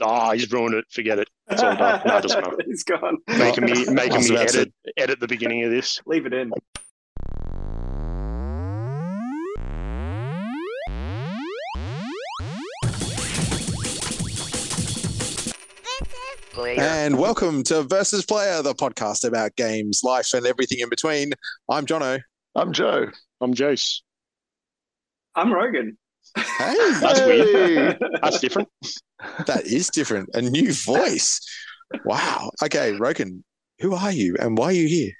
Ah, he's ruined it. Forget it. It's all done. No, it doesn't matter. He's gone. Making me making me about to- edit edit the beginning of this. Leave it in. And welcome to Versus Player, the podcast about games, life, and everything in between. I'm Jono. I'm Joe. I'm Jase. I'm Rogan. Hey, That's Hey. weird. That's different. that is different. A new voice. Wow. Okay, Rogan, who are you and why are you here?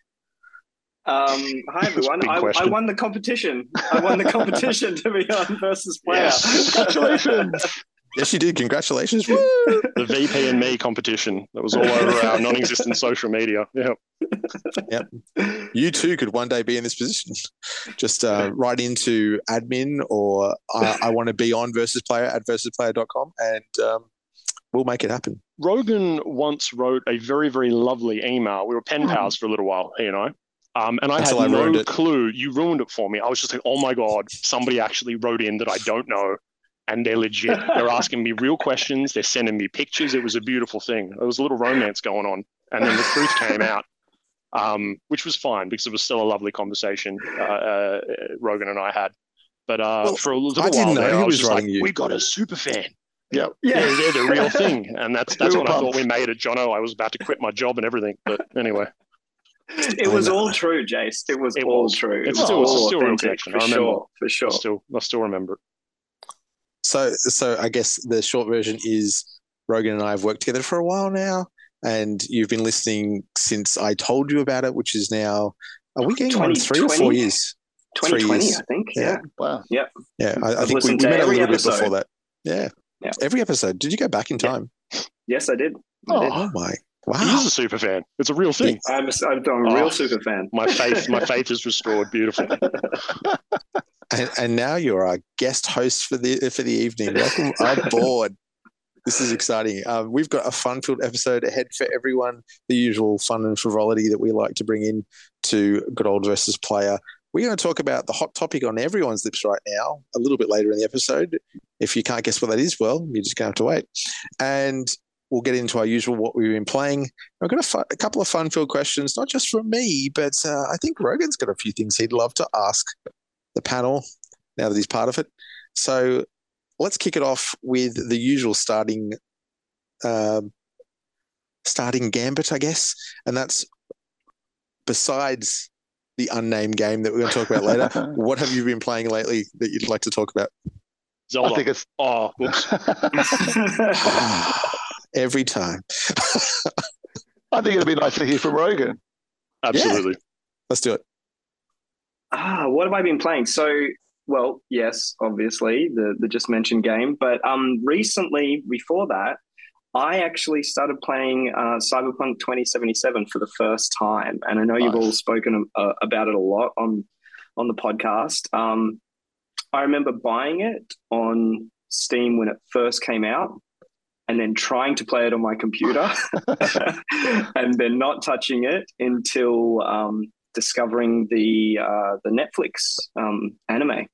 Um, hi everyone. I, I won the competition. I won the competition to be on versus player. Yes. Congratulations. Yes, you did. Congratulations. The VP and me competition that was all over our non-existent social media. Yeah. You too could one day be in this position. Just uh, write into admin or I, I want to be on Versus Player at versusplayer.com and um, we'll make it happen. Rogan once wrote a very, very lovely email. We were pen pals for a little while, he and I. Um, and I Until had I no clue. You ruined it for me. I was just like, oh my God, somebody actually wrote in that I don't know. And they're legit. They're asking me real questions. They're sending me pictures. It was a beautiful thing. There was a little romance going on. And then the truth came out, um, which was fine because it was still a lovely conversation uh, uh, Rogan and I had. But uh, Well, for a little I while didn't know there, he I was was just like, you. we got a super fan. Yep. Yeah, Yeah. they're the real thing, and that's that's We were what I thought we made at Jono. I was about to quit my job and everything, but anyway, It was all true, Jase. It was It all was. true. It It's was still- it's all still a real authentic, connection. for I remember. sure. For sure. I still I still remember it. So, so I guess the short version is Rogan and I have worked together for a while now, and you've been listening since I told you about it, which is now are we getting on three or four years? three 2020, years. I think. Yeah. Yeah. Wow. Yeah, I, I I've think we, we met a every little bit before that. Yeah. Yeah. every episode. Did you go back in Yeah. time? Yes, I did. I oh, did. Oh my! He Wow. is a super fan. It's a real thing. I'm a, I'm a real Oh. super fan. My faith, my faith is restored. Beautiful. And, and now you're our guest host for the for the evening. Welcome aboard. This is exciting. Um, we've got a fun-filled episode ahead for everyone. The usual fun and frivolity that we like to bring in to good old versus player. We're going to talk about the hot topic on everyone's lips right now. A little bit later in the episode. If you can't guess what that is, well, you're just going to have to wait. And we'll get into our usual what we've been playing. I've got a, fu- a couple of fun-filled questions, not just from me, but uh, I think Rogan's got a few things he'd love to ask the panel now that he's part of it. So let's kick it off with the usual starting um, starting gambit, I guess, and that's besides the unnamed game that we're going to talk about later. what have you been playing lately that you'd like to talk about? Zelda. I think it's. oh, whoops. Every time. I think it'd be nice to hear from Rogan. Absolutely. Let's do it. Ah, what have I been playing? So, well, yes, obviously the the just mentioned game, but um, recently before that, I actually started playing uh, Cyberpunk 2077 for the first time, and I know you've all spoken uh, about it a lot on on the podcast. Um, I remember buying it on Steam when it first came out. And then trying to play it on my computer, and then not touching it until um, discovering the uh, the Netflix um, anime,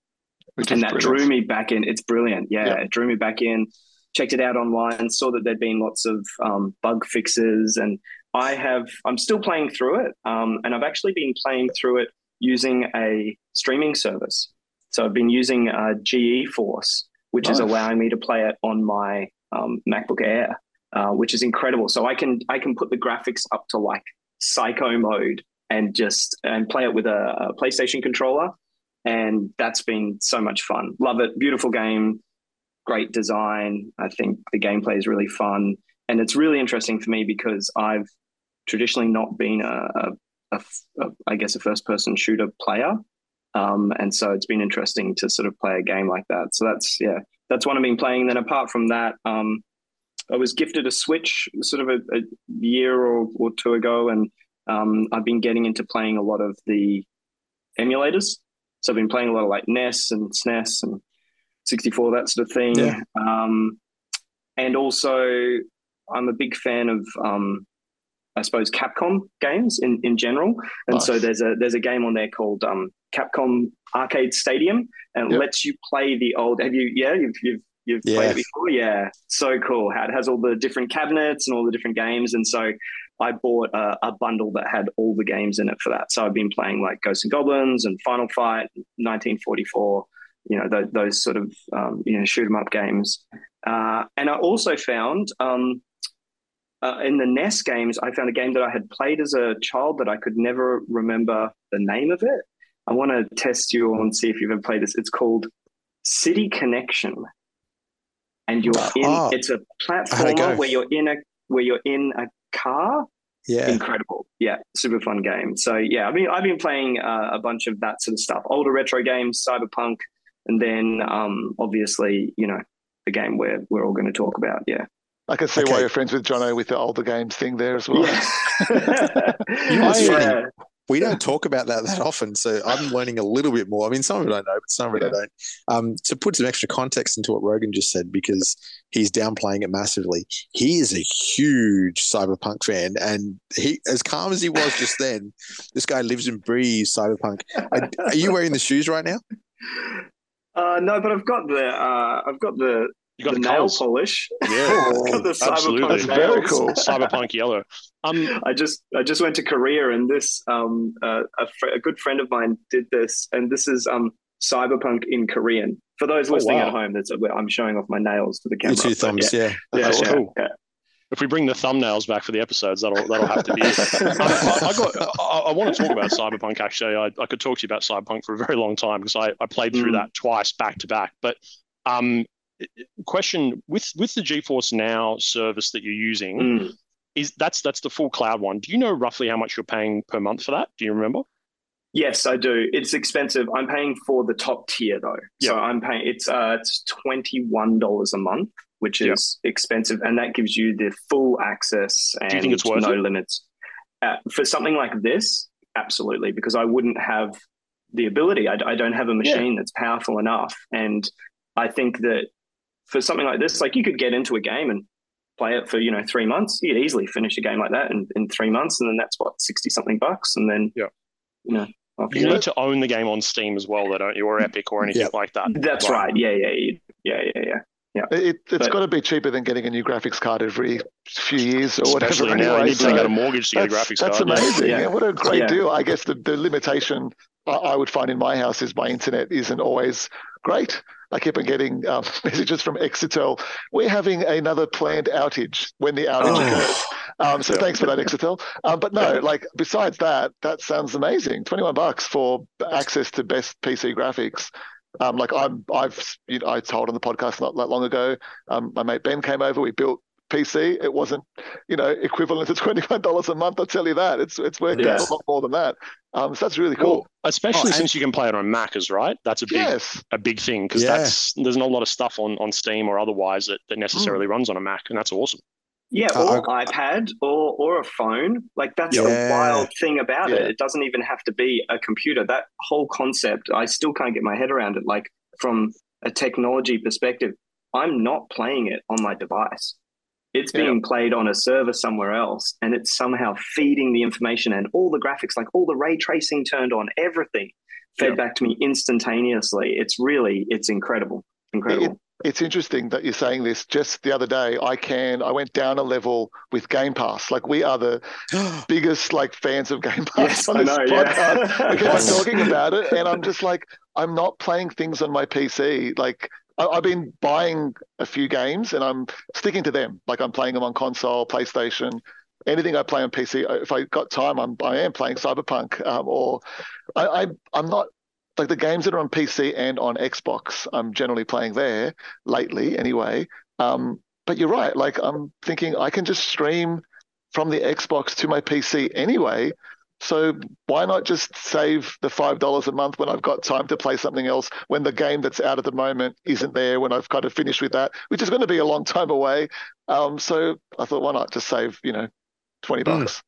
Which and that brilliant. drew me back in. It's brilliant, yeah, Yeah. It drew me back in. Checked it out online, saw that there'd been lots of um, bug fixes, and I have. I'm still playing through it, um, and I've actually been playing through it using a streaming service. So I've been using uh, GeForce, which is allowing me to play it on my um, MacBook Air, uh, which is incredible. So I can I can put the graphics up to like psycho mode and just and play it with a, a PlayStation controller, and that's been so much fun. Love it, beautiful game, great design. I think the gameplay is really fun, and it's really interesting for me because I've traditionally not been a, I guess a first person shooter player. Um, and so it's been interesting to sort of play a game like that. So that's yeah, that's what I've been playing. Then apart from that, um, I was gifted a Switch sort of a, a year or, or two ago, and um, I've been getting into playing a lot of the emulators. So I've been playing a lot of like NES and SNES and 64, that sort of thing. Yeah. Um, and also, I'm a big fan of, um, I suppose, Capcom games in, in general. And so there's a there's a game on there called um, Capcom Arcade Stadium, and Yep. lets you play the old. Have you? Yeah, you've, you've You've Yeah. played it before? Yeah. So cool. How it has all the different cabinets and all the different games. And so I bought a, a bundle that had all the games in it for that. So I've been playing like Ghosts and Goblins and Final Fight, 1944, you know, those, those sort of, um, you know, shoot 'em up games. Uh, and I also found um, uh, in the NES games, I found a game that I had played as a child that I could never remember the name of it. I want to test you and see if you've ever played this. It's called City Connection, and you're in. Oh, it's a platformer where you're in a where you're in a car. Yeah. Incredible, yeah, super fun game. So yeah, I mean, I've been playing uh, a bunch of that sort of stuff, older retro games, Cyberpunk, and then um, obviously, you know, the game we're we're all going to talk about. Yeah, I can see Okay. why you're friends with Jono with the older games thing there as well. yeah. It's We don't talk about that that often, so I'm learning a little bit more. I mean, some of it I know, but some of it I don't. Um, to put some extra context into what Rogan just said, because he's downplaying it massively. He is a huge cyberpunk fan, and he, as calm as he was just then, this guy lives and breathes cyberpunk. Are, are you wearing the shoes right now? Uh, no, but I've got the uh, I've got the, You got the the nail colours. polish. Yeah, I've the absolutely. cyberpunk That's very cool. Cyberpunk yellow. Um, I just I just went to Korea and this um uh, a, fr- a good friend of mine did this and this is um cyberpunk in Korean. For those Oh, listening wow. at home, that's I'm showing off my nails to the camera. Your two thumbs, yeah. Yeah, That's yeah, cool. yeah. if we bring the thumbnails back for the episodes, that'll that'll have to be it. Um, I, I, got, I, I want to talk about Cyberpunk. Actually, I, I could talk to you about Cyberpunk for a very long time because I, I played through Mm. that twice back to back. But um, question with with the GeForce Now service that you're using Mm. is that's that's the full cloud one. Do you know roughly how much you're paying per month for that? Do you remember? Yes, I do. It's expensive. I'm paying for the top tier though. So I'm paying it's uh it's twenty one dollars a month, which Yeah. is expensive, and that gives you the full access and Do you think it's worth no it? limits. Uh, for something like this, absolutely, because I wouldn't have the ability. I, I don't have a machine that's powerful enough, and I think that for something like this, like you could get into a game and play it for you know three months. You could easily finish a game like that in, in three months, and then that's what sixty something bucks, and then Yeah. you know. off You you need to own the game on Steam as well, though, don't you? Or Epic or anything Yep. like that. That's right. Yeah, yeah, yeah, yeah, yeah, yeah. It, it's But- got to be cheaper than getting a new graphics card every few years or Especially whatever. now, anyway, you need to take out a mortgage to get a graphics that's card. yeah. amazing. Yeah. Yeah. what a great Yeah. deal. I guess the, the limitation I, I would find in my house is my internet isn't always great. I keep on getting um, messages from Exetel. We're having another planned outage when the outage Oh. occurs. Um, so Yeah. thanks for that, Exetel. Um, but no, like besides that, that sounds amazing. Twenty-one bucks for access to best PC graphics. Um, like I'm, I've, you know, I told on the podcast not that long ago. Um, my mate Ben came over. We built PC. It wasn't, you know, equivalent to twenty five dollars a month. I'll tell you that. It's it's worked Yeah. out a lot more than that. Um, so that's really cool. Well, especially Oh, and- since you can play it on Mac, is right. That's a big yes. a big thing because Yeah. that's there's not a lot of stuff on, on Steam or otherwise that, that necessarily runs on a Mac, and that's awesome. Yeah, Uh, or iPad or or a phone. Like that's Yeah. the wild thing about it. It doesn't even have to be a computer. That whole concept, I still can't get my head around it. Like from a technology perspective, I'm not playing it on my device. It's Yeah. being played on a server somewhere else, and it's somehow feeding the information and all the graphics, like all the ray tracing turned on, everything fed Yeah. back to me instantaneously. It's really, it's incredible, incredible. It's interesting that you're saying this. Just the other day, I can I went down a level with Game Pass. Like we are the biggest like fans of Game Pass Yes, on I this know. podcast. Yeah. we keep on talking about it, and I'm just like, I'm not playing things on my PC. Like I, I've been buying a few games, and I'm sticking to them. Like I'm playing them on console, PlayStation, anything I play on PC. If I got time, I'm I am playing Cyberpunk, um, or I, I I'm not. Like the games that are on PC and on Xbox, I'm generally playing there lately, anyway. Um, but you're right. Like I'm thinking, I can just stream from the Xbox to my PC anyway. So why not just save the five dollars a month when I've got time to play something else when the game that's out at the moment isn't there when I've kind of finished with that, which is going to be a long time away. Um, so I thought, why not just save, you know, twenty Mm. bucks?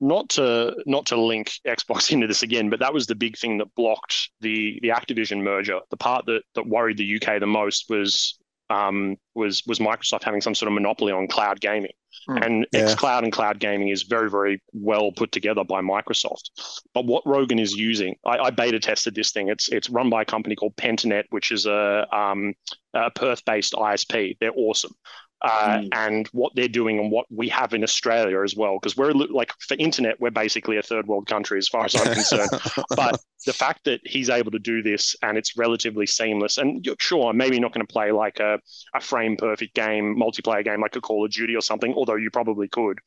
Not to not to link Xbox into this again, but that was the big thing that blocked the the Activision merger. The part that that worried the UK the most was um, was was Microsoft having some sort of monopoly on cloud gaming. Mm, and yeah. xCloud and cloud gaming is very, very well put together by Microsoft. But what Rogan is using, I, I beta tested this thing. It's it's run by a company called Pentanet, which is a, um, a Perth-based ISP. They're awesome. Uh, Mm. and what they're doing and what we have in Australia as well, because we're like for internet, we're basically a third world country as far as I'm concerned. but the fact that he's able to do this and it's relatively seamless, and you're sure, maybe not going to play like a, a frame perfect game, multiplayer game like a Call of Duty or something, although you probably could.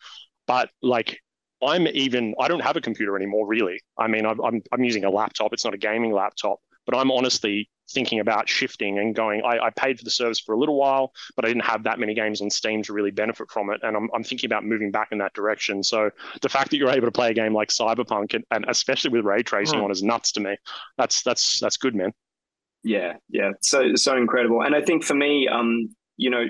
But like, I'm even, I don't have a computer anymore, really. I mean, I'm, I'm, I'm using a laptop, it's not a gaming laptop, but I'm honestly thinking about shifting and going, I, I paid for the service for a little while, but I didn't have that many games on Steam to really benefit from it. And I'm, I'm thinking about moving back in that direction. So the fact that you're able to play a game like Cyberpunk and, and especially with ray tracing Hmm. on is nuts to me. That's that's that's good, man. Yeah, yeah, so so incredible. And I think for me, um, you know,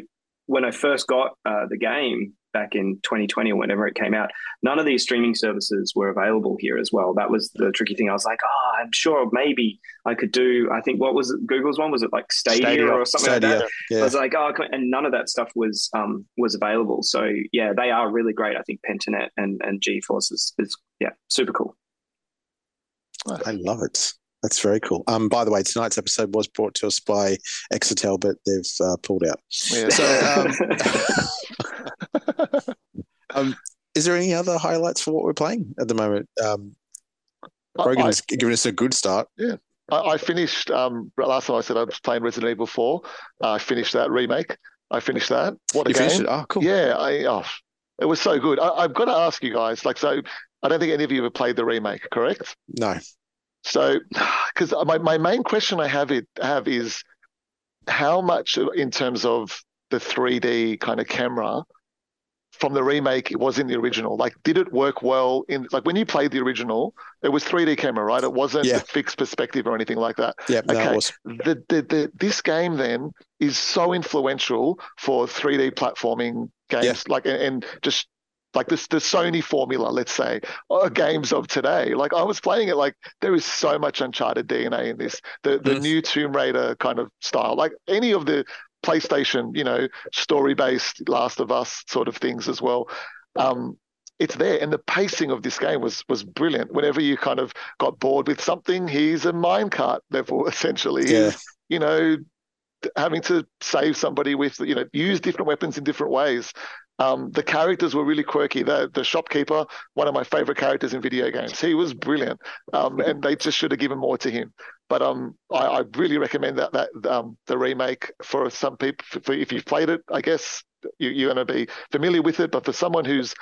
when I first got uh, the game back in 2020 or whenever it came out, none of these streaming services were available here as well. That was the tricky thing. I was like, oh, I'm sure maybe I could do. I think what was it, Google's one? Was it like Stadia, Stadia. or something like that? Stadia, I was like, oh, and none of that stuff was um was available. So yeah, they are really great. I think Pentanet and and GeForce is, is yeah super cool. I love it. That's very cool. Um, by the way, tonight's episode was brought to us by Exetel, but they've uh, pulled out. Yeah. So, um, is there any other highlights for what we're playing at the moment? Um, I- Rogan's given us a good start. I, I finished um, last time I said I was playing Resident Evil 4. Uh, I finished that remake. I finished that. What a You game! finished it? Oh, cool. Yeah, I oh, it was so good. I, I've got to ask you guys. Like, so I don't think any of you have played the remake, correct? No. So, because my, my main question I have it have is how much in terms of the 3D kind of camera from the remake it was in the original. Like, did it work well in like when you played the original? It was 3D camera, right? It wasn't Yeah. a fixed perspective or anything like that. Yeah, no, Okay. it was. The, the, the, this game then is so influential for 3D platforming games, Yeah. like and, and just like this the Sony formula, let's say, or games of today. Like I was playing it, like there is so much Uncharted DNA in this. The the Mm. new Tomb Raider kind of style, like any of the PlayStation, you know, story based Last of Us sort of things as well. Um, it's there, and the pacing of this game was was brilliant. Whenever you kind of got bored with something, he's a minecart level essentially. Yeah. He's, you know, having to save somebody with you know use different weapons in different ways. Um, the characters were really quirky. The the shopkeeper, one of my favorite characters in video games, he was brilliant, um, and they just should have given more to him. But um, I, I really recommend that that um, the remake for some people. For, if you've played it, I guess you, you're going to be familiar with it. But for someone who's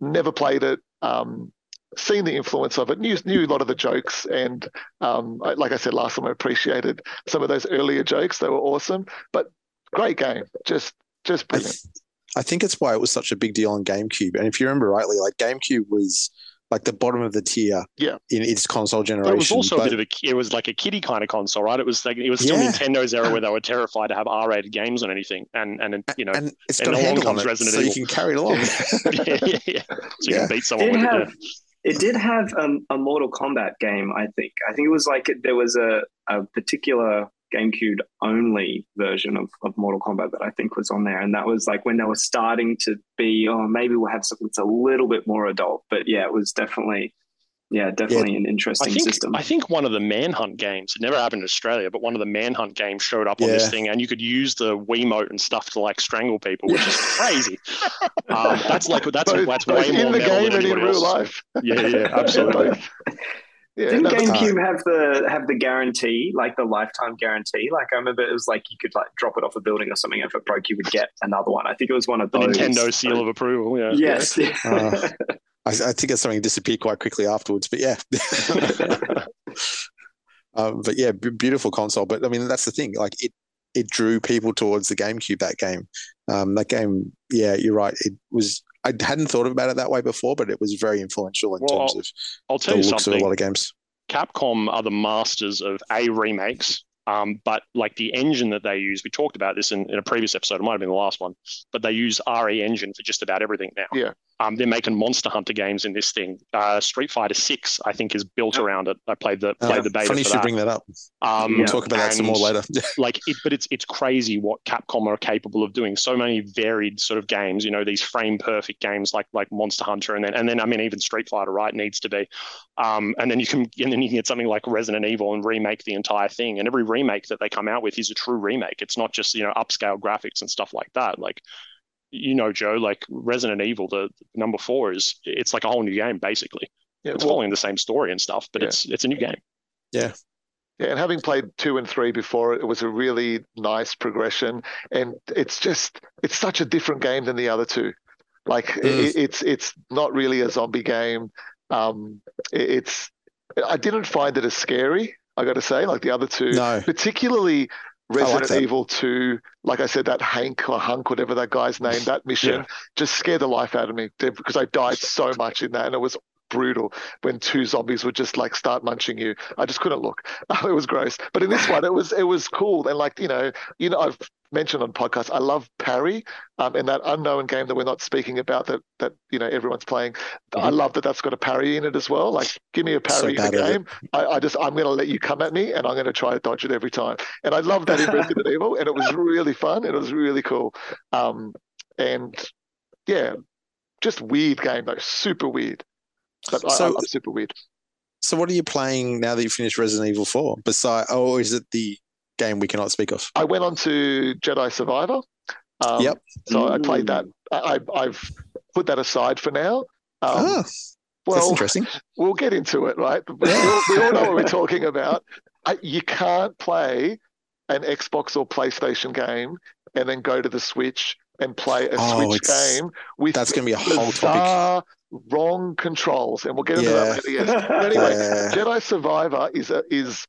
never played it, um, seen the influence of it, knew knew a lot of the jokes, and um, I- like I said last time, I appreciated some of those earlier jokes. They were awesome, but great game, just just brilliant. Th- I think it's why it was such a big deal on GameCube. And if you remember rightly, like GameCube was like the bottom of the tier Yeah. in its console generation. But it was also a bit of a it was like a kiddie kind of console, right? It was like it was still Yeah. Nintendo's era where they were terrified to have R-rated games on anything, and and you know, and it's and got a along handle on comes it, Resident so you can carry it along. yeah, yeah, yeah. So you Yeah. can beat someone Did with it. have, yeah. it did have um, a Mortal Kombat game, I think. I think it was like there was a, a particular GameCube only version of, of Mortal Kombat that I think was on there. And that was like when they were starting to be, oh, maybe we'll have something that's a little bit more adult. But yeah, it was definitely, yeah, definitely an I interesting think system. I think one of the Manhunt games. It never happened in Australia, but one of the Manhunt games showed up on this thing, and you could use the Wiimote and stuff to like strangle people, which is crazy. um, that's like that's both, that's way more in the metal game than and in real life. Yeah, yeah, absolutely. Both. Yeah, Didn't no, but- GameCube have the have the guarantee, like the lifetime guarantee? Like I remember it was like you could like drop it off a building or something. If it broke, you would get another one. I think it was one of the those. Nintendo seal of approval. Yeah. Yes. Uh, I, I think it's something disappeared quite quickly afterwards, but yeah. um, but yeah, b- beautiful console. But I mean, that's the thing. Like it, it drew people towards the GameCube. That game, um, that game. Yeah, you're right. It was. I hadn't thought about it that way before, but it was very influential in Well, terms of I'll the tell you looks of a lot of games. Capcom are the masters of a remakes Um, but like the engine that they use, we talked about this in, in a previous episode. It might have been the last one, but they use RE engine for just about everything now. Yeah. Um, they're making Monster Hunter games in this thing. Uh, Street Fighter Six, I think, is built around it. I played the played Uh, the beta funny you should that. bring that up. Um, We'll talk about that some more later. Like, it, but it's it's crazy what Capcom are capable of doing. So many varied sort of games. You know, these frame perfect games like like Monster Hunter, and then and then I mean even Street Fighter, right? Needs to be. Um, and then you can and then you can get something like Resident Evil and remake the entire thing. And every remake that they come out with is a true remake. It's not just you know upscale graphics and stuff like that. Like you know, Joe, like Resident Evil, the the number four is it's like a whole new game basically. Yeah, It's well, following the same story and stuff, but Yeah. it's it's a new game. Yeah, Yeah, and having played two and three before, it was a really nice progression, and it's just it's such a different game than the other two. Like Mm. it, it's it's not really a zombie game. Um, it- it's I didn't find it as scary. I got to say, like the other two, no. particularly like Oh, Resident that. Evil 2, like I said, that Hank or Hunk, whatever that guy's name, that mission Yeah. just scared the life out of me because I died so much in that and it was brutal when two zombies would just like start munching you. I just couldn't look. It was gross. But in this one, it was it was cool. And like, you know, you know, I've mentioned on podcasts, I love parry um, in that unknown game that we're not speaking about that that you know everyone's playing. I love that that's got a parry in it as well. Like, give me a So parry in bad at it. game. I, I just I'm going to let you come at me, and I'm going to try to dodge it every time. And I love that in Resident Evil, and it was really fun. And it was really cool. Um, and yeah, just weird game though, super weird. But I, I So- super weird. So what are you playing now that you finished Resident Evil 4? Besides, or is it the game we cannot speak of? I went on to Jedi Survivor. Um, Yep. So I played that. I, I- I've put that aside for now. Um, that's well, interesting. we'll get into it, right? We, all, we all know what we're talking about. I, you can't play an Xbox or PlayStation game and then go to the Switch and play a Oh, Switch game with That's going to be a whole topic. wrong controls, and we'll get into Yeah. that later. Yes. But anyway, Yeah. Jedi Survivor is a is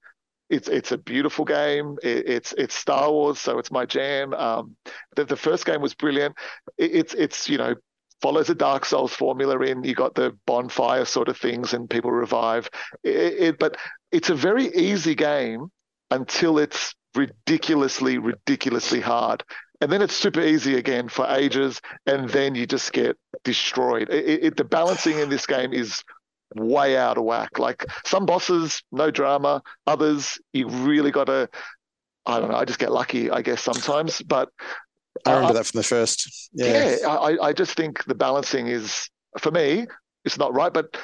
it's it's a beautiful game. It, it's it's Star Wars, so it's my jam. Um, the the first game was brilliant. It, it's it's you know follows a Dark Souls formula in. You got the bonfire sort of things, and people revive. It, but it's a very easy game until it's ridiculously ridiculously hard. And then it's super easy again for ages, and then you just get destroyed. It, it, the balancing in this game is way out of whack. Like some bosses, no drama. Others, you really got to. I don't know. I just get lucky, I guess sometimes. But I remember uh, that from the first. Yeah. yeah, I, I just think the balancing is for me. It's not right, but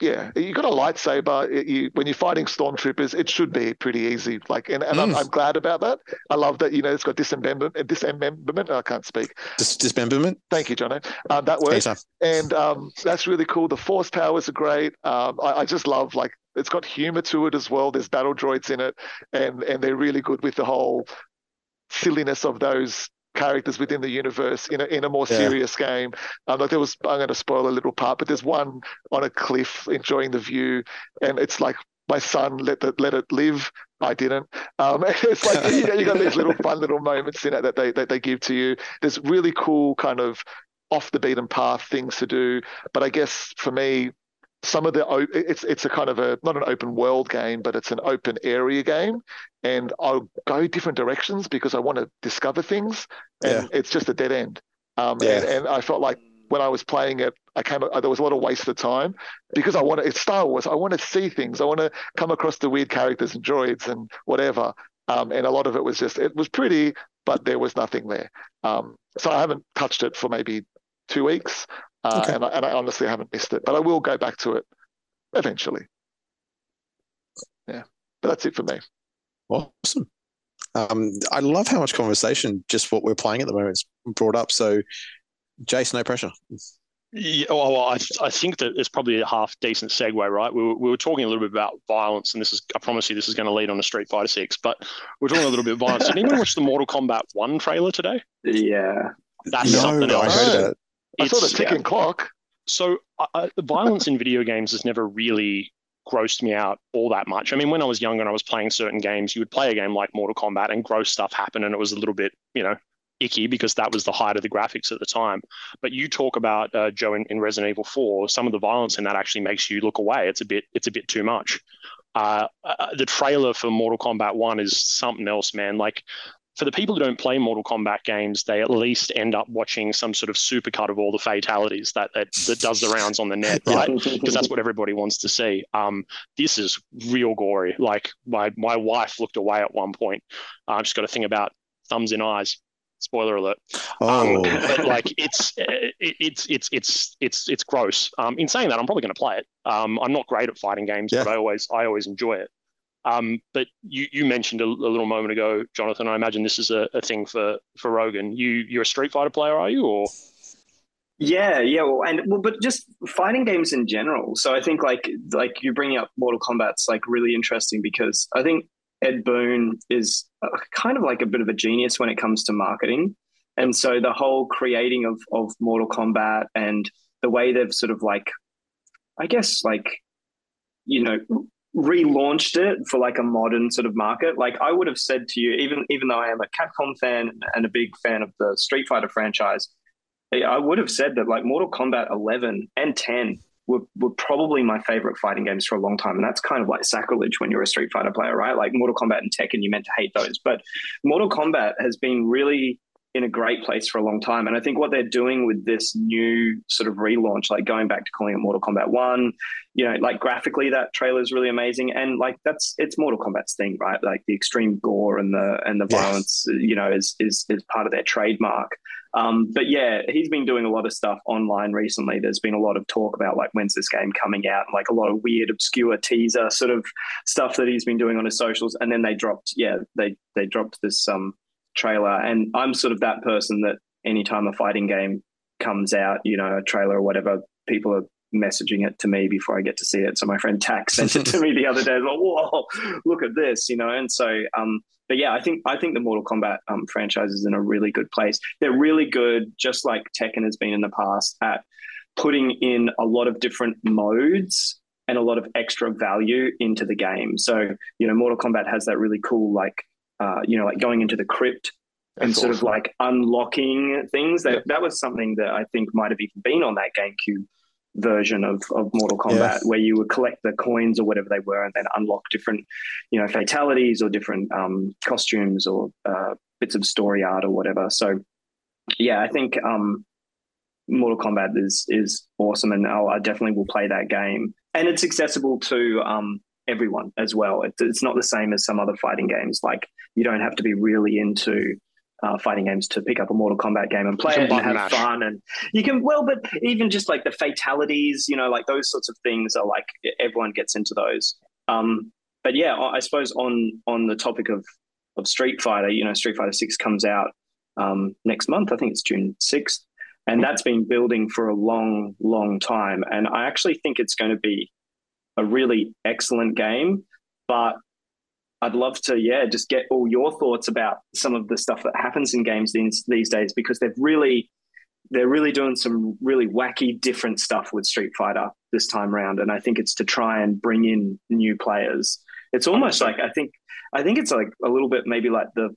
yeah, you got a lightsaber. It- you, when you're fighting stormtroopers, it should be pretty easy. Like, and, and I'm, Mm. I'm glad about that. I love that. You know, it's got dismemberment. uh, Dismemberment. I can't speak. Dis- dismemberment. Thank you, Jono. Um, that works Anytime. and um, that's really cool. The force powers are great. Um, I, I just love like it's got humor to it as well. There's battle droids in it, and and they're really good with the whole silliness of those characters within the universe in a in a more Yeah. serious game. Um, like there was, I'm going to spoil a little part, but there's one on a cliff enjoying the view, and it's like my son let the, let it live. I didn't. Um, it's like you, you got these little fun little moments in it that they that they give to you. There's really cool kind of off the beaten path things to do. But I guess for me, some of the it's it's a kind of a not an open world game, but it's an open area game, and I'll go different directions because I want to discover things, and it's just a dead end. Um, Yeah. and, and I felt like when I was playing it, I came there was a lot of wasted time because I want to. It's Star Wars. I want to see things. I want to come across the weird characters and droids and whatever. Um, and a lot of it was just it was pretty, but there was nothing there. Um, so I haven't touched it for maybe two weeks, uh, Okay. and, I, and I honestly haven't missed it. But I will go back to it eventually. Yeah, but that's it for me. Awesome. Um, I love how much conversation just what we're playing at the moment is brought up. So, Jase, no pressure. Yeah, well, well, I, I think that it's probably a half decent segue, right? We were, we were talking a little bit about violence, and this is, I promise you, this is going to lead on to Street Fighter Six. But we're talking a little bit of violence. Did anyone watch the Mortal Kombat One trailer today? Yeah. That's no, something I heard about it. I saw the ticking clock. So, uh, the violence in video games has never really grossed me out all that much. I mean, when I was younger and I was playing certain games, you would play a game like Mortal Kombat and gross stuff happen, and it was a little bit, you know, icky because that was the height of the graphics at the time. But you talk about uh, Joe in, in Resident Evil Four, some of the violence in that actually makes you look away. It's a bit, it's a bit too much. Uh, uh, the trailer for Mortal Kombat One is something else, man. Like for the people who don't play Mortal Kombat games, they at least end up watching some sort of supercut of all the fatalities that that, that does the rounds on the net, right? Because that's what everybody wants to see. Um, this is real gory. Like my my wife looked away at one point. I've uh, just got a thing about thumbs in eyes. Spoiler alert. Oh, um, but like it's it's it's it's it's it's gross. Um, in saying that, I'm probably going to play it. Um, I'm not great at fighting games, yeah. but I always I always enjoy it. Um, but you, you mentioned a, a, little moment ago, Jonathan. I imagine this is a, a thing for for Rogan. You you're a Street Fighter player, are you? Or yeah, yeah, well, and well, but just fighting games in general. So I think like like you're bringing up Mortal Kombat's like really interesting because I think Ed Boon is kind of like a bit of a genius when it comes to marketing, and so the whole creating of of Mortal Kombat and the way they've sort of like, I guess like, you know, relaunched it for like a modern sort of market. Like I would have said to you, even even though I am a Capcom fan and a big fan of the Street Fighter franchise, I would have said that like Mortal Kombat 11 and 10 were, were probably my favorite fighting games for a long time. And that's kind of like sacrilege when you're a Street Fighter player, right? Like Mortal Kombat and Tekken, you meant to hate those. But Mortal Kombat has been really in a great place for a long time. And I think what they're doing with this new sort of relaunch, like going back to calling it Mortal Kombat 1, you know, like graphically that trailer is really amazing. And like that's it's Mortal Kombat's thing, right? Like the extreme gore and the and the yes. violence, you know, is is is part of their trademark. Um, but yeah, he's been doing a lot of stuff online recently. There's been a lot of talk about like when's this game coming out, like a lot of weird, obscure teaser sort of stuff that he's been doing on his socials. And then they dropped, yeah, they they dropped this um trailer. And I'm sort of that person that anytime a fighting game comes out, you know, a trailer or whatever, people are messaging it to me before I get to see it. So my friend Tax sent it to me the other day. Like, whoa, look at this, you know. And so, um, but yeah, I think I think the Mortal Kombat um, franchise is in a really good place. They're really good, just like Tekken has been in the past, at putting in a lot of different modes and a lot of extra value into the game. So you know, Mortal Kombat has that really cool like uh, you know like going into the crypt That's and sort awesome. of like unlocking things. That yeah. that was something that I think might have even been on that GameCube version of, of Mortal Kombat where you would collect the coins or whatever they were and then unlock different, you know, fatalities or different um, costumes or uh, bits of story art or whatever. So, yeah, I think um, Mortal Kombat is is awesome, and I'll, i definitely will play that game. And it's accessible to um, everyone as well. It's, it's not the same as some other fighting games. Like you don't have to be really into uh, fighting games to pick up a Mortal Kombat game and play it and have fun. And you can, well, but even just like the fatalities, you know, like those sorts of things are like everyone gets into those. Um, but yeah, I suppose on on the topic of of Street Fighter, you know, Street Fighter Six comes out um, next month. I think it's June sixth, and that's been building for a long, long time. And I actually think it's going to be a really excellent game. But I'd love to, yeah, just get all your thoughts about some of the stuff that happens in games these, these days because they've really they're really doing some really wacky different stuff with Street Fighter this time around and I think it's to try and bring in new players. It's almost like I think I think it's like a little bit maybe like the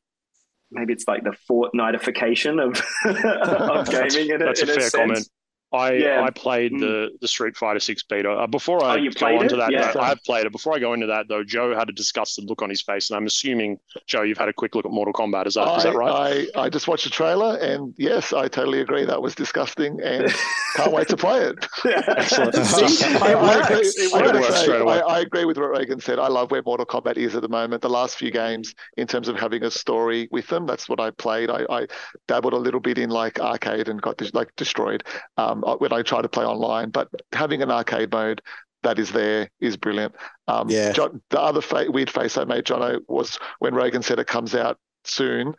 maybe it's like the Fortnitification of, of gaming. In that's a, a fair comment. I yeah. I played mm. the the Street Fighter Six beta. Uh, before I oh, go into that, yeah. though, I've played it. Before I go into that, though, Joe had a disgusted look on his face, and I'm assuming Joe, you've had a quick look at Mortal Kombat. Is that I, is that right? I, I just watched the trailer, and yes, I totally agree. That was disgusting, and can't wait to play it. Excellent. I, I, agree, say, I, agree with what Rogan said. I love where Mortal Kombat is at the moment. The last few games, in terms of having a story with them, that's what I played. I, I dabbled a little bit in like arcade and got like destroyed um, when I try to play online, but having an arcade mode that is there is brilliant. Um, yeah. John, the other fa- weird face I made, Jono, was when Rogan said it comes out soon.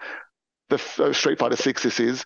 The uh, Street Fighter Six, this is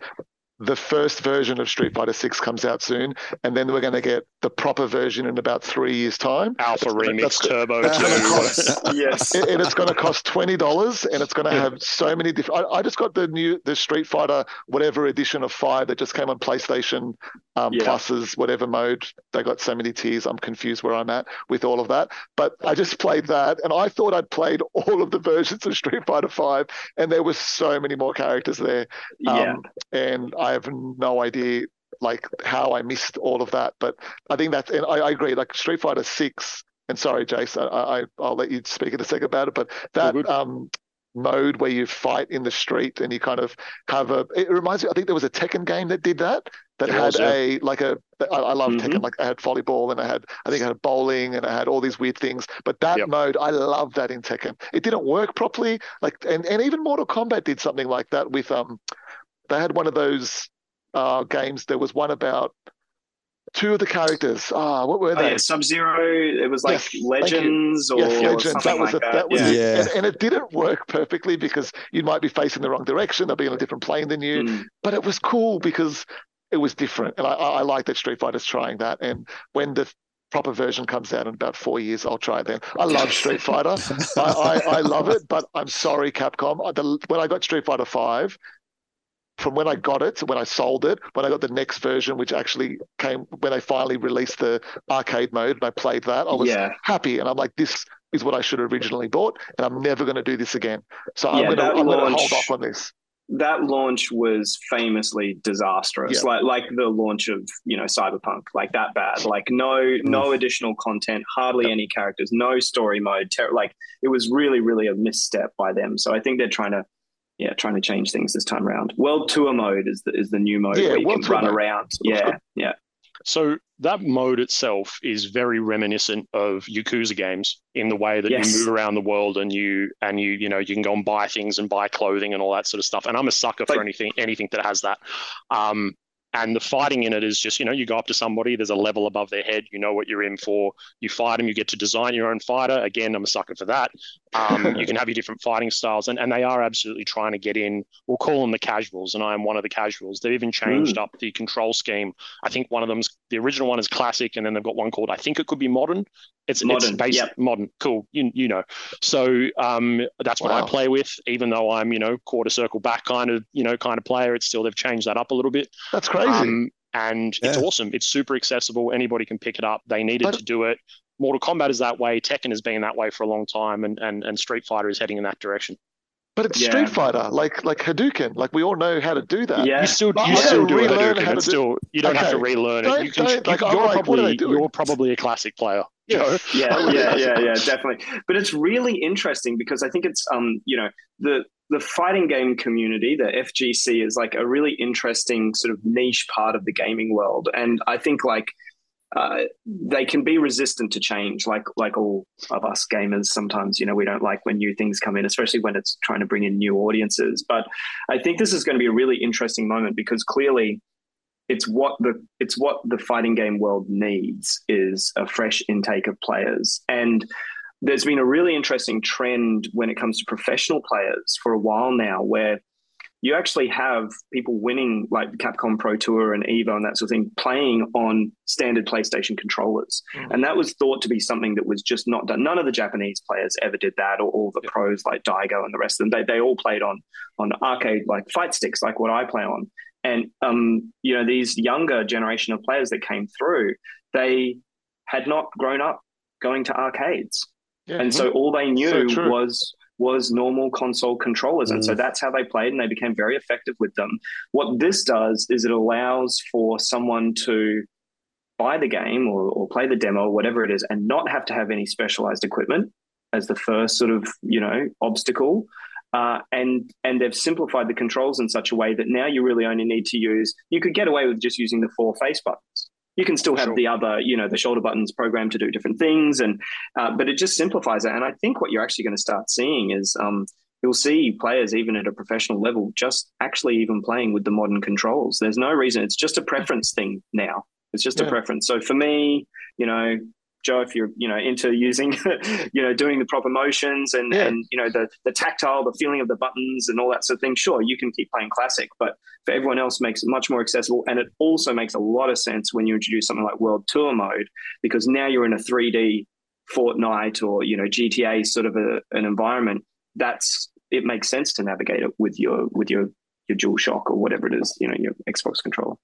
the first version of Street Fighter Six comes out soon, and then we're going to get the proper version in about three years' time. Alpha it's Remix gonna, Turbo. Cost, yes, and it's going to cost twenty dollars, and it's going to have so many different. I, I, just got the new the Street Fighter whatever edition of Five that just came on PlayStation um, yeah. Pluses whatever mode. They got so many tiers. I'm confused where I'm at with all of that. But I just played that, and I thought I'd played all of the versions of Street Fighter Five, and there were so many more characters there. Um, yeah, and I have no idea like how I missed all of that. But I think that's and I, I agree. Like Street Fighter Six and sorry, Jase, I, I I'll let you speak in a second about it, but that um mode where you fight in the street and you kind of have a it reminds me i think there was a tekken game that did that that it had was, yeah. a like a I, I love mm-hmm. tekken like i had volleyball and i had i think i had bowling and i had all these weird things but that yep. mode i love that in tekken it didn't work properly like and, and even mortal kombat did something like that with um they had one of those uh games there was one about two of the characters. Ah, what were oh, they? Oh, yeah, Sub Zero. It was like yes, Legends or yes, Legends. That was like a, that. that. was yeah. yeah. And, and, it didn't work perfectly because you might be facing the wrong direction. They'll be on a different plane than you. Mm. But it was cool because it was different, and I, I like that Street Fighter's trying that. And when the proper version comes out in about four years, I'll try it then. I love Street Fighter. I, I, I, love it, but I'm sorry, Capcom. The, when I got Street Fighter Five, from when I got it to when I sold it, when I got the next version, which actually came when they finally released the arcade mode and I played that, I was yeah. happy. And I'm like, this is what I should have originally bought, and I'm never going to do this again. So yeah, I'm going to hold off on this. That launch was famously disastrous, yeah. like like the launch of you know Cyberpunk, like that bad. Like no mm. no additional content, hardly any characters, no story mode. Ter- like it was really really a misstep by them. So I think they're trying to yeah, trying to change things this time around. World Tour mode is the is the new mode yeah, where you can run mode. around. Yeah, yeah. So that mode itself is very reminiscent of Yakuza games in the way that yes. you move around the world and you and you you know you can go and buy things and buy clothing and all that sort of stuff. And I'm a sucker for anything anything that has that. Um, and the fighting in it is just, you know, you go up to somebody, there's a level above their head, you know what you're in for. You fight them, you get to design your own fighter. Again, I'm a sucker for that. Um, you can have your different fighting styles, and, and they are absolutely trying to get in. We'll call them the casuals, and I am one of the casuals. They've even changed mm. up the control scheme. I think one of them's the original one is classic, and then they've got one called I think it could be modern. It's modern, it's basic, yep. modern, cool. You you know, so um, that's what wow. I play with. Even though I'm you know quarter circle back kind of you know kind of player, it's still they've changed that up a little bit. That's crazy. Um, and yeah. it's awesome. It's super accessible. Anybody can pick it up. They needed but, to do it. Mortal Kombat is that way. Tekken has been that way for a long time, and and, and Street Fighter is heading in that direction. But it's yeah. Street Fighter, like like Hadouken. Like we all know how to do that. Yeah, you still you still do Hadouken. It's still you don't okay. have to relearn it. You can, you, like, you're like, probably you're probably a classic player. Yeah, yeah, yeah, yeah, yeah, definitely. But it's really interesting because I think it's um you know the the fighting game community, the FGC, is like a really interesting sort of niche part of the gaming world, and I think like uh, they can be resistant to change, like like all of us gamers. Sometimes, you know, we don't like when new things come in, especially when it's trying to bring in new audiences. But I think this is going to be a really interesting moment because clearly, it's what the it's what the fighting game world needs is a fresh intake of players and there's been a really interesting trend when it comes to professional players for a while now where you actually have people winning like Capcom Pro Tour and Evo and that sort of thing playing on standard PlayStation controllers. Mm-hmm. And that was thought to be something that was just not done. None of the Japanese players ever did that or all the yeah. pros like Daigo and the rest of them. They, they all played on on arcade like fight sticks like what I play on. And um, you know, these younger generation of players that came through, they had not grown up going to arcades. Yeah. And so all they knew so was was normal console controllers. Mm. And so mm. that's how they played and they became very effective with them. What this does is it allows for someone to buy the game or, or play the demo whatever it is and not have to have any specialized equipment as the first sort of, you know, obstacle. Uh, and and they've simplified the controls in such a way that now you really only need to use you could get away with just using the four face buttons you can still have sure. the other, you know, the shoulder buttons programmed to do different things, and uh, but it just simplifies it. And I think what you're actually going to start seeing is um, you'll see players even at a professional level just actually even playing with the modern controls. There's no reason; it's just a preference thing now. It's just yeah. a preference. So for me, you know, Joe, if you're you know into using, you know, doing the proper motions and yeah. and you know the the tactile, the feeling of the buttons and all that sort of thing, sure, you can keep playing classic. But for everyone else, makes it much more accessible, and it also makes a lot of sense when you introduce something like World Tour mode because now you're in a 3D Fortnite or you know GTA sort of a, an environment. That's it makes sense to navigate it with your with your your DualShock or whatever it is, you know, your Xbox controller.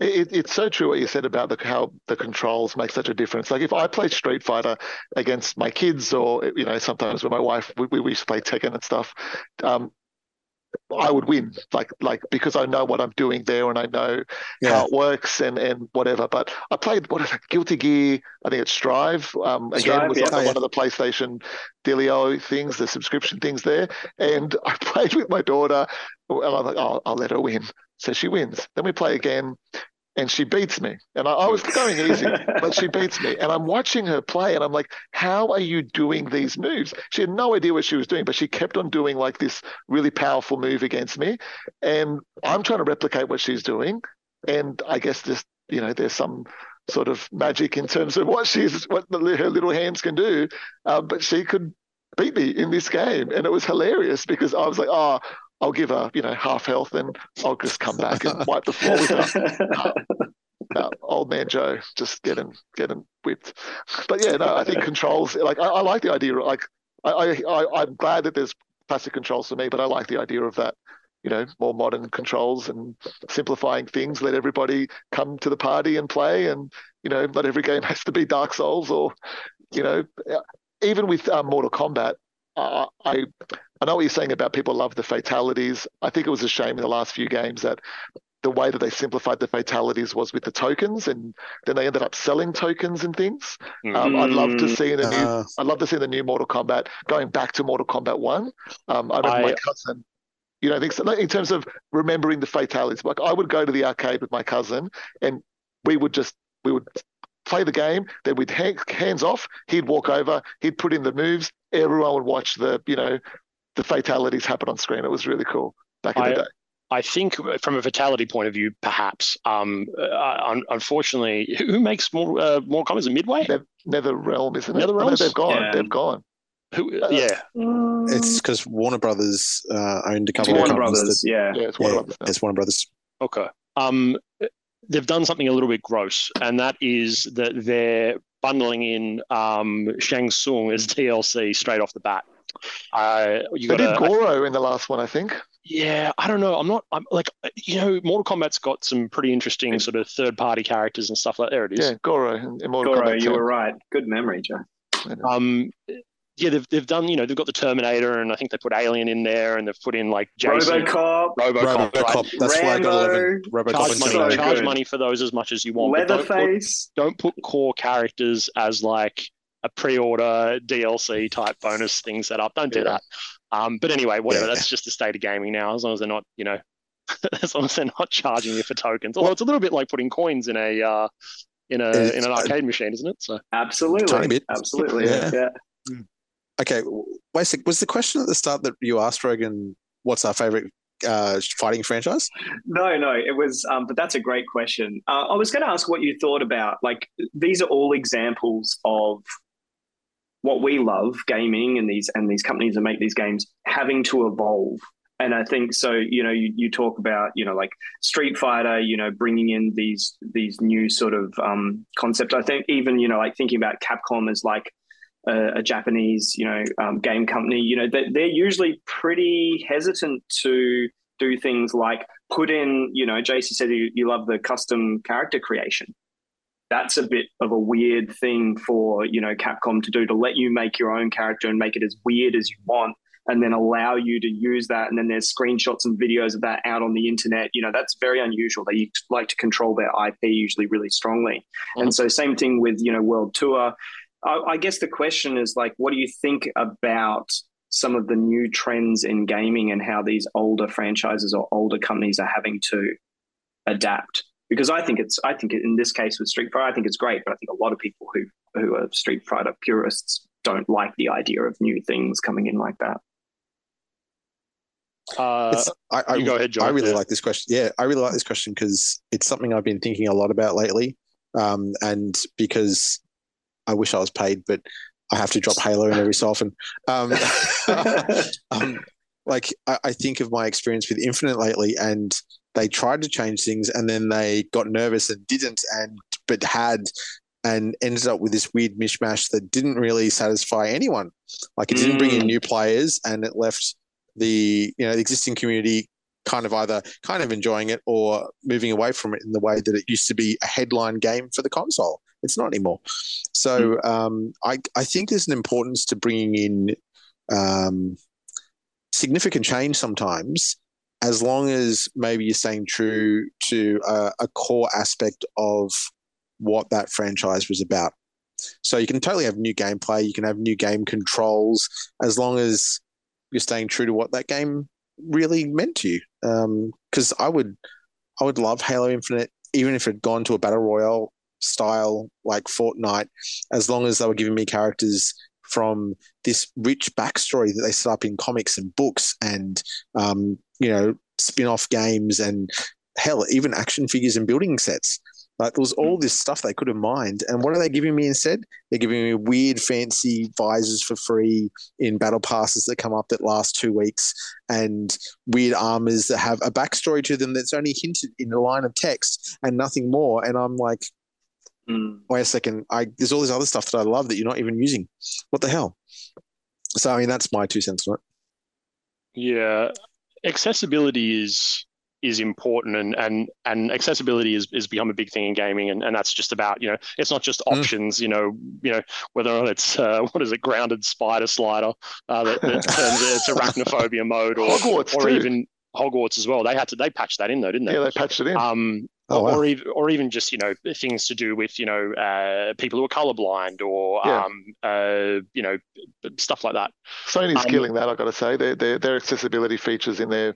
It, it's so true what you said about the, how the controls make such a difference. Like if I play Street Fighter against my kids, or you know, sometimes with my wife, we, we used to play Tekken and stuff. Um, I would win, like like because I know what I'm doing there and I know Yeah. how it works and and whatever. But I played what is it, Guilty Gear? I think it's Strive. Um, again, Strive, was yeah. on Oh, one of the PlayStation Delio things, the subscription things there. And I played with my daughter, and I'm like, oh, I'll let her win. So she wins. Then we play again, and she beats me. And I, I was going easy, but she beats me. And I'm watching her play, and I'm like, how are you doing these moves? She had no idea what she was doing, but she kept on doing like this really powerful move against me. And I'm trying to replicate what she's doing. And I guess this, you know, there's some sort of magic in terms of what she's, what the, her little hands can do. Uh, but she could beat me in this game. And it was hilarious because I was like, oh, I'll give her, you know, half health and I'll just come back and wipe the floor with her uh, old man Joe just get him, get him whipped. But yeah, no, I think controls like I, I like the idea. Like I, I I I'm glad that there's classic controls for me, but I like the idea of that. You know, more modern controls and simplifying things. Let everybody come to the party and play, and you know, not every game has to be Dark Souls or, you know, even with um, Mortal Kombat. Uh, I I know what you're saying about people love the fatalities. I think it was a shame in the last few games that the way that they simplified the fatalities was with the tokens, and then they ended up selling tokens and things. Mm. Um, I'd love to Mm. see in the new. Uh, I'd love to see the new Mortal Kombat going back to Mortal Kombat One. Um, I remember I- my cousin. You know, I think so, like, in terms of remembering the fatalities. Like I would go to the arcade with my cousin, and we would just we would play the game. Then we'd hand, hands off. He'd walk over. He'd put in the moves. Everyone would watch the you know the fatalities happen on screen. It was really cool back in I- the day. I think from a fatality point of view, perhaps. Um, uh, unfortunately, who who makes more uh, more comments? Midway? Nether, NetherRealm, isn't it? Nether I know Realms? they've gone. Yeah. They've gone. Who? Uh, yeah, it's because Warner Brothers uh, owned a It's couple of Warner companies Brothers, that- yeah. Yeah, it's one yeah, of them. now. it's Warner Brothers. Okay. Um, they've done something a little bit gross, and that is that they're bundling in um, Shang Tsung as DLC straight off the bat. Uh, you They got did Goro in the last one, I think. yeah, I don't know. I'm not. I'm like, you know, Mortal Kombat's got some pretty interesting sort of third-party characters and stuff like. There it is. Yeah, Goro in, in Mortal Goro, Kombat you 10. were right. Good memory, Joe. Um, yeah, they've they've done. You know, they've got the Terminator, and I think they put Alien in there, and they've put in like Jason, RoboCop, RoboCop, right? RoboCop. That's why I got eleven. RoboCop Charge and money, so Terminator. charge good. money for those as much as you want. but don't put- don't put core characters as like a pre-order DLC type bonus thing set up. Don't do Yeah. that. Um, but anyway, whatever. Yeah. That's just the state of gaming now. As long as they're not, you know, as long as they're not charging you for tokens. Although it's a little bit like putting coins in a uh, in a in an arcade machine, isn't it? So Absolutely. Tiny bit. Absolutely. Yeah. Yeah. Okay, wait. Was the question at the start that you asked Rogan, what's our favorite uh, fighting franchise? No, no, it was, um, but that's a great question. Uh, I was going to ask what you thought about, like, these are all examples of what we love, gaming, and these and these companies that make these games having to evolve. And I think so. You know, you, you talk about you know like Street Fighter, you know, bringing in these these new sort of um, concepts. I think even you know like thinking about Capcom as like a, a Japanese you know um, game company. You know, they, they're usually pretty hesitant to do things like put in, you know, JC said you, you love the custom character creation. That's a bit of a weird thing for, you know, Capcom to do to let you make your own character and make it as weird as you want and then allow you to use that. And then there's screenshots and videos of that out on the internet. You know, that's very unusual. They like to control their IP usually really strongly. And so, same thing with, you know, World Tour. I, I guess the question is like, what do you think about some of the new trends in gaming and how these older franchises or older companies are having to adapt? Because I think it's, I think in this case with Street Fighter, I think it's great, but I think a lot of people who who are Street Fighter purists don't like the idea of new things coming in like that. uh, I, I, you go ahead, John. I really Yeah. like this question. Yeah, I really like this question because it's something I've been thinking a lot about lately. Um, and because I wish I was paid, but I have to drop Halo in every so often. Um, um, like I, I think of my experience with Infinite lately, and they tried to change things, and then they got nervous and didn't, and but had, and ended up with this weird mishmash that didn't really satisfy anyone. Like it didn't bring in Mm. new players, and it left the you know the existing community kind of either kind of enjoying it or moving away from it in the way that it used to be a headline game for the console. It's not anymore. So um, I I think there's an importance to bringing in um, significant change sometimes as long as maybe you're staying true to a, a core aspect of what that franchise was about. So you can totally have new gameplay, you can have new game controls, as long as you're staying true to what that game really meant to you. Because um, I would, I would love Halo Infinite, even if it had gone to a battle royale style like Fortnite, as long as they were giving me characters from this rich backstory that they set up in comics and books and um, you know spin-off games and hell even action figures and building sets. Like there was all this stuff they could have mined. And what are they giving me instead? They're giving me weird fancy visors for free in battle passes that come up that last two weeks and weird armors that have a backstory to them that's only hinted in a line of text and nothing more. And i'm like Mm. Wait a second. I there's all this other stuff that I love that you're not even using. What the hell? So I mean, that's my two cents on it. Yeah, accessibility is is important and and and accessibility is, is become a big thing in gaming and, and that's just about you know it's not just Mm. options you know you know whether or not it's uh, what is it grounded spider slider uh, that, that turns it to arachnophobia mode or Hogwarts or too. even Hogwarts as well they had to they patched that in though didn't they Yeah, they patched it in. um Oh, wow. or even or even just you know things to do with you know uh, people who are colorblind or Yeah. um uh you know stuff like that Sony's um, killing that. I've got to say, their their, their accessibility features in their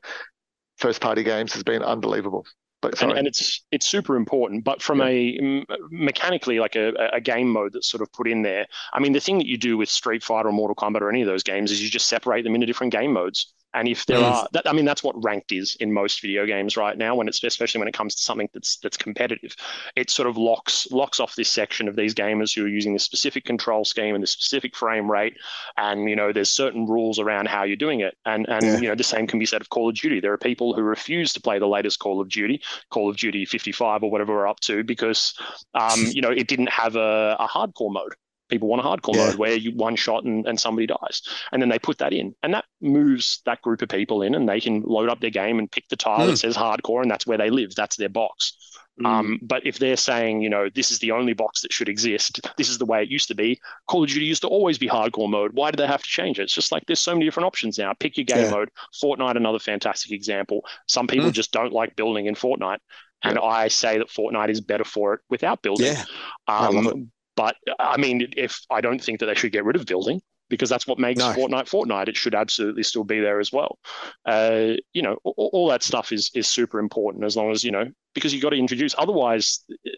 first party games has been unbelievable. But and, and it's it's super important but from a m- mechanically like a, a game mode that's sort of put in there i mean the thing that you do with street fighter or mortal kombat or any of those games is you just separate them into different game modes and if there Mm. are that, i mean that's what ranked is in most video games right now when it's especially when it comes to something that's that's competitive it sort of locks locks off this section of these gamers who are using this specific control scheme and this specific frame rate and you know there's certain rules around how you're doing it and and Yeah. you know the same can be said of call of duty there are people who refuse to play the latest call of duty Call of Duty 55 or whatever we're up to because um, you know it didn't have a, a hardcore mode. People want a hardcore Yeah. mode where you one shot and, and somebody dies, and then they put that in, and that moves that group of people in, and they can load up their game and pick the tile Hmm. that says hardcore, and that's where they live. That's their box. Mm. Um, but if they're saying, you know, this is the only box that should exist, this is the way it used to be. Call of Duty used to always be hardcore mode. Why did they have to change it? It's just like there's so many different options now. Pick your game Yeah. mode. Fortnite, another fantastic example. Some people Mm. just don't like building in Fortnite, and I say that Fortnite is better for it without building. Yeah, I love Um, but I mean, if I don't think that they should get rid of building because that's what makes No. Fortnite Fortnite. It should absolutely still be there as well. Uh, you know, all, all that stuff is is super important as long as you know because you've got to introduce. Otherwise, uh,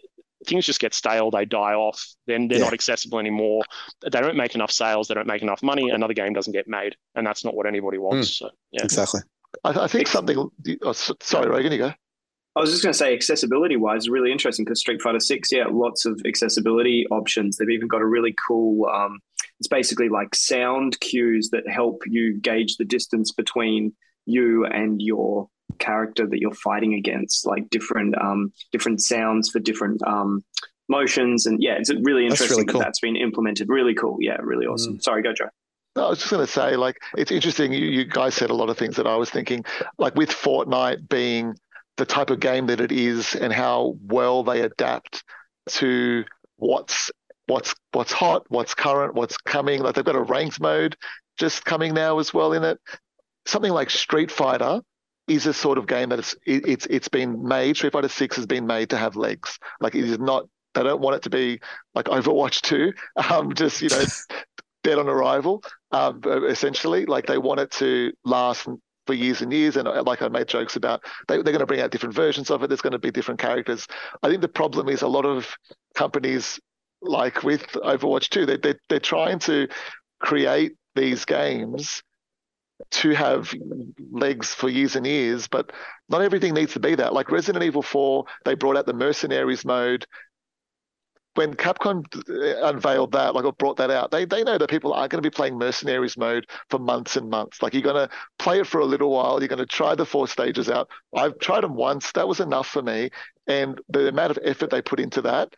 things just get stale. They die off. Then they're Yeah. not accessible anymore. They don't make enough sales. They don't make enough money. Another game doesn't get made, and that's not what anybody wants. So yeah. exactly. I, I think something. Oh, sorry, Rogan, you go. I was just going to say, accessibility wise, really interesting because Street Fighter Six, yeah, lots of accessibility options. They've even got a really cool. Um, it's basically like sound cues that help you gauge the distance between you and your character that you're fighting against, like different um, different sounds for different um, motions, and yeah, it's really That's interesting really cool. that that's been implemented. Really cool, yeah, really awesome. Sorry, go Joe. No, I was just going to say, like, it's interesting. You, you guys said a lot of things that I was thinking, like with Fortnite being the type of game that it is, and how well they adapt to what's what's what's hot, what's current, what's coming. Like they've got a ranked mode just coming now as well in it. Something like Street Fighter is a sort of game that it's it, it's it's been made. Street Fighter Six has been made to have legs. Like it is not. They don't want it to be like Overwatch Two. Um, just you know, dead on arrival. Um, essentially, like they want it to last for years and years. And uh, like I made jokes about, they, they're going to bring out different versions of it. There's going to be different characters. I think the problem is a lot of companies, like with Overwatch 2, they, they, they're trying to create these games to have legs for years and years, but not everything needs to be that. Like Resident Evil 4, they brought out the mercenaries mode. When Capcom uh, unveiled that, like or brought that out, they they know that people are going to be playing mercenaries mode for months and months. Like you're going to play it for a little while, you're going to try the four stages out. I've tried them once, that was enough for me, and the amount of effort they put into that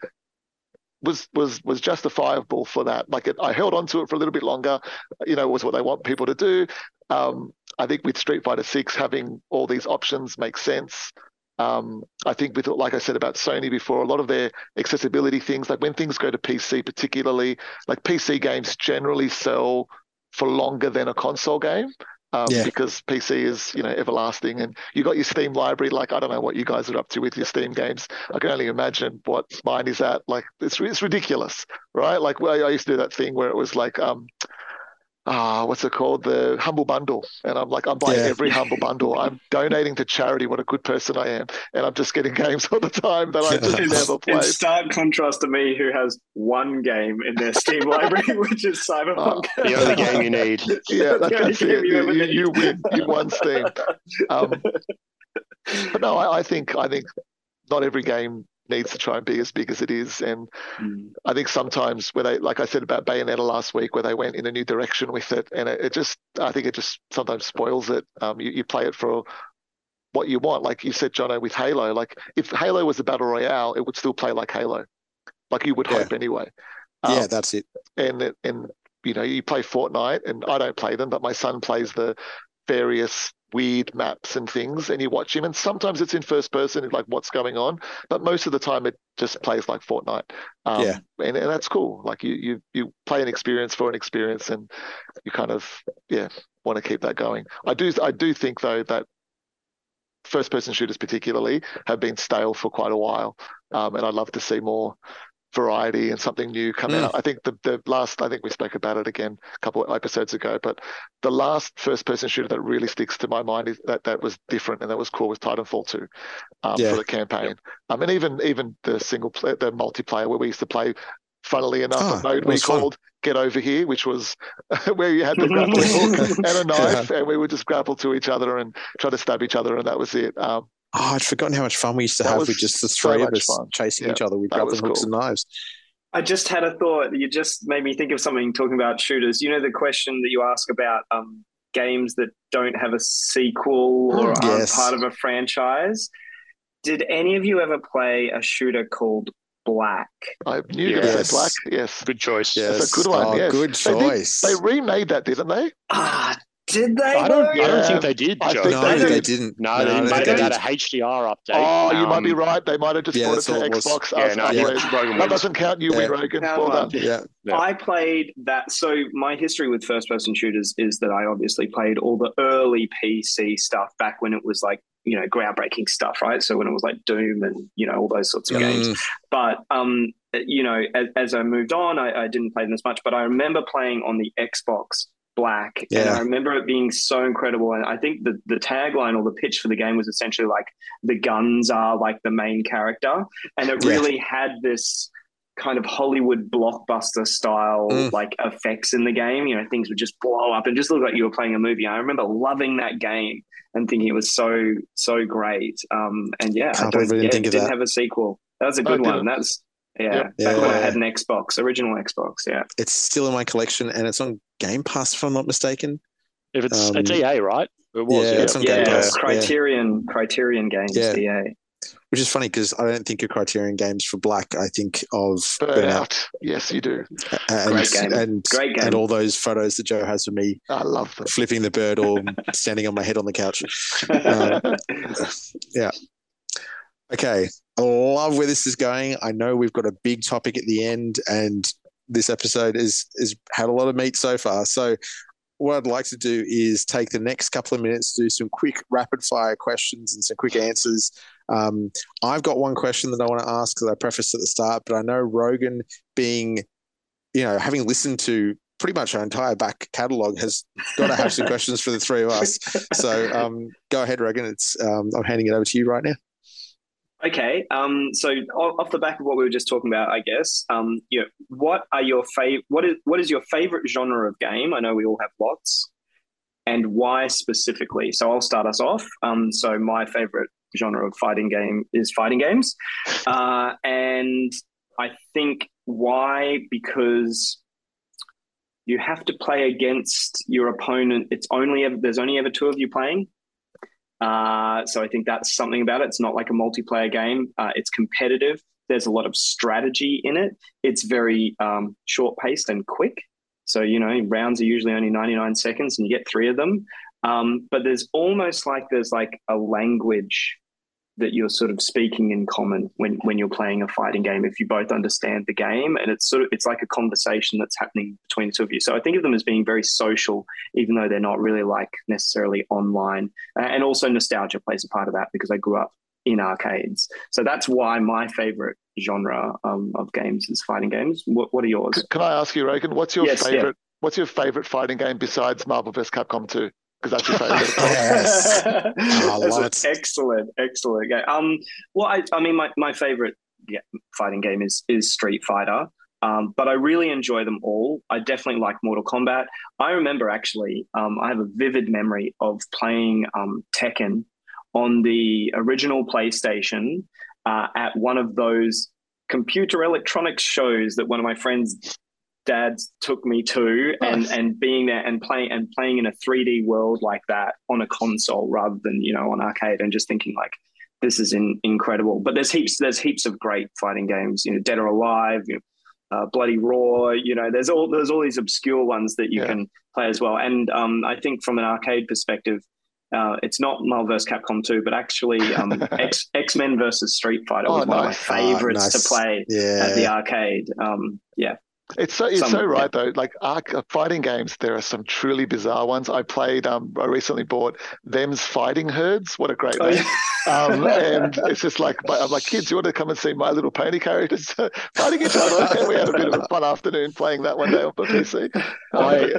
was was was justifiable for that. Like it, I held on to it for a little bit longer. You know, was what they want people to do. Um, I think with Street Fighter Six having all these options makes sense. Um, I think with like I said about Sony before, a lot of their accessibility things, like when things go to PC, particularly, like PC games generally sell for longer than a console game. Um, Yeah. because PC is you know everlasting, and you got your Steam library. Like I don't know what you guys are up to with your Steam games. I can only imagine what mine is at. Like it's it's ridiculous, right? Like well, I used to do that thing where it was like um, ah, what's it called? The Humble Bundle. And I'm like, I'm buying Yeah. every Humble Bundle. I'm donating to charity. What a good person I am. And I'm just getting games all the time that I just In- never In stark contrast to me, who has one game in their Steam library, which is Cyberpunk. The only game you need. Yeah, that, that's game it. you You, you, you win. You won Steam. Um, but no, I, I think I think not every game needs to try and be as big as it is, and Mm. I think sometimes where they, like I said about Bayonetta last week, where they went in a new direction with it, and it, it just, I think it just sometimes spoils it. Um, you, you play it for what you want, like you said, Jono, with Halo. Like if Halo was a battle royale, it would still play like Halo, like you would Yeah. hope anyway. yeah, Um, that's it. and and you know you play Fortnite, and I don't play them, but my son plays the various weird maps and things, and you watch him, and sometimes it's in first person, like what's going on, but most of the time it just plays like Fortnite. Um, Yeah. and, and that's cool. Like you you you play an experience for an experience, and you kind of yeah want to keep that going. I do I do think though that first person shooters particularly have been stale for quite a while, um, and I'd love to see more variety and something new come Mm. out. I think the the last I think we spoke about it again a couple of episodes ago, but the last first person shooter that really sticks to my mind is that that was different and that was cool was Titanfall 2 um, Yeah. for the campaign. Um, and even even the single play, the multiplayer where we used to play funnily enough Ah, a mode we was fun. called Get Over Here, which was where you had the grappling hook and a knife and we would just grapple to each other and try to stab each other and that was it. Um, Oh, I'd forgotten how much fun we used to That have with just the so three of us fun. chasing Yeah, each other with that was grappling hooks cool. and knives. I just had a thought. You just made me think of something talking about shooters. You know the question that you ask about um, games that don't have a sequel or Mm, aren't yes. part of a franchise. Did any of you ever play a shooter called Black? I knew you were Yes. black. Yes. Good choice. Yes. That's a good one, Oh, yes. good They did- choice. They remade that, didn't they? Ah, did they? I don't. I don't think they did, I Joe. think no, they they, did. didn't. No, no, they, I don't they, think they they had did. a HDR update. Oh, you might be Um, right. They might have just yeah, brought it that's to all was. Xbox Yeah, no, yeah, That doesn't count. You Yeah. win, Rogan. How Well about- done. Yeah. Yeah. I played that. So my history with first-person shooters is that I obviously played all the early PC stuff back when it was like you know groundbreaking stuff, right? So when it was like Doom and you know all those sorts of games. Mm, But um, you know, as, as I moved on, I, I didn't play them as much. But I remember playing on the Xbox Black, and I remember it being so incredible. And I think the the tagline or the pitch for the game was essentially like the guns are like the main character, and it Yeah. really had this kind of Hollywood blockbuster style Mm. like effects in the game. You know, things would just blow up and just look like you were playing a movie. I remember loving that game and thinking it was so so great. Um, and yeah, Can't I don't I didn't yeah, think it of didn't that. have a sequel. That was a good it one. didn't. That's yeah, Yep. back when I had an Xbox, original Xbox. Yeah, it's still in my collection, and it's on Game Pass, if I'm not mistaken. If it's Um, it's EA, right? It was. yeah, Yeah, it's on yeah. Game Pass. Yeah. Criterion, Criterion Games, Yeah. EA. Which is funny because I don't think of Criterion games for Black. I think of Burnout, Burnout. Yes, you do. and Great game. and Great game. and all those photos that Joe has of me I love them. flipping the bird or standing on my head on the couch. Um, yeah. Okay. I love where this is going. I know we've got a big topic at the end, and this episode is is had a lot of meat so far. So what I'd like to do is take the next couple of minutes to do some quick rapid fire questions and some quick answers. Um, I've got one question that I want to ask that I prefaced at the start, but I know Rogan being, you know, having listened to pretty much our entire back catalogue has got to have some questions for the three of us. So um, go ahead, Rogan. It's um, I'm handing it over to you right now. Okay, um, so off the back of what we were just talking about, I guess, um, you know, what are your fav- What is what is your favorite genre of game? I know we all have lots, and why specifically? So I'll start us off. Um, so my favorite genre of fighting game is fighting games, uh, and I think why because you have to play against your opponent. It's only ever, there's only ever two of you playing. Uh, so I think that's something about it. It's not like a multiplayer game. Uh, it's competitive. There's a lot of strategy in it. It's very um, short paced and quick. So you know, rounds are usually only 99 seconds, and you get three of them. Um, but there's almost like there's like a language that you're sort of speaking in common when when you're playing a fighting game if you both understand the game and it's sort of it's like a conversation that's happening between the two of you. So i think of them as being very social even though they're not really like necessarily online. And also nostalgia plays a part of that because i grew up in arcades. So that's why my favorite genre um, of games is fighting games. What, what are yours? Can i ask you Rogan? what's your Yes, yeah. favorite what's your favorite fighting game besides marvel vs. Capcom 2 because that's your favorite Yes. I That's love it. Excellent, excellent game. Um, well, I, I mean, my, my favorite yeah, fighting game is is Street Fighter. Um, but I really enjoy them all. I definitely like Mortal Kombat. I remember actually, um, I have a vivid memory of playing um, Tekken on the original PlayStation uh, at one of those computer electronics shows that one of my friends' dads took me to, and Nice. and being there and playing and playing in a 3D world like that on a console rather than you know on arcade, and just thinking like this is in, incredible. But there's heaps there's heaps of great fighting games. You know, Dead or Alive. You know, uh, Bloody Roar, you know, there's all there's all these obscure ones that you Yeah. can play as well. And um, I think from an arcade perspective, uh, it's not Marvel vs. Capcom 2, but actually um, X X Men versus Street Fighter Oh, was one nice. of my favorites Ah, nice. to play Yeah. at the arcade. Um, yeah, It's so you're Some- so right though. Like arc, uh, fighting games, there are some truly bizarre ones. I played. Um, I recently bought them's Fighting Herds. What a great Oh, name! Um, and it's just like but I'm like, kids, you want to come and see My Little Pony characters fighting each other? And we had a bit of a fun afternoon playing that one day on the PC. I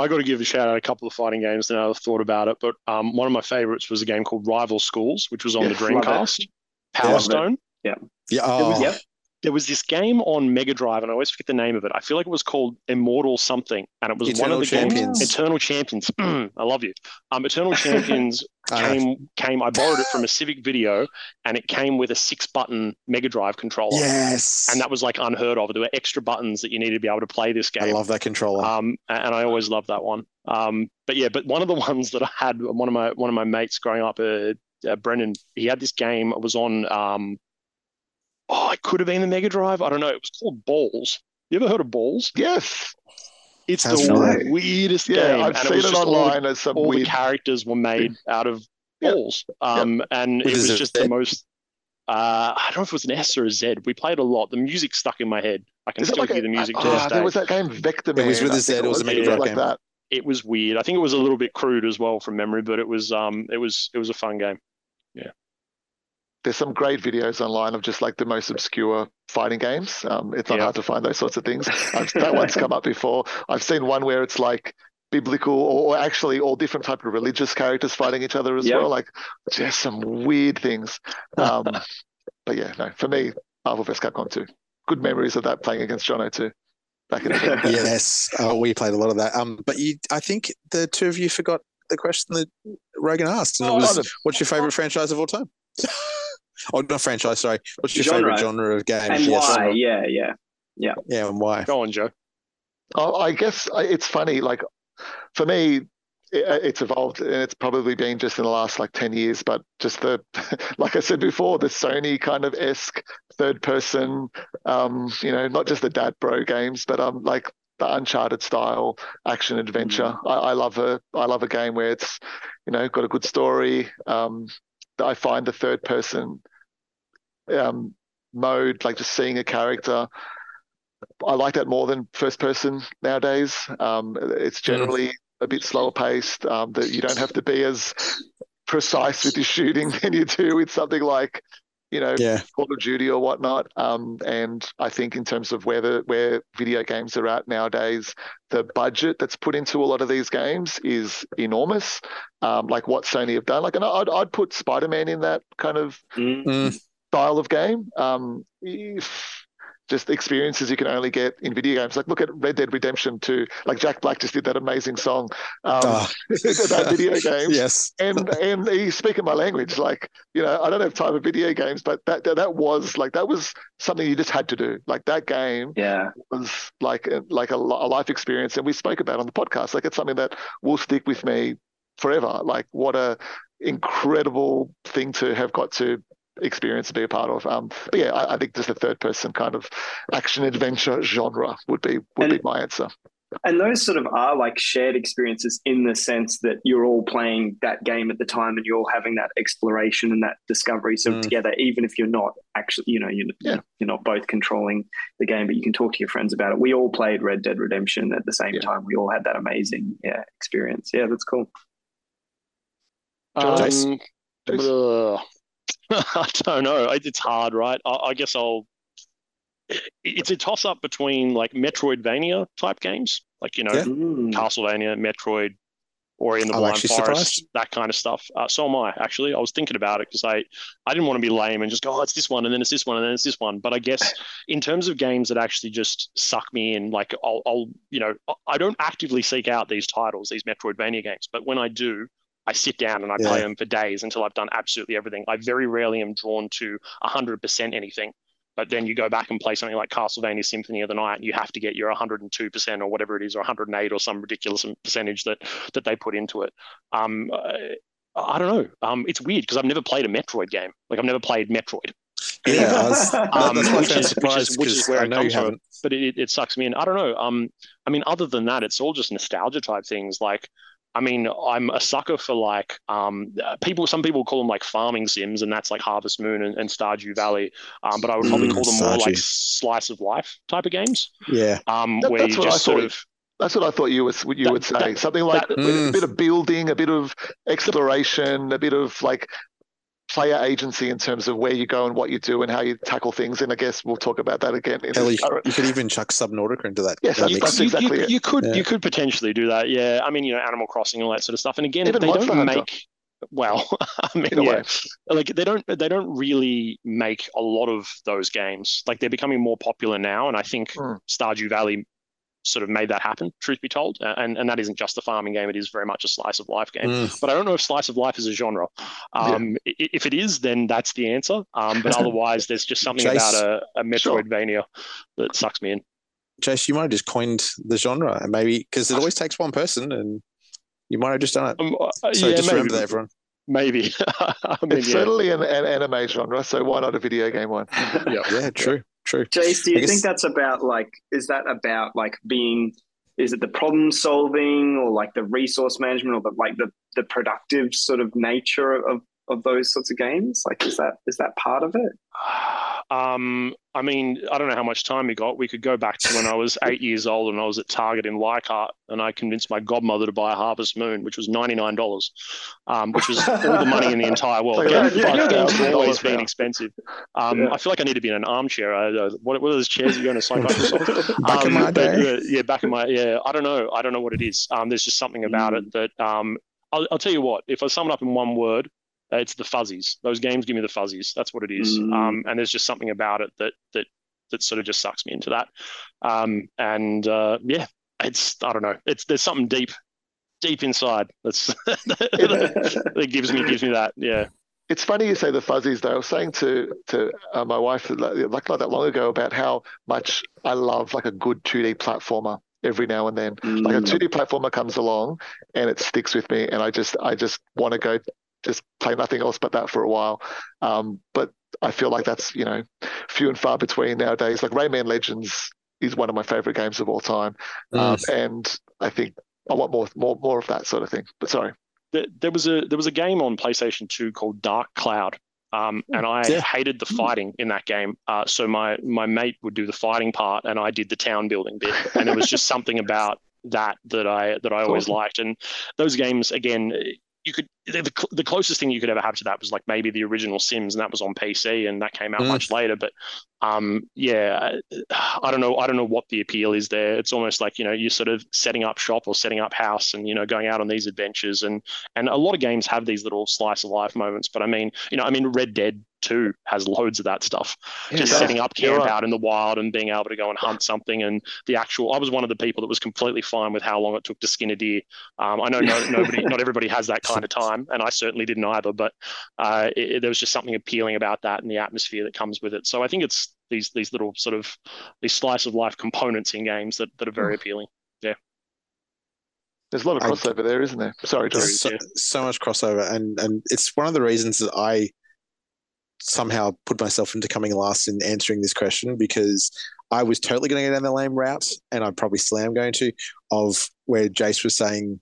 I got to give a shout out a couple of fighting games now I've thought about it, but um, one of my favorites was a game called Rival Schools, which was on Yes, the. Dreamcast. Power Stone. Yeah. Yeah. Oh, was, Yep. There was this game on Mega Drive, and I always forget the name of it. I feel like it was called Immortal something, and it was one of the games. Eternal Champions. I love you. Um, Eternal Champions came came. I borrowed it from a Civic Video, and it came with a six button Mega Drive controller. yes. And that was like unheard of. There were extra buttons that you needed to be able to play this game. I love that controller. Um, and I always loved that one. Um, but yeah, but one of the ones that I had, one of my one of my mates growing up, uh, uh, Brendan, he had this game. It was on. Um, oh, it could have been the Mega Drive. I don't know. It was called Ballz. You ever heard of Ballz? yes, It's Sounds the familiar. weirdest yeah, game. I've and seen was it just all the- online as some all the characters were made out of Yeah. balls. Um, and What it is was it, just Z? the most. Uh, I don't know if it was an S or a Z. We played a lot. The music stuck in my head. I can Is still like hear a, the music ah, to this there day. was that game Vector Man. It was with I a Z, think it was a Mega Drive like game. that. it was weird. I think it was a little bit crude as well from memory, but it was um it was it was a fun game. There's some great videos online of just like the most obscure fighting games. Um, it's not Yeah. hard to find those sorts of things. I've, that one's come up before. I've seen one where it's like biblical or, or actually all different type of religious characters fighting each other as Yeah. well. Like just some weird things. Um, but yeah, no, for me, Marvel vs. Capcom 2. Good memories of that playing against Jono too. Back in the day. yes. Oh, we played a lot of that. Um, but you, I think the two of you forgot the question that Rogan asked, and it Oh, was, "What's your favorite franchise of all time?" Oh, not franchise. Sorry. What's your Genre. favorite genre of games? and yes. why? Yeah, yeah. Yeah, yeah, and why? Go on, Joe. Oh, I guess it's funny. Like for me, it, it's evolved, and it's probably been just in the last like ten years. But just the, like I said before, the Sony kind of esque third person, um, you know, not just the dad bro games, but um, like the Uncharted style action adventure. I, I love a I love a game where it's, you know, got a good story. Um, I find the third person um, mode, like just seeing a character. I like that more than first person nowadays. Um, it's generally a bit slower paced. Um, that you don't have to be as precise with your shooting than you do with something like, you know, Yeah. Call of Duty or whatnot. Um, and I think in terms of where the where video games are at nowadays, the budget that's put into a lot of these games is enormous. Um, like what Sony have done. Like, and I'd I'd put Spider Man in that kind of Mm. Mm, style of game. Um, if- just experiences you can only get in video games. Like look at Red Dead Redemption 2. Like Jack Black just did that amazing song um, ah. about video games. yes. And and he's speaking my language. Like you know, I don't have time for video games, but that that, that was like that was something you just had to do. Like that game Yeah. was like like a, a life experience, and we spoke about on the podcast. Like it's something that will stick with me forever. Like what a incredible thing to have got to experience to be a part of. Um, but yeah, I, I think just the third person kind of action adventure genre would be would be my answer. And those sort of are like shared experiences in the sense that you're all playing that game at the time and you're all having that exploration and that discovery sort of Mm. together, even if you're not actually, you know, you're, Yeah. you're not both controlling the game, but you can talk to your friends about it. We all played Red Dead Redemption at the same Yeah. time. We all had that amazing yeah, experience. Yeah, that's cool. Jase? Um, ugh. I don't know. It's hard, right? I, I guess I'll. It's a toss up between like Metroidvania type games, like you know Yeah. Mm. Castlevania, Metroid, Ori and the I'm Blind Forest, surprised. that kind of stuff. Uh, so am I actually. I was thinking about it because I I didn't want to be lame and just go, oh, it's this one and then it's this one and then it's this one. But I guess in terms of games that actually just suck me in, like I'll, I'll you know I don't actively seek out these titles, these Metroidvania games, but when I do. I sit down and I play them for days until I've done absolutely everything. I very rarely am drawn to 100% anything. But then you go back and play something like Castlevania Symphony of the Night, and you have to get your 102% or whatever it is, or 108 or some ridiculous percentage that that they put into it. Um, I, don't know. Um, it's weird because I've never played a Metroid game. Like I've never played Metroid. Yeah, was, Um, that's why I which is- which is- surprised which is where I it know you comes from. haven't. But it, it, it sucks me in. I don't know. Um, I mean, other than that, it's all just nostalgia type things. Like, I mean, I'm a sucker for like um, people. Some people call them like farming sims, and that's like Harvest Moon and, and Stardew Valley. Um, but I would probably Mm, call them more like slice of life type of games. Yeah, Um, That- where that's you what I just sort thought. of That's what I thought you would you That- would say. that- Something like that- a Mm. bit of building, a bit of exploration, a bit of like player agency in terms of where you go and what you do and how you tackle things. And I guess we'll talk about that again. In hell, you, current- you could even chuck Subnautica into that. Yes, that that's- you, that's you- exactly you- it. you could Yeah. you could potentially do that. Yeah, I mean, you know, Animal Crossing and all that sort of stuff. And again, Even they Monster don't Hunter. make well. I mean, yeah, way. like they don't they don't really make a lot of those games. Like they're becoming more popular now, and I think Mm. Stardew Valley sort of made that happen. Truth be told, Uh, and and that isn't just a farming game; it is very much a slice of life game. Mm, But I don't know if slice of life is a genre. Um, i- If it is, then that's the answer. Um, but otherwise, there's just something Jase. about a, a Sure. Metroidvania that sucks me in. Jase, you might have just coined the genre, and maybe because it always takes one person, and you might have just done it. Um, uh, So yeah, just maybe, remember that, everyone. Maybe. I mean, It's yeah. certainly an, an anime genre, so why not a video game one? Yeah. Yeah, true, true. Jase, do you guess- think that's about like is that about like being is it the problem solving or like the resource management or the like the the productive sort of nature of of those sorts of games? Like is that is that part of it? Um, I mean, I don't know how much time we got. We could go back to when I was eight years old and I was at Target in Leichhardt, and I convinced my godmother to buy a Harvest Moon, which was ninety nine dollars, um, which was all the money in the entire world. Like Game- about video games have $5,000 always been expensive. Um, Yeah. I feel like I need to be in an armchair. I, uh, what, what are those chairs you go in a psychiatrist office? Back in Um, my but, day. uh, yeah, back in my yeah. I don't know. I don't know what it is. Um, there's just something about it that um, I'll, I'll tell you what. If I sum it up in one word, it's the fuzzies. Those games give me the fuzzies. That's what it is. Mm. Um, and there's just something about it that that that sort of just sucks me into that. Um, and uh, yeah, it's I don't know. It's there's something deep, deep inside that's that gives me gives me that. Yeah. It's funny you say the fuzzies though. I was saying to to uh, my wife like, like not that long ago about how much I love like a good 2D platformer every now and then. Like a Mm. 2D platformer comes along and it sticks with me, and I just I just want to go just play nothing else but that for a while. Um, but I feel like that's you know few and far between nowadays. Like Rayman Legends is one of my favorite games of all time, um, and I think I want more more more of that sort of thing. But sorry, there, there was a there was a game on PlayStation 2 called Dark Cloud. Um, and I Yeah. hated the fighting in that game. Uh, so my my mate would do the fighting part, and I did the town building bit. And it was just something about that that I that I always Awesome. liked. And those games, again, you could the, the, closest thing you could ever have to that was like maybe the original Sims, and that was on PC, and that came out Mm. much later. But um, yeah, I don't know. I don't know what the appeal is there. It's almost like you know you're sort of setting up shop or setting up house, and you know going out on these adventures, and and a lot of games have these little slice of life moments. But I mean, you know, I mean, Red Dead Two has loads of that stuff. Yeah, just does. setting up camp right. out in the wild and being able to go and hunt something, and the actual. I was one of the people that was completely fine with how long it took to skin a deer. Um, I know no, nobody, not everybody has that kind of time, and I certainly didn't either. But uh, it, it- there was just something appealing about that and the atmosphere that comes with it. So I think it's these these little sort of these slice of life components in games that, that are very appealing. Yeah. There's a lot of I- crossover there, isn't there? Sorry, Joe. So, yeah. so much crossover, and and it's one of the reasons that I somehow put myself into coming last in answering this question because I was totally going to go down the lame route, and I probably still am going to, of where Jase was saying,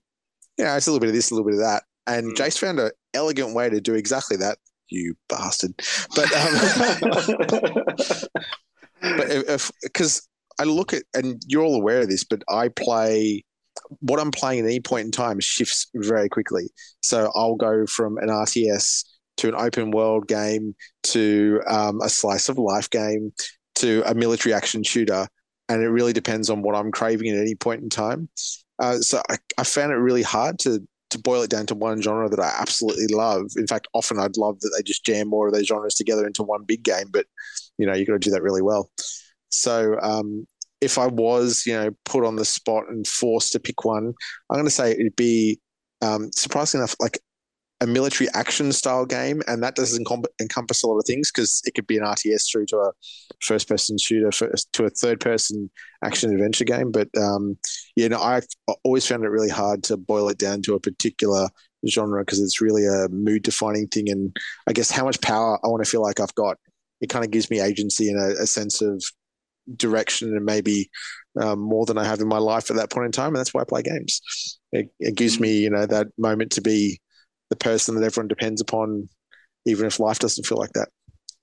you know, it's a little bit of this, a little bit of that. And Mm. Jase found an elegant way to do exactly that, you bastard. But um, but if because I look at and you're all aware of this, but I play what I'm playing at any point in time shifts very quickly. So I'll go from an RTS to an open world game to um, a slice of life game to a military action shooter, and it really depends on what I'm craving at any point in time. Uh, so I, I found it really hard to to boil it down to one genre that I absolutely love. In fact, often I'd love that they just jam more of those genres together into one big game, but you know you got to do that really well. So um, if I was, you know, put on the spot and forced to pick one, I'm going to say it'd be um, surprisingly enough like a military action style game, and that doesn't encom- encompass a lot of things because it could be an RTS through to a first person shooter first, to a third person action adventure game. But um, you know, I've always found it really hard to boil it down to a particular genre because it's really a mood defining thing, and I guess how much power I want to feel like I've got. It kind of gives me agency and a, a sense of direction and maybe um, more than I have in my life at that point in time. And that's why I play games. It, it gives me, you know, that moment to be the person that everyone depends upon, even if life doesn't feel like that.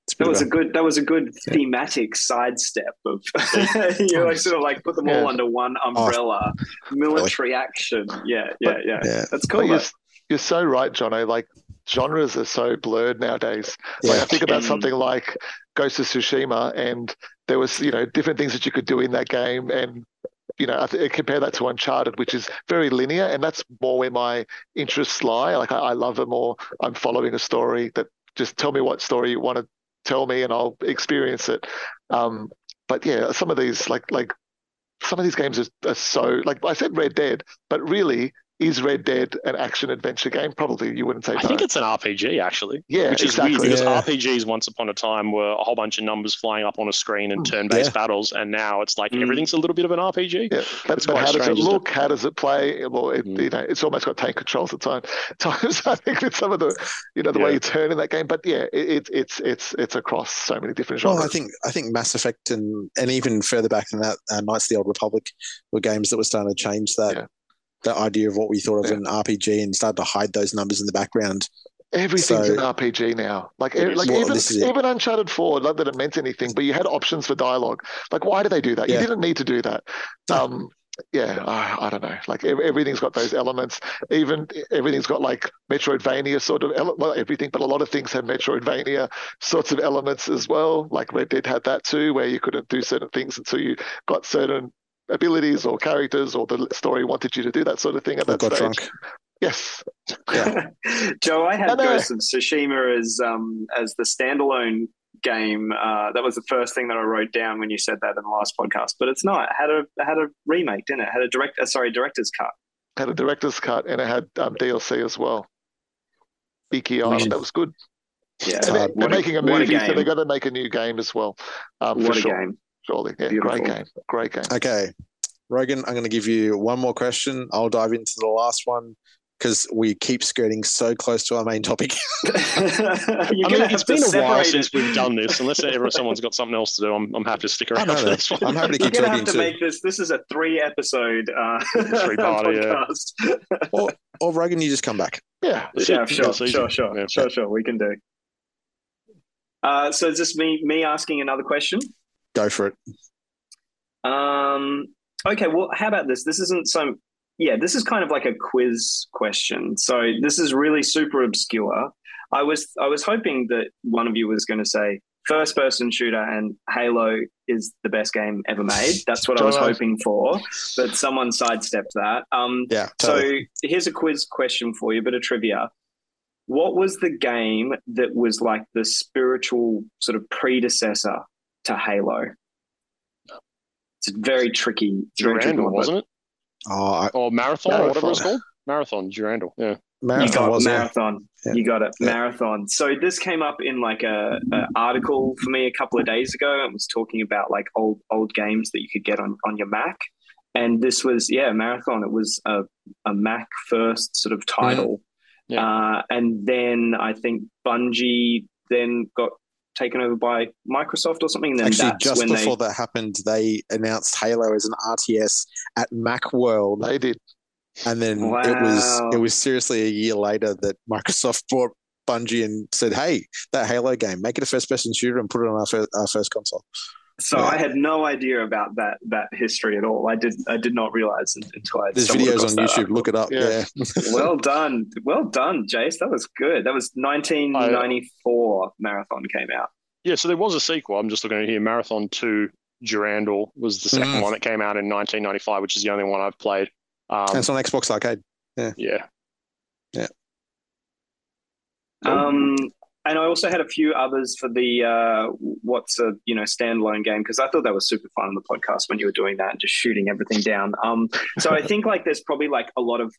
It's a bit That was a- a good. That was a good Yeah. thematic sidestep of you know, like sort of like put them all under one umbrella. Military action. Yeah, yeah, yeah. yeah. That's But cool. you're, you're so right, Jono. Like genres are so blurred nowadays. Like Yeah. I think about Mm. something like Ghost of Tsushima, and there was you know different things that you could do in that game, and you know I th- compare that to Uncharted, which is very linear, and that's more where my interests lie. Like I, I love it more. I'm following a story that just tell me what story you want to tell me, and I'll experience it. Um, but yeah, some of these like like some of these games are, are so like I said Red Dead, but really is Red Dead an action adventure game? Probably you wouldn't say that. I no. think it's an RPG actually. yeah, which is exactly. weird because Yeah. RPGs once upon a time were a whole bunch of numbers flying up on a screen and Mm, turn-based yeah. battles, and now it's like Mm. everything's a little bit of an RPG. Yeah, but, It's but quite how does it strange, isn't it? look? How does it play? Well, it, Mm. you know, it's almost got tank controls at time, times. I think with some of the, you know, the way you turn in that game. But yeah, it, it, it's it's it's across so many different genres. Well, I think I think Mass Effect and and even further back than that, uh, Knights of the Old Republic were games that were starting to change that Yeah. That idea of what we thought of Yeah. an RPG and started to hide those numbers in the background. Everything's So- an RPG now. Like, like Well, even this is it. even Uncharted Four, not that it meant anything, but you had options for dialogue. Like, why do they do that? Yeah. You didn't need to do that. Um, yeah, I, I don't know. Like everything's got those elements. Even everything's got like Metroidvania sort of ele- well, everything, but a lot of things have Metroidvania sorts of elements as well. Like Red Dead had that too, where you couldn't do certain things until you got certain abilities or characters or the story wanted you to do that sort of thing at Or that got stage. drunk. Yes. Yeah. Joe, I had No, no. Ghost of Tsushima as um as the standalone game. Uh, that was the first thing that I wrote down when you said that in the last podcast. But it's not. It had a it had a remake, didn't it? it had a direct uh, sorry director's cut. Had a director's cut and it had um, DLC as well. Iki Which- Island, that was good. Yeah, And they, hard. they're making a what a movie, so they're going to make a new game as well. Um, for what a sure, game! Surely. Yeah, Beautiful. great game, great game. Okay, Rogan, I'm going to give you one more question. I'll dive into the last one because we keep skirting so close to our main topic. You're I mean, have it's to been a while since we've done this. Unless ever someone's got something else to do, I'm, I'm happy to stick I around know for this one. I'm happy to You're keep gonna have to too. make this. This is a three episode uh, Three-parter, yeah. podcast. Or, or Rogan, you just come back. Yeah, yeah, it. sure, sure, sure, Yeah. sure, sure. We can do. Uh, so is this me me asking another question? Go for it. Um, okay, well, how about this? This isn't so. Yeah, this is kind of like a quiz question. So this is really super obscure. I was I was hoping that one of you was going to say first person shooter and Halo is the best game ever made. That's what I was hoping for, but someone sidestepped that. Um, Yeah. so here's a quiz question for you, a bit of trivia. What was the game that was like the spiritual sort of predecessor to Halo? It's a very tricky. very tricky Durandal, one, wasn't it? oh, I, Or Marathon, or whatever it's called? Marathon, Durandal. Yeah. You Marathon got was marathon. Yeah. You got it. Yeah. Marathon. So this came up in like a, a article for me a couple of days ago. It was talking about like old old games that you could get on on your Mac, and this was yeah marathon. It was a a Mac first sort of title, Yeah. uh, and then I think Bungie then got taken over by Microsoft or something. Then Actually, that's just when before they that happened, they announced Halo as an RTS at Macworld, They did. and then it was it was seriously a year later that Microsoft bought Bungie and said, "Hey, that Halo game, make it a first-person shooter and put it on our, fir- our first console." So Yeah. I had no idea about that that history at all. I did I did not realize un- until I There's videos on that YouTube. Look it up. Yeah. Yeah, well done, well done, Jase. That was good. That was 1994. Marathon came out. Yeah, so there was a sequel. I'm just looking at here. Marathon 2 Durandal was the second Mm. one that came out in 1995, which is the only one I've played. Um, and it's on Xbox Arcade. Yeah. Yeah. Yeah. Um, and I also had a few others for the uh, what's a you know standalone game because I thought that was super fun on the podcast when you were doing that and just shooting everything down. Um, so I think like there's probably like a lot of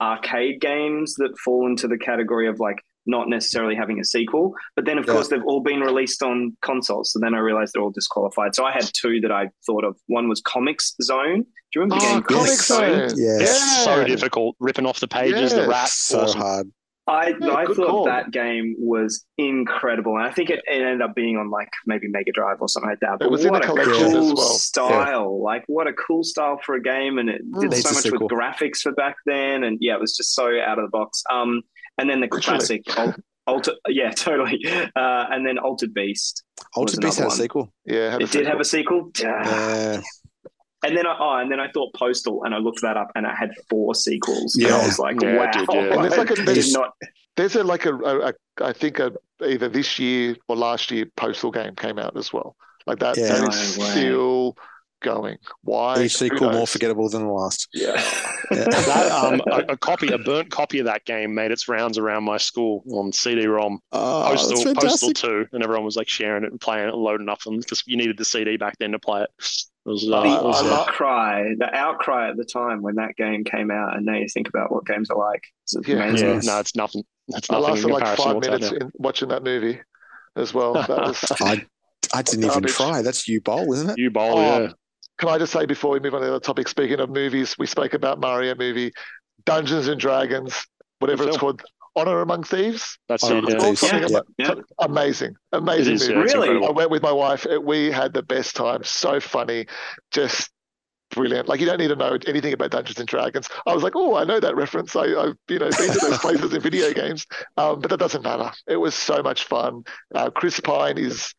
arcade games that fall into the category of like not necessarily having a sequel, but then of Yeah. course they've all been released on consoles. So then I realized they're all disqualified. So I had two that I thought of. One was Comix Zone. Do you remember the Oh, game Comix Yes. Zone. Yeah. It's so difficult. Ripping off the pages, Yeah. the rat. so awesome. hard. I, Yeah, I thought call. that game was incredible, and I think it, it ended up being on like maybe Mega Drive or something like that. But was what the a collections cool as well. style! Like what a cool style for a game, and it did Needs so much sequel. with graphics for back then, and yeah, it was just so out of the box. Um, and then the Literally. classic Al- Alter, yeah, totally. Uh, and then Altered Beast. Altered Beast had a sequel. Yeah, It did have a sequel. Yeah. Yeah. And then I oh, and then I thought Postal, and I looked that up, and it had four sequels. and Yeah. I was like, Yeah, wow. it did, yeah. And it's like a- I there's- not There's a like a, a, a I think a either this year or last year postal game came out as well. Like that, Yeah. that is No way. still going. Why? Each sequel more forgettable than the last. Yeah. Yeah. That, um, a, a copy, a burnt copy of that game made its rounds around my school on CD-ROM. Oh, Postal, that's Postal fantastic. 2, and everyone was like sharing it and playing it and loading up them because you needed the CD back then to play it. It was, uh, the was, I love- outcry, the outcry at the time when that game came out, and now you think about what games are like. It's Yeah. yeah, no, it's nothing. It's I nothing in lasted like five minutes in watching that movie as well. That was. I, I didn't even Garbage. try. That's Uwe Boll, isn't it? Uwe Boll, Oh, yeah. Can I just say before we move on to the other topic, speaking of movies, we spoke about Mario movie, Dungeons and Dragons, whatever it's called, Honor Among Thieves. That's it. Good Yeah. Thieves. Yeah. Yeah. Amazing, amazing It is, movie. Really? I went with my wife. We had the best time. So funny, just brilliant. Like you don't need to know anything about Dungeons and Dragons. I was like, oh, I know that reference. I, I've you know been to those places in video games, um, but that doesn't matter. It was so much fun. Uh, Chris Pine is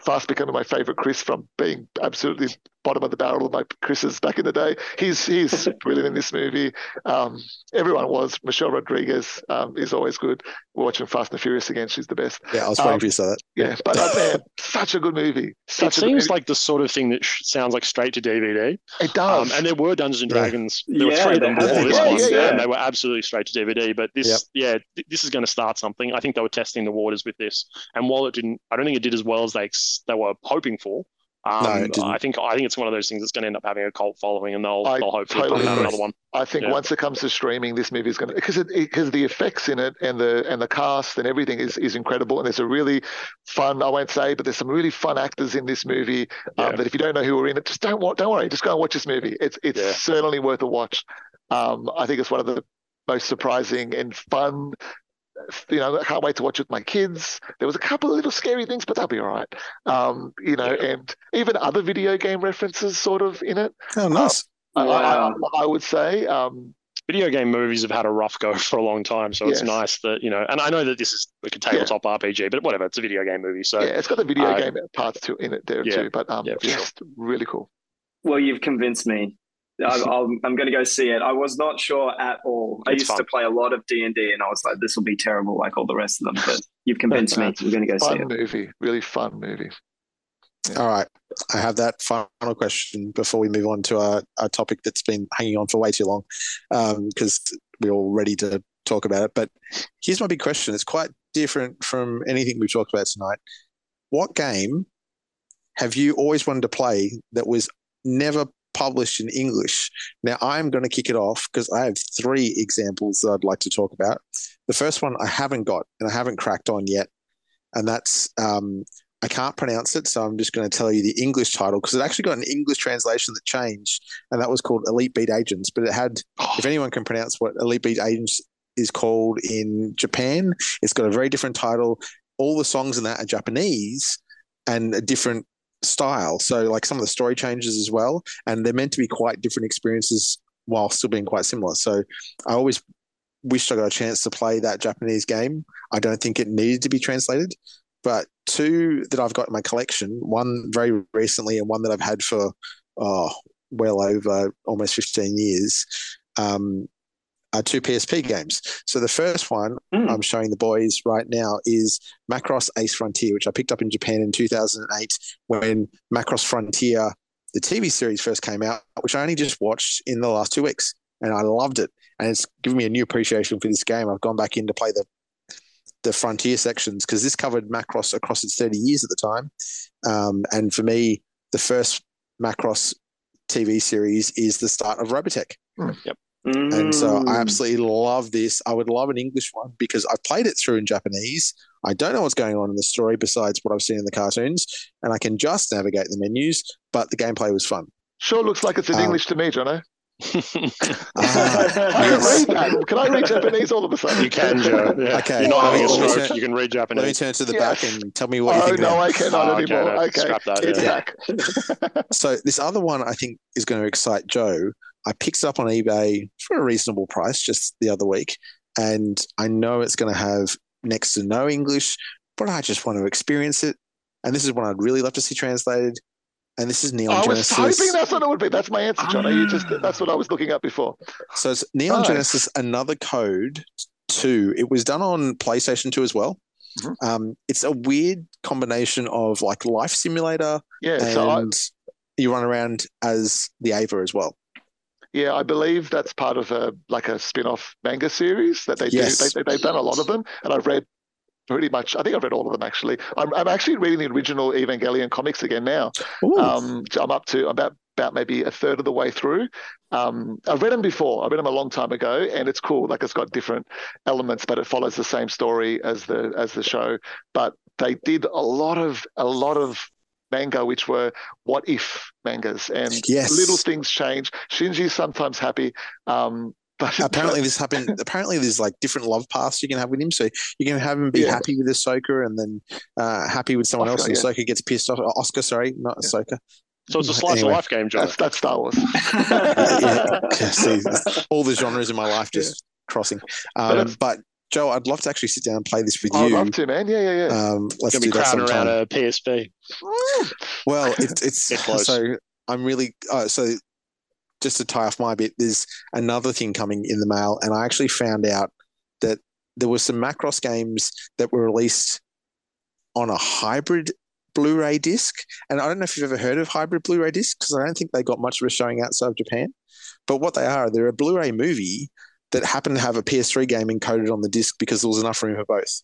fast becoming my favorite Chris from being absolutely bottom of the barrel of my Chris's back in the day. He's he's brilliant in this movie. Um, everyone was. Michelle Rodriguez um, is always good. We're watching Fast and the Furious again. She's the best. Yeah, I was waiting Um, for you to say that. Yeah, but uh, man, such a good movie. It Such a good seems movie. like the sort of thing that sh- sounds like straight to DVD. it Um, does. and there were Dungeons and Yeah. Dragons. There were Yeah, three of them before been. this Yeah, one, yeah, yeah. and they were absolutely straight to DVD. But this, yeah, th- this is going to start something. I think they were testing the waters with this, and while it didn't, I don't think it did as well as they ex- they were hoping for. Um, No. I think I think it's one of those things that's going to end up having a cult following, and they'll I they'll hopefully totally put out another one. I think Yeah. once it comes to streaming, this movie is going to because it because the effects in it and the and the cast and everything is is incredible. And there's a really fun I won't say, but there's some really fun actors in this movie. Um, Yeah. that if you don't know who are in it, just don't don't worry, just go and watch this movie. It's it's Yeah. certainly worth a watch. Um, I think it's one of the most surprising and fun. You know, I can't wait to watch it with my kids. There was a couple of little scary things, but they'll be all right. Um, you know, and even other video game references sort of in it. Oh, nice. I- I, Wow. I, I would say. Um, Video game movies have had a rough go for a long time, so it's nice that you know. And I know that this is like a tabletop RPG, but whatever, it's a video game movie. So yeah, it's got the video uh, game parts to in it there yeah. too, but um, Yeah, for just really cool. Well, you've convinced me. I, I'm, I'm going to go see it. I was not sure at all. I It's used fun. to play a lot of D and D, and I was like, "This will be terrible, like all the rest of them." But you've convinced me. We're going to go see Fun it. movie, really fun movie. All right. I have that final question before we move on to a, our topic that's been hanging on for way too long um, because we're all ready to talk about it. But here's my big question it's quite different from anything we've talked about tonight. What game have you always wanted to play that was never published in English? Now, I'm going to kick it off because I have three examples that I'd like to talk about. The first one I haven't got and I haven't cracked on yet, and that's um, I can't pronounce it, so I'm just going to tell you the English title because it actually got an English translation that changed, and that was called Elite Beat Agents. But it had, if anyone can pronounce what Elite Beat Agents is called in Japan, it's got a very different title. all the songs in that are Japanese and a different style. So like some of the story changes as well, and they're meant to be quite different experiences while still being quite similar. So I always wished I got a chance to play that Japanese game. I don't think it needed to be translated, but two that I've got in my collection, one very recently and one that I've had for oh, well over almost 15 years, um, are two PSP games. So the first one Mm. I'm showing the boys right now is Macross Ace Frontier, which I picked up in Japan in 2008 when Macross Frontier, the TV series, first came out, which I only just watched in the last two weeks, and I loved it. And it's given me a new appreciation for this game. I've gone back in to play the the Frontier sections because this covered Macross across its 30 years at the time. Um, and for me, the first Macross TV series is the start of Robotech. And so I Mm. absolutely love this. I would love an English one because I've played it through in Japanese. I don't know what's going on in the story besides what I've seen in the cartoons, and I can just navigate the menus, but the gameplay was fun. Sure looks like it's in Um, English to me, Jono. Ah, I can yes. read that. Can I read Japanese all of a sudden? you can, Joe. Yeah. Okay. You're not having a Let me stroke. turn- You can read Japanese. Let me turn to the Yes. back and tell me what you Oh think. no, now. I cannot Oh, okay, anymore. no, Okay, scrap that, it's yeah. back. So this other one I think is going to excite Joe. I picked it up on eBay for a reasonable price just the other week, and I know it's going to have next to no English, but I just want to experience it. And this is one I'd really love to see translated. And this is Neon Genesis. I was Genesis. hoping that's what it would be. That's my answer, Jono. You just Ah. that's what I was looking at before. So it's Neon. Genesis, another code two. It was done on PlayStation 2 as well. Mhm. Um, it's a weird combination of like life simulator Yeah, so I, and you run around as the Eva as well. yeah, I believe that's part of a like a spin-off manga series that they Yes. do. They, they, they've done a lot of them, and I've read pretty much. I think I've read all of them actually. I'm, I'm actually reading the original Evangelion comics again now. Um, I'm up to about about maybe a third of the way through. Um, I've read them before. I read them a long time ago, and it's cool. Like it's got different elements, but it follows the same story as the as the show. But they did a lot of a lot of manga, which were what if mangas, and Yes. little things change. Shinji's sometimes happy. Um, but apparently this happened apparently there's like different love paths you can have with him so you can have him be Yeah. happy with Ahsoka and then uh, happy with someone else and yeah. Ahsoka gets pissed off Oscar sorry not Yeah. Ahsoka So it's a slice Anyway. of life game, Joe. that's that's Star Wars. yeah, see, all the genres in my life just crossing um, it's- but Joe I'd love to actually sit down and play this with you. I'd love to, man. Yeah, yeah, yeah. um, let's Gonna do be that sometime. around a PSP. Well, it's it's Get so I'm really uh, so just to tie off my bit. There's another thing coming in the mail, and I actually found out that there were some Macross games that were released on a hybrid Blu-ray disc, and I don't know if you've ever heard of hybrid Blu-ray discs because I don't think they got much of a showing outside of Japan. But what they are, they're a Blu-ray movie that happened to have a PS3 game encoded on the disc because there was enough room for both.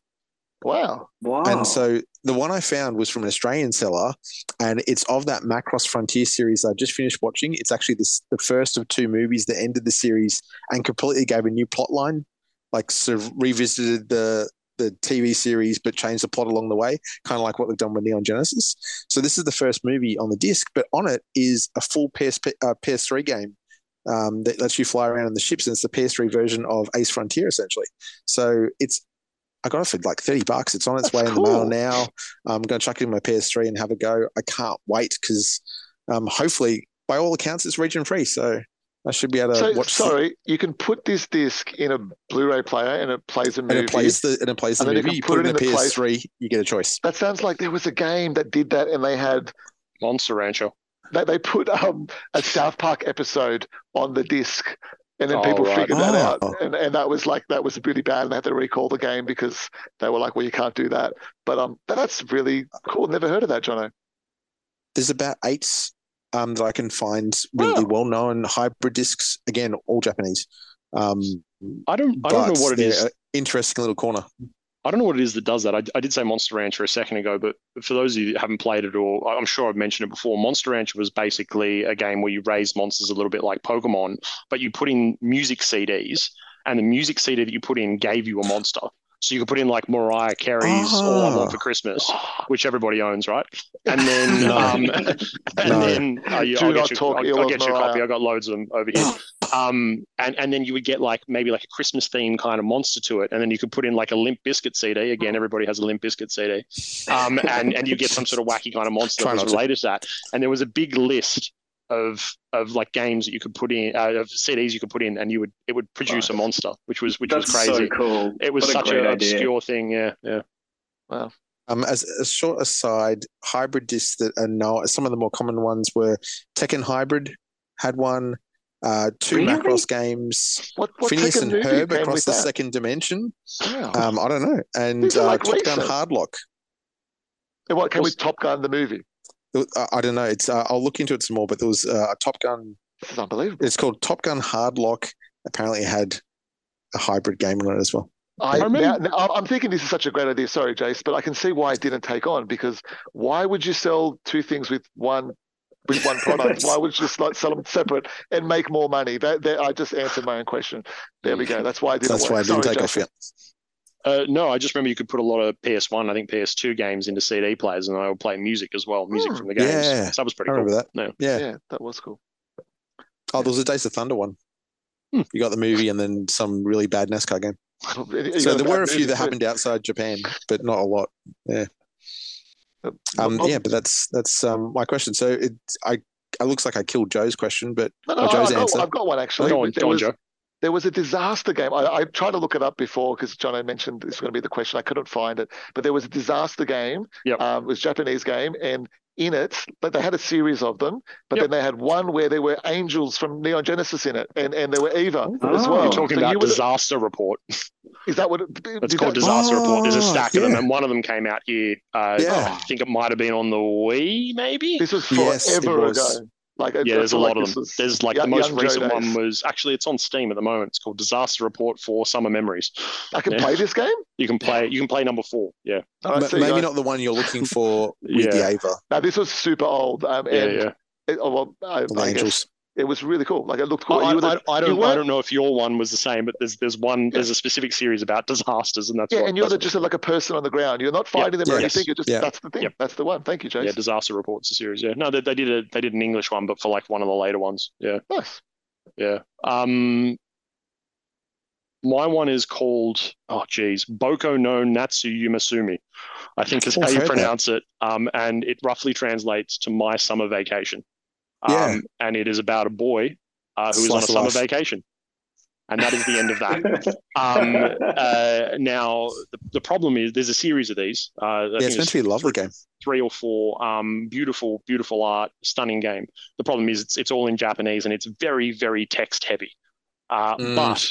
Wow. wow. And so the one I found was from an Australian seller, and it's of that Macross Frontier series I just finished watching. It's actually this, the first of two movies that ended the series and completely gave a new plot line, like sort of revisited the the TV series but changed the plot along the way, kind of like what they've done with Neon Genesis. So this is the first movie on the disc, but on it is a full PSP, uh, PS3 game. Um, that lets you fly around in the ships, and it's the PS3 version of Ace Frontier, essentially. So it's I got it for like 30 bucks. It's on its That's way in the mail now. I'm going to chuck it in my PS3 and have a go. I can't wait because um, hopefully, by all accounts, it's region free. So I should be able to So watch sorry, you can put this disc in a Blu-ray player and it plays a and movie. it plays the and it plays the And then you. You put, put it in it the in the place- PS3, you get a choice. that sounds like there was a game that did that, and they had Monster Rancher. they, they put um, a South Park episode on the disc, and then Oh, people right. figured that Oh. out, and, and that was like that was really bad, and they had to recall the game because they were like, well, you can't do that. But um, but that's really cool. Never heard of that, Jono. There's about eight um, that I can find really Wow. well known hybrid discs. Again, all Japanese. Um, I don't. I don't know what it they're is. a Interesting little corner. I don't know what it is that does that. I, I did say Monster Rancher a second ago, but for those of you that haven't played it, or I'm sure I've mentioned it before, Monster Rancher was basically a game where you raised monsters a little bit like Pokemon, but you put in music CDs, and the music CD that you put in gave you a monster. So you could put in like Mariah Carey's All I Ah. Want for Christmas, which everybody owns, right? And then, No. um, and No. then uh, you, I'll get you, talk I'll, ill I'll get you a copy. I got loads of them over here. Um, and and then you would get like maybe like a Christmas theme kind of monster to it, and then you could put in like a Limp Bizkit CD. Again, everybody has a Limp Bizkit CD, um, and and you get some sort of wacky kind of monster that was related to that. And there was a big list of of like games that you could put in, uh, of CDs you could put in, and you would it would produce a monster, which was which That's was crazy. so cool. It was What such an obscure thing. Yeah, yeah. Wow. Um, as a short aside, hybrid discs that are no, some of the more common ones were Tekken Hybrid had one, uh, two Really? Macross games, What, what Phineas Tekken and Herb across the that? second dimension. Wow. Um, I don't know, and These are uh, like Top Gun recent. Hardlock. And what came was- with Top Gun the movie? It was- I- I don't know. It's uh, I'll look into it some more, but there was uh, a Top Gun. This is unbelievable. It's called Top Gun Hardlock. Apparently, it had a hybrid game on it as well. I, I remember- now, now, I'm thinking this is such a great idea. Sorry, Jase, but I can see why it didn't take on because why would you sell two things with one with one product? why would you just like sell them separate and make more money? That, that I just answered my own question. There we go. That's why I didn't. That's work. why it didn't Sorry, take Jase. off yet. Uh, no, I just remember you could put a lot of PS1, I think PS2 games into CD players, and I would play music as well, music Hmm. from the games. Yeah. So that was pretty I cool. remember that. No. Yeah. Yeah, that was cool. Oh, there was a Days of Thunder one. Hmm. You got the movie and then some really bad NASCAR game. So there were a few that happened outside Japan, but not a lot. Yeah. Um, yeah, but that's that's um, my question. So it, I, it looks like I killed Joe's question, but No, no, Joe's I've, got, answer. I've got one actually. Go on, go on, was- Joe. There was a disaster game. I, I tried to look it up before because John had mentioned this was going to be the question. I couldn't find it, but there was a disaster game. Yep. Um, it was a Japanese game, and in it, but they had a series of them. But Yep. then they had one where there were angels from Neon Genesis in it, and, and there were Eva Oh, as well. You're talking So about you were the- Disaster Report. is that what? It, It's called that- Disaster Report. There's a Oh, stack of them, and one of them came out here. Uh, Yeah. I think it might have been on the Wii, maybe. This was Yes, forever was. ago. Like Yeah, there's a lot like of them. was There's like young- the most recent days. one was actually it's on Steam at the moment. It's called Disaster Report for Summer Memories. I can Yeah. play this game. You can play you can play number four. Yeah, All right, Ma- so maybe guys- not the one you're looking for with Yeah. the Eva Now this was super old, um, yeah, and yeah. It, oh, well, I, or the I guess Angels. It was really cool. Like it looked I, cool. I, You the- I, I don't I don't know if your one was the same, but there's there's one there's a specific series about disasters, and that's Yeah, what, and you're that's the, what- just like a person on the ground. You're not fighting them or Yes. anything. You're just Yeah. that's the thing. Yep. That's the one. Thank you, Jase. yeah disaster reports the series. Yeah, no, they, they did a they did an English one, but for like one of the later ones. Yeah, Nice. yeah. Um, my one is called oh geez, Boko no Natsu Yumasumi. I think is how you heard that. pronounce it. Um, and it roughly translates to my summer vacation. Um, Yeah. and it is about a boy uh, who is Slice on a summer life. vacation, and that is the end of that. Um, uh, now the, the problem is there's a series of these. Uh, Yeah, it's meant there's to be a lovely game. three or four. Um, beautiful, beautiful art, stunning game. The problem is it's it's all in Japanese and it's very, very text heavy. Uh, Mm. But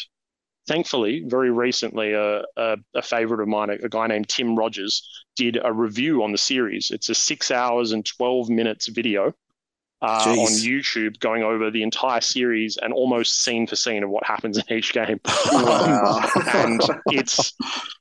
thankfully, very recently, a, a, a favorite of mine, a, a guy named Tim Rogers, did a review on the series. It's a six hours and twelve minutes video. Uh, on YouTube, going over the entire series and almost scene for scene of what happens in each game Wow. and it's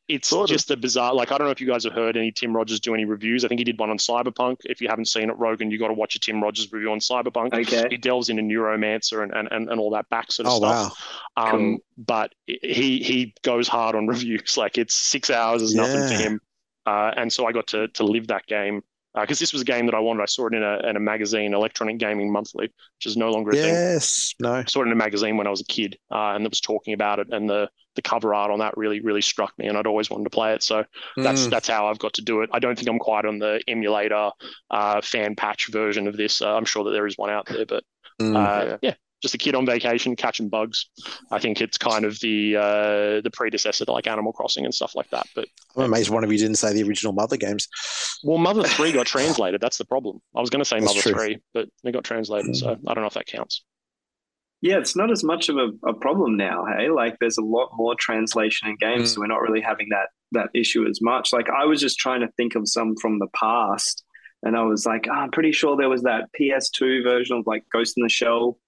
it's Sort of. just a bizarre. Like I don't know if you guys have heard any Tim Rogers do any reviews. I think he did one on Cyberpunk. If you haven't seen it, Rogan, you got to watch a Tim Rogers review on Cyberpunk. okay. He delves into neuromancer and, and, and, and all that back sort of Oh stuff. wow! Um, Cool. but he he goes hard on reviews. Like it's six hours is nothing to him. Uh, and so I got to to live that game because this was a game that I wanted. I saw it in a in a magazine, Electronic Gaming Monthly, which is no longer a thing. Yes, no. I saw it in a magazine when I was a kid, uh, and it was talking about it, and the the cover art on that really really struck me, and I'd always wanted to play it. So that's Mm. that's how I've got to do it. I don't think I'm quite on the emulator uh, fan patch version of this. Uh, I'm sure that there is one out there, but Mm. uh, Yeah. yeah. Just a kid on vacation catching bugs. I think it's kind of the uh, the predecessor to like Animal Crossing and stuff like that. But I'm amazed one of you didn't say the original Mother games. well, Mother Three got translated. That's the problem. I was going to say That's Mother true. Three, but they got translated, so I don't know if that counts. Yeah, it's not as much of a, a problem now, hey? Like there's a lot more translation in games, Mm. so we're not really having that that issue as much. Like I was just trying to think of some from the past and I was like, oh, I'm pretty sure there was that PS2 version of like Ghost in the Shell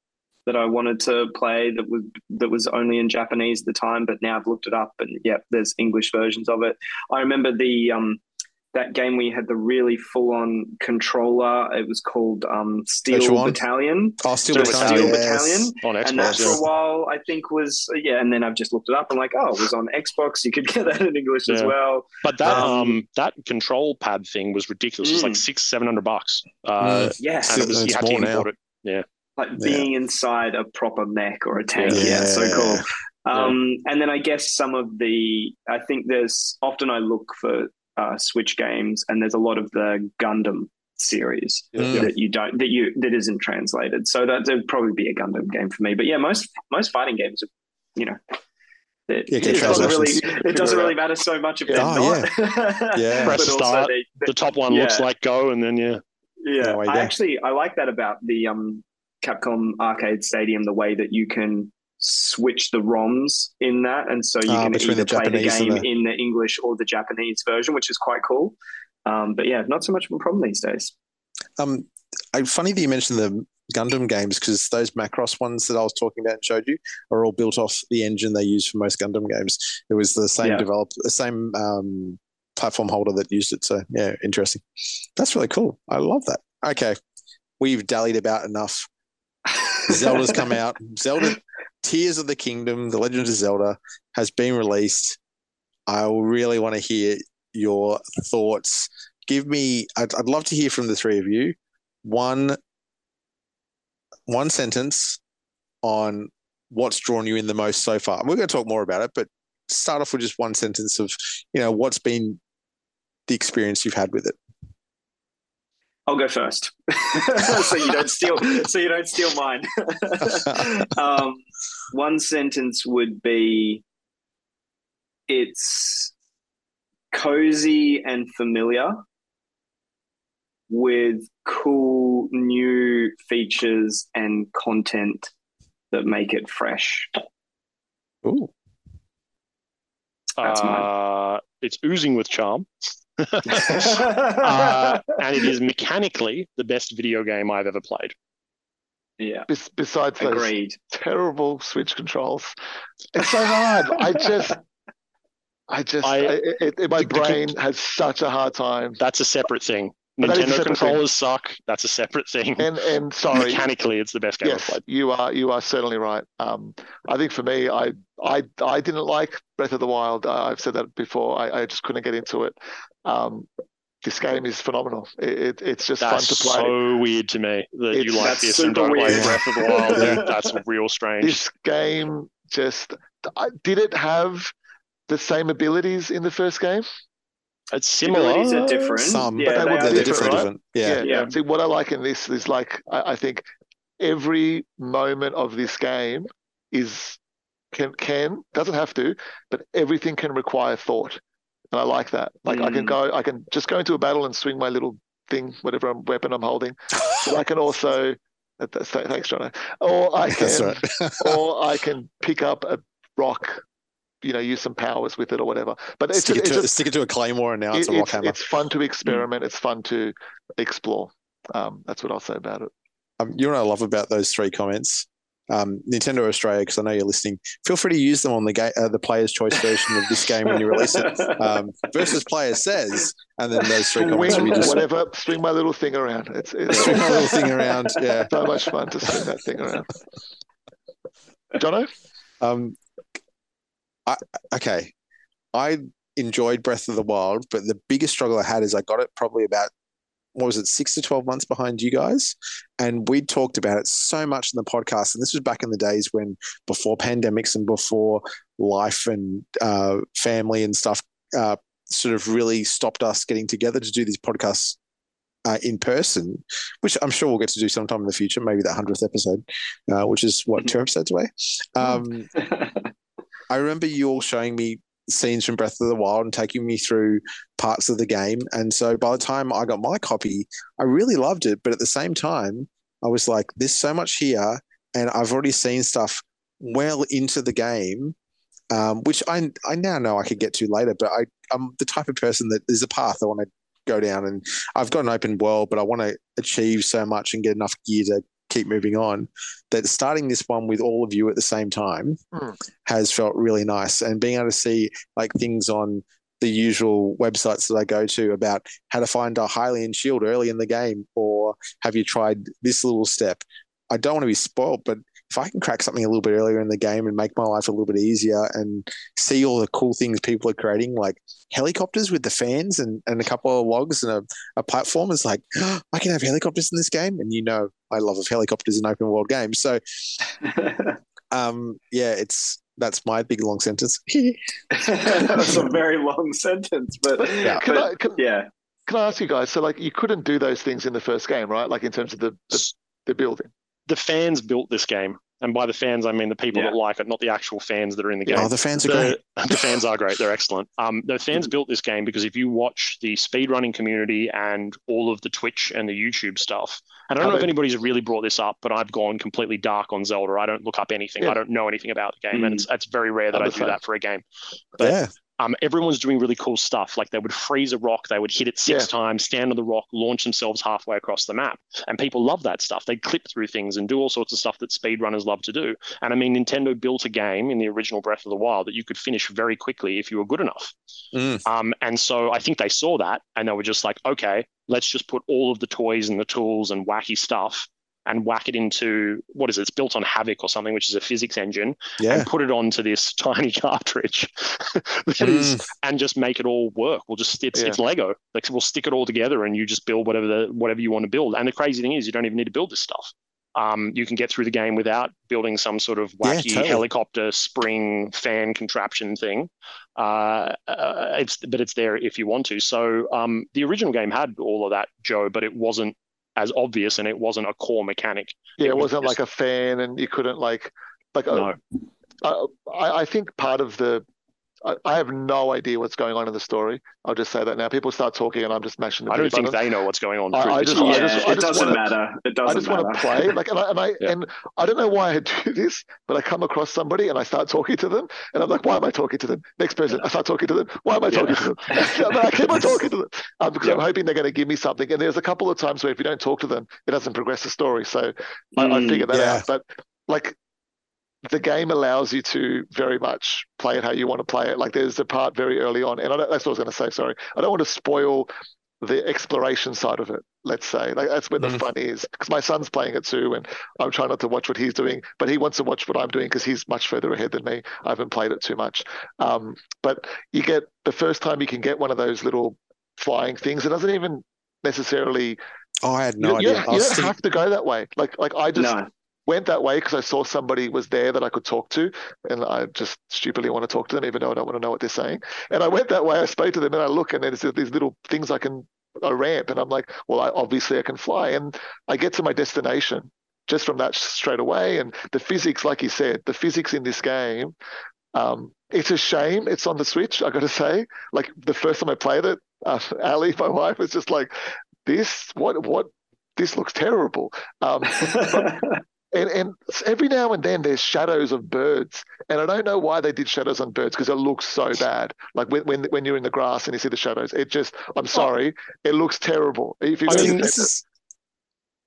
that I wanted to play that was that was only in Japanese at the time, but now I've looked it up and yep, there's English versions of it. I remember the um that game where you had the really full on controller. It was called um, Steel Battalion Oh, Steel So Battalion. Steel yes. Battalion? On Xbox, and that for a while I think was yeah, and then I've just looked it up I'm like, oh, it was on Xbox. You could get that in English as well. But that Um, um, that control pad thing was ridiculous. It was like Mm. six seven hundred bucks. Uh, Yes, and it was, you had to more now. import it. Like Yeah. being inside a proper mech or a tank. Yeah, Yeah. so cool. Um, And then I guess some of the, I think there's often I look for uh, Switch games, and there's a lot of the Gundam series Mm. that you don't that you that isn't translated. So that would probably be a Gundam game for me. But yeah, most most fighting games, are, you know. It, Yeah, it doesn't really it doesn't really matter so much if they're Oh, not. Yeah. Press but also start. they, The top one looks like go, and then yeah, yeah, No, I I actually I like that about the um Capcom Arcade Stadium, the way that you can switch the ROMs in that, and so you Ah, can either the play the game the- in the English or the Japanese version, which is quite cool. Um, but yeah, not so much of a problem these days. Um, I, funny that you mentioned the Gundam games because those Macross ones that I was talking about and showed you are all built off the engine they use for most Gundam games. It was the same Yeah. develop, the same um, platform holder that used it. So yeah, interesting. That's really cool. I love that. Okay, we've dallied about enough. Zelda's come out. Zelda Tears of the Kingdom, The Legend of Zelda has been released. I really want to hear your thoughts. Give me, I'd, I'd love to hear from the three of you. One, one sentence on what's drawn you in the most so far. And we're going to talk more about it, but start off with just one sentence of, you know, what's been the experience you've had with it. I'll go first, so you don't steal. So you don't steal mine. um, one sentence would be: It's cozy and familiar, with cool new features and content that make it fresh. Ooh. That's mine. uh, it's oozing with charm, uh, and it is mechanically the best video game I've ever played. yeah, Bes- besides those agreed. terrible switch controls, it's so hard. I just, I just, I- I, it, it- my the- the- brain has such a hard time. That's a separate thing. But that is a Nintendo separate controllers suck. That's a separate thing. And and sorry, Mechanically, it's the best game I've yes, played. you are you are certainly right. Um, I think for me, I I I didn't like Breath of the Wild. Uh, I've said that before. I, I just couldn't get into it. Um, this game is phenomenal. It, it it's just That's fun to play. so weird to me that It's- you like this and don't weird. like Breath of the Wild. Yeah. dude. That's real strange. this game just did it have the same abilities in the first game? it's similar. abilities are different. Some, yeah, but they they would- are they're different, different. right? different. Yeah. Yeah. See, what I like in this is like I, I think every moment of this game is can can doesn't have to, but everything can require thought, and I like that. Like I can Mm. go, I can just go into a battle and swing my little thing, whatever weapon I'm holding. But I can also that's, thanks, John. Or I can, right. or I can pick up a rock, you know, use some powers with it or whatever. But it's, stick, it it's to, just stick it to a claymore, and now it's it- a rock it's, hammer. it's fun to experiment. It's fun to explore. Um, that's what I'll say about it. Um, you know what I love about those three comments? Um, Nintendo Australia, because I know you're listening. Feel free to use them on the ga- uh, the player's choice version of this game when you release it. Um, versus player says, and then those three comments Swing will just whatever, swing my little thing around. It's, it's swing my little thing around. Yeah. so much fun to swing that thing around. Jono? Um, I, okay, I enjoyed Breath of the Wild, but the biggest struggle I had is I got it probably about what was it, six to twelve months behind you guys, and we talked about it so much in the podcast. And this was back in the days when before pandemics and before life and uh, family and stuff uh, sort of really stopped us getting together to do these podcasts. Uh, in person, which I'm sure we'll get to do sometime in the future, maybe that hundredth episode, uh, which is what two episodes away. Um, I remember you all showing me scenes from Breath of the Wild and taking me through parts of the game. And so by the time I got my copy, I really loved it. But at the same time, I was like, there's so much here. And I've already seen stuff well into the game, um, which I, I now know I could get to later. But I, I'm the type of person that there's a path I want to go down. And I've got an open world, but I want to achieve so much and get enough gear to keep moving on that starting this one with all of you at the same time Hmm. has felt really nice and being able to see like things on the usual websites that I go to about how to find a Hylian shield early in the game or have you tried this little step I don't want to be spoiled but if I can crack something a little bit earlier in the game and make my life a little bit easier and see all the cool things people are creating, like helicopters with the fans and, and a couple of logs and a, a platform, is like, oh, I can have helicopters in this game. And you know, I love of helicopters in open world games. So, um, yeah, it's that's my big long sentence. that's a very long sentence, but yeah. Can but, I, can, yeah. Can I ask you guys? So, like, you couldn't do those things in the first game, right? Like, in terms of the the, the building. The fans built this game. And by the fans, I mean the people yeah. that like it, not the actual fans that are in the game. Oh, the fans are the, great. The fans are great. They're excellent. Um, the fans built this game because if you watch the speedrunning community and all of the Twitch and the YouTube stuff, and I don't know if anybody's really brought this up, but I've gone completely dark on Zelda. I don't look up anything. Yeah. I don't know anything about the game, mm. and it's, it's very rare that I do that for a game. But yeah um, everyone's doing really cool stuff. Like they would freeze a rock, they would hit it six yeah. times, stand on the rock, launch themselves halfway across the map. And people love that stuff. They clip through things and do all sorts of stuff that speedrunners love to do. And I mean, Nintendo built a game in the original Breath of the Wild that you could finish very quickly if you were good enough. Mm. Um, and so I think they saw that and they were just like, okay, let's just put all of the toys and the tools and wacky stuff and whack it into what is it? It's built on Havok or something, which is a physics engine, yeah. and put it onto this tiny cartridge that mm. is, and just make it all work. We'll just it's, yeah. it's Lego. Like we'll stick it all together, and you just build whatever the whatever you want to build. And the crazy thing is, you don't even need to build this stuff. Um, you can get through the game without building some sort of wacky yeah, totally. helicopter spring fan contraption thing. Uh, uh, it's but it's there if you want to. So um, the original game had all of that, Joe, but it wasn't as obvious and it wasn't a core mechanic. Yeah, it, wasn't was just... like a fan and you couldn't like like no. Uh, I, I think part of the I, have no idea what's going on in the story. I'll just say that now. People start talking, and I'm just mashing the. I don't think they know what's going on. I, I just, yeah, I just, it doesn't wanna, matter. It doesn't. I just matter. want to play, like, and I and I, yeah. and I don't know why I do this, but I come across somebody and I start talking to them, and I'm like, why am I talking to them? Next person, I start talking to them. Why am I talking to them? I keep on talking to them um, because I'm hoping they're going to give me something. And there's a couple of times where if you don't talk to them, it doesn't progress the story. So I, mm, I figured that out. But like the game allows you to very much play it how you want to play it. Like there's a part very early on, and that's what I was going to say. Sorry, I don't want to spoil the exploration side of it. Let's say like that's where the mm. fun is because my son's playing it too, and I'm trying not to watch what he's doing, but he wants to watch what I'm doing because he's much further ahead than me. I haven't played it too much, um, but you get the first time you can get one of those little flying things. It doesn't even necessarily. Oh, I had no you, idea. You, you don't have to go that way. Like like I just. No went that way because I saw somebody was there that I could talk to, and I just stupidly want to talk to them, even though I don't want to know what they're saying. And I went that way. I spoke to them, and I look, and there's these little things I can a ramp, and I'm like, well, I, obviously I can fly, and I get to my destination just from that straight away. And the physics, like you said, the physics in this game. Um, it's a shame it's on the Switch. I got to say, like the first time I played it, uh, Ali, my wife, was just like, "This, what, what this looks terrible. Um, and, and every now and then there's shadows of birds, and I don't know why they did shadows on birds because it looks so bad. Like when, when when you're in the grass and you see the shadows, it just I'm oh. sorry, it looks terrible. If you I mean, this is.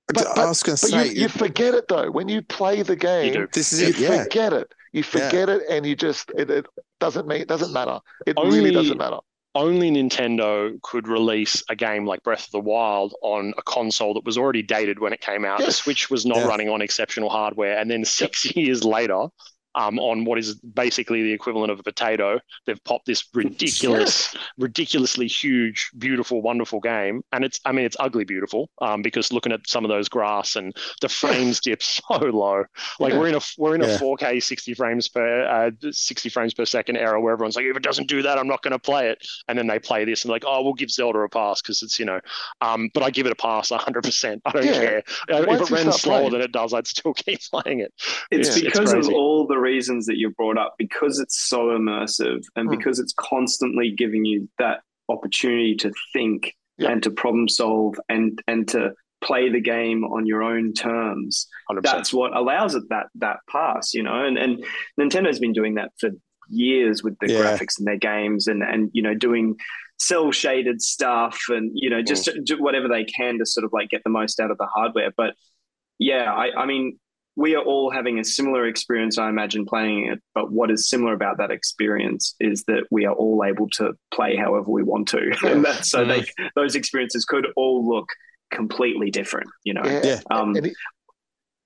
But, but, I was going to say, you, you, forget it though. When you play the game, You this is you it. Yeah. forget it. You forget yeah. it, and you just it, it doesn't mean it doesn't matter. It Only, really doesn't matter only Nintendo could release a game like Breath of the Wild on a console that was already dated when it came out. Yes. The Switch was not yeah. running on exceptional hardware. And then six years later, um, on what is basically the equivalent of a potato. They've popped this ridiculous, ridiculously huge, beautiful, wonderful game, and it's I mean it's ugly beautiful um, because looking at some of those grass and the frames dip so low. Like yeah. we're in a we're in a yeah. 4K 60 frames per uh, 60 frames per second era where everyone's like if it doesn't do that I'm not going to play it, and then they play this and like oh we'll give Zelda a pass because it's you know, um, but I give it a pass 100. percent I don't yeah. care uh, if it runs slower playing? than it does I'd still keep playing it. It's because it's of all the reasons that you brought up because it's so immersive and mm. because it's constantly giving you that opportunity to think and to problem solve and and to play the game on your own terms 100%. that's what allows it that that pass you know and and nintendo's been doing that for years with the yeah. graphics in their games and and you know doing cell shaded stuff and you know just mm. whatever they can to sort of like get the most out of the hardware but yeah i i mean we are all having a similar experience, I imagine, playing it. But what is similar about that experience is that we are all able to play however we want to, and that, so they, mm. those experiences could all look completely different. You know, yeah. Um, and,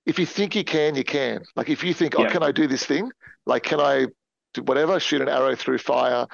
if you think you can, you can. Like if you think, oh, Yeah. can I do this thing? Like, can I do whatever? Shoot an arrow through fire,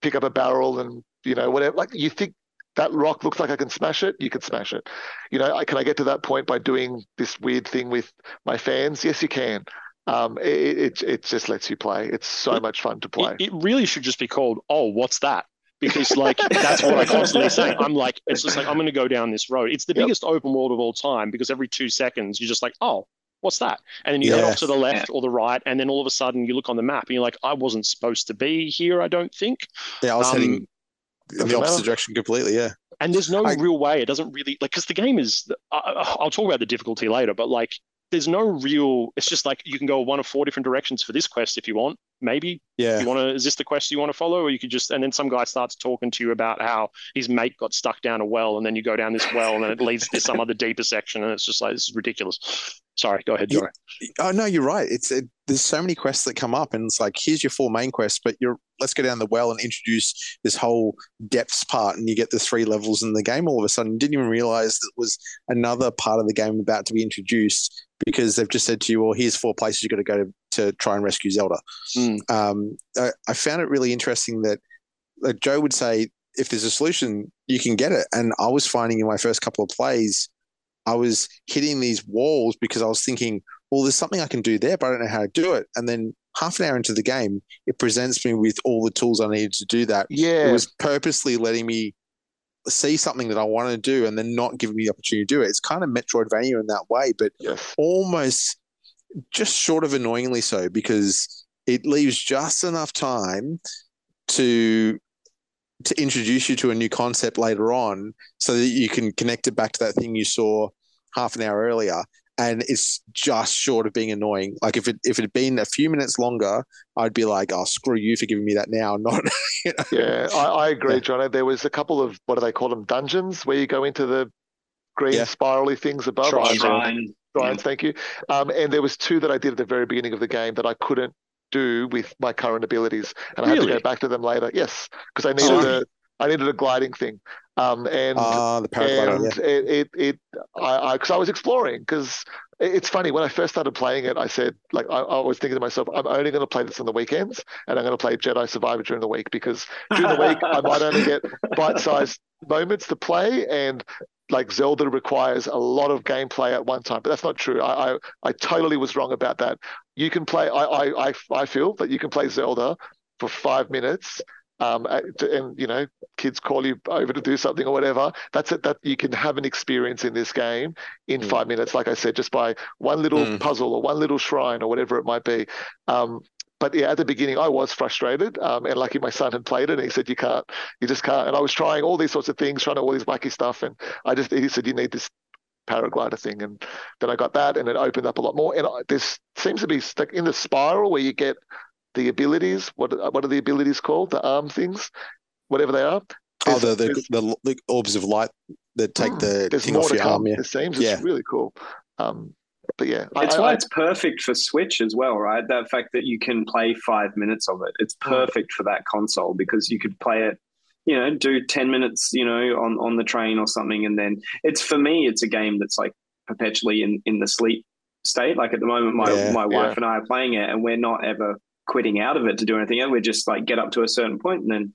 pick up a barrel, and you know whatever. Like you think that rock looks like I can smash it, you can smash it. You know, I, can I get to that point by doing this weird thing with my fans? Yes, you can. Um, it, it it just lets you play. It's so much fun to play. It, it really should just be called, oh, what's that? Because like that's what I constantly say. I'm like, it's just like I'm going to go down this road. It's the Yep. biggest open world of all time because every two seconds you're just like, oh, what's that? And then you go Yeah. off to the left or the right, and then all of a sudden you look on the map and you're like, I wasn't supposed to be here. I don't think. Yeah, I was Um, heading in doesn't the opposite matter. direction completely. Yeah. And there's no I- real way. It doesn't really like because the game is. I, I'll talk about the difficulty later, but like, there's no real. It's just like you can go one of four different directions for this quest if you want. Maybe Yeah. you want to. Is this the quest you want to follow, or you could just? And then some guy starts talking to you about how his mate got stuck down a well, and then you go down this well, and then it leads to some other deeper section, and it's just like this is ridiculous. Sorry, go ahead. Joe. Oh no, you're right. It's it, there's so many quests that come up, and it's like here's your four main quests, but you're let's go down the well and introduce this whole depths part, and you get the three levels in the game. All of a sudden, you didn't even realize that was another part of the game about to be introduced because they've just said to you, "Well, here's four places you got to go to, to try and rescue Zelda." Mm. Um, I, I found it really interesting that like Joe would say, if there's a solution, you can get it, and I was finding in my first couple of plays. I was hitting these walls because I was thinking, well, there's something I can do there, but I don't know how to do it. And then half an hour into the game, it presents me with all the tools I needed to do that. Yeah, It was purposely letting me see something that I want to do and then not giving me the opportunity to do it. It's kind of Metroidvania in that way, but yes. almost just short of annoyingly so because it leaves just enough time to to introduce you to a new concept later on so that you can connect it back to that thing you saw half an hour earlier and it's just short of being annoying like if it if it had been a few minutes longer i'd be like oh screw you for giving me that now not you know? Yeah, I, I agree, Yeah. Jono. There was a couple of what do they call them? Dungeons where you go into the green Yeah. spirally things above. Shrines, I- yeah. Shrine. Shrines, thank you. Um, and there was two that I did at the very beginning of the game that I couldn't do with my current abilities, and I had to go back to them later. Yes, because I needed Oh. a I needed a gliding thing. Um, and ah the paraglider and yeah it it, it I because I, was exploring because it's funny when I first started playing it I said like I, I was thinking to myself I'm only going to play this on the weekends and I'm going to play Jedi Survivor during the week because during the week I might only get bite-sized moments to play and like Zelda requires a lot of gameplay at one time but that's not true I I, I totally was wrong about that you can play I, I I I feel that you can play Zelda for five minutes um, and you know kids call you over to do something or whatever that's it that you can have an experience in this game in Mm. five minutes like i said just by one little Mm. puzzle or one little shrine or whatever it might be um, but yeah at the beginning i was frustrated um, and lucky my son had played it and he said you can't you just can't. And i was trying all these sorts of things trying all these wacky stuff and i just he said you need this paraglider thing. And then i got that and it opened up a lot more and I, this seems to be stuck in the spiral where you get the abilities what what are the abilities called? The arm things? Whatever they are? Oh the, the, the the orbs of light that take Mm, the thing off your arm yeah. It seems Yeah. it's really cool. Um, but yeah, It's I- why I- it's perfect for Switch as well, right? That fact that you can play five minutes of it. It's hmm. perfect for that console because you could play it, you know, do 10 minutes, you know, on, on the train or something. And then it's for me, it's a game that's like perpetually in, in the sleep state. Like at the moment, my, Yeah, my yeah. wife and I are playing it and we're not ever quitting out of it to do anything. else. We're just like get up to a certain point and then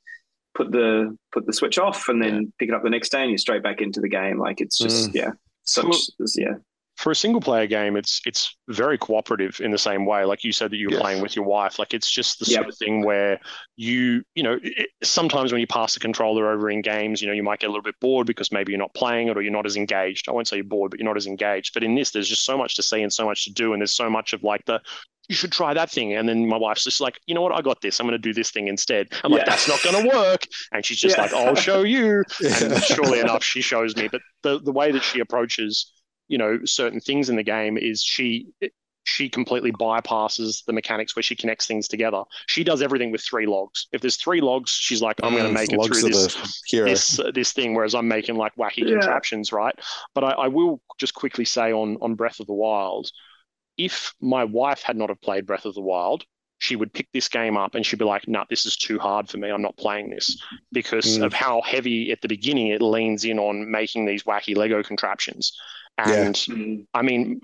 put the put the switch off and then pick it up the next day and you're straight back into the game. Like it's just, mm. yeah, such, Well, yeah. For a single player game, it's it's very cooperative in the same way. Like you said that you were Yes. playing with your wife. Like it's just the Yep. sort of thing where you you know it, sometimes when you pass the controller over in games, you know you might get a little bit bored because maybe you're not playing it or you're not as engaged. I won't say you're bored, but you're not as engaged. But in this, there's just so much to see and so much to do, and there's so much of like the you should try that thing. And then my wife's just like, you know what, I got this. I'm going to do this thing instead. I'm like, that's not going to work. And she's just Yeah. like, I'll show you. And surely enough, she shows me. But the the way that she approaches you know certain things in the game is she she completely bypasses the mechanics where she connects things together. She does everything with three logs. If there's three logs, she's like, I'm going to Mm, make it through this this uh, this thing, whereas I'm making like wacky Yeah. contraptions, right? But I, I will just quickly say on on Breath of the Wild, if my wife had not have played Breath of the Wild, she would pick this game up and she'd be like, "No, this is too hard for me. I'm not playing this," because Mm. of how heavy at the beginning it leans in on making these wacky Lego contraptions. Yeah. And Mm. I mean,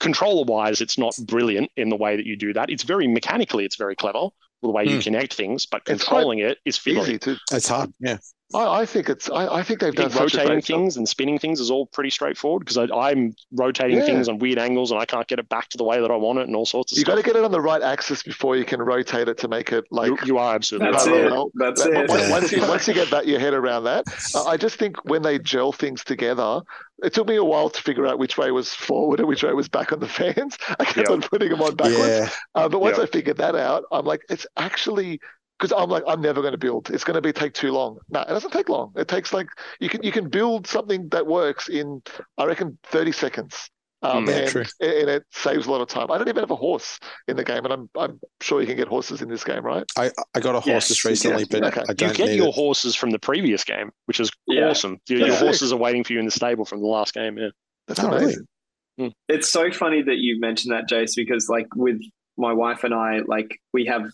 controller wise, it's not brilliant in the way that you do that. It's very mechanically, it's very clever the way you Hmm. connect things, but controlling it is fiddly. It's hard. Yeah. I, I think it's. I, I think they've I done think such a rotating great job. things and spinning things is all pretty straightforward because I'm rotating Yeah. things on weird angles and I can't get it back to the way that I want it and all sorts of You got to get it on the right axis before you can rotate it to make it like. you, you are absolutely That's right. it. Well, That's That- it. Once, once you once you get that your head around that, uh, I just think when they gel things together, it took me a while to figure out which way was forward and which way was back on the fans. I kept Yeah. on putting them on backwards, Yeah. uh, but once Yeah. I figured that out, I'm like, it's actually because I'm like, I'm never going to build. It's going to be take too long. No, it doesn't take long. It takes like you can you can build something that works in I reckon 30 seconds. Um, Mm, yeah, and, true. and it saves a lot of time. I don't even have a horse in the game, and I'm I'm sure you can get horses in this game, right? I, I got a horse Yes, just recently, can. but Okay. I You don't get need your it. horses from the previous game, which is Yeah. awesome. Your, your horses are waiting for you in the stable from the last game. Yeah. That's Oh, really? amazing. It's so funny that you mentioned that, Jase, because like with my wife and I, like we have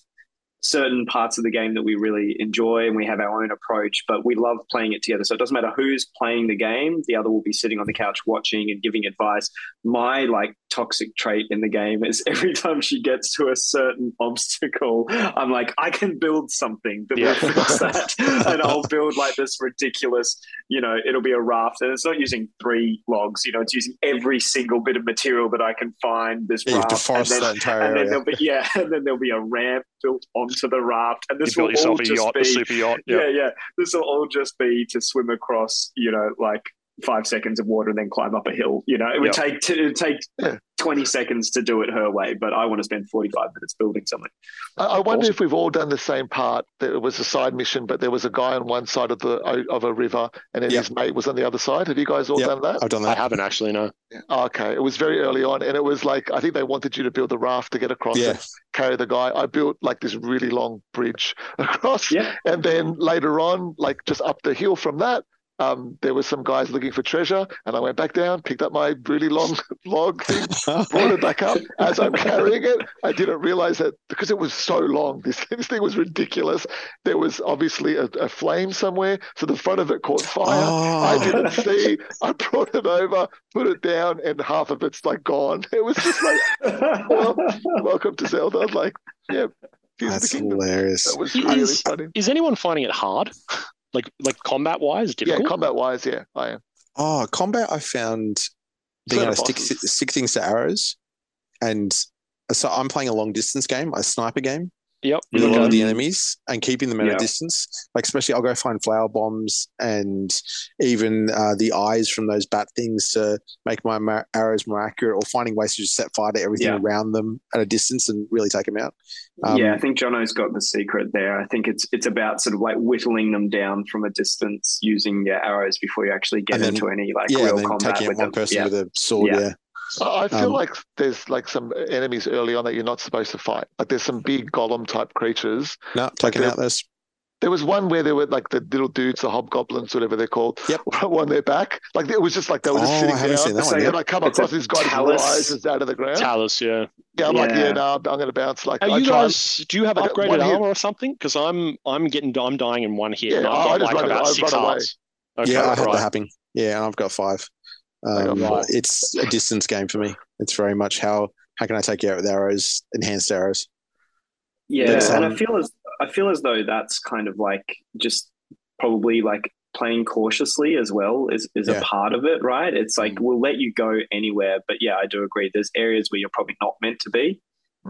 certain parts of the game that we really enjoy and we have our own approach, but we love playing it together. So it doesn't matter who's playing the game, the other will be sitting on the couch watching and giving advice. My like toxic trait in the game is every time she gets to a certain obstacle, I'm like, I can build something that Yeah. will fix that. and I'll build like this ridiculous, you know, it'll be a raft. And it's not using three logs, you know, it's using every single bit of material that I can find this Yeah, raft. and then, that entire and then there'll be yeah, and then there'll be a ramp built onto the raft. And You this will all just yacht, be super yacht. yeah, Yeah. yeah. This will all just be to swim across, you know, like five seconds of water and then climb up a hill. You know, it would Yep. take t- it would take Yeah. twenty seconds to do it her way, but I want to spend forty five minutes building something. I, I wonder Awesome. if we've all done the same part. That it was a side mission, but there was a guy on one side of the of a river, and then Yep. his mate was on the other side. Have you guys all Yep. done that? I've done I that. haven't actually, no. Oh, okay, it was very early on, and it was like I think they wanted you to build the raft to get across Yeah. carry the guy. I built like this really long bridge across, Yeah. and then later on, like just up the hill from that. Um, there were some guys looking for treasure, and I went back down, picked up my really long log thing, brought it back up. As I'm carrying it, I didn't realize that because it was so long. This, this thing was ridiculous. There was obviously a, a flame somewhere, so the front of it caught fire. I Oh. didn't see. I brought it over, put it down, and half of it's like gone. It was just like, well, welcome to Zelda. Like, yeah, That's the hilarious. That was It really is- funny. Is anyone finding it hard? Like like combat wise, Yeah, combat wise, yeah, I am. Oh, combat! I found being Certain able to stick stick things to arrows, and so I'm playing a long distance game, a sniper game Yep. with a lot of the enemies, and keeping them at Yeah. a distance. Like especially, I'll go find flower bombs and even uh, the eyes from those bat things to make my mar- arrows more accurate, or finding ways to just set fire to everything Yeah. around them at a distance and really take them out. Um, yeah, I think Jono's got the secret there. I think it's it's about sort of like whittling them down from a distance using your arrows before you actually get then- into any like yeah, real combat taking with one them. person yeah. with a sword. Yeah. Yeah, I I feel Um, like there's like some enemies early on that you're not supposed to fight. Like there's some big golem type creatures. no, taking the- out those. There was one where there were like the little dudes, the hobgoblins, whatever they're called, Yep. on their back. Like it was just like they were just Oh, sitting I haven't down. seen that one and. I come It's across a this guy just talus. rises out of the ground. Talus, yeah. Yeah, I'm like, Yeah. yeah, no, I'm going to bounce. Like Are I you tried. guys? Do you have upgraded one hit. armor or something? Because I'm I'm getting I'm dying in one hit. Yeah, I've I- I got just like run- about I six run away. hearts. Okay, yeah, I had right. that happening. Yeah, and I've got five. I got Um, five. It's a distance game for me. It's very much how how can I take you out with arrows, enhanced arrows. Yeah, That's, and um, I feel as I feel as though that's kind of like just probably like playing cautiously as well is is Yeah. a part of it, right? It's like we'll let you go anywhere, but yeah, I do agree. There's areas where you're probably not meant to be,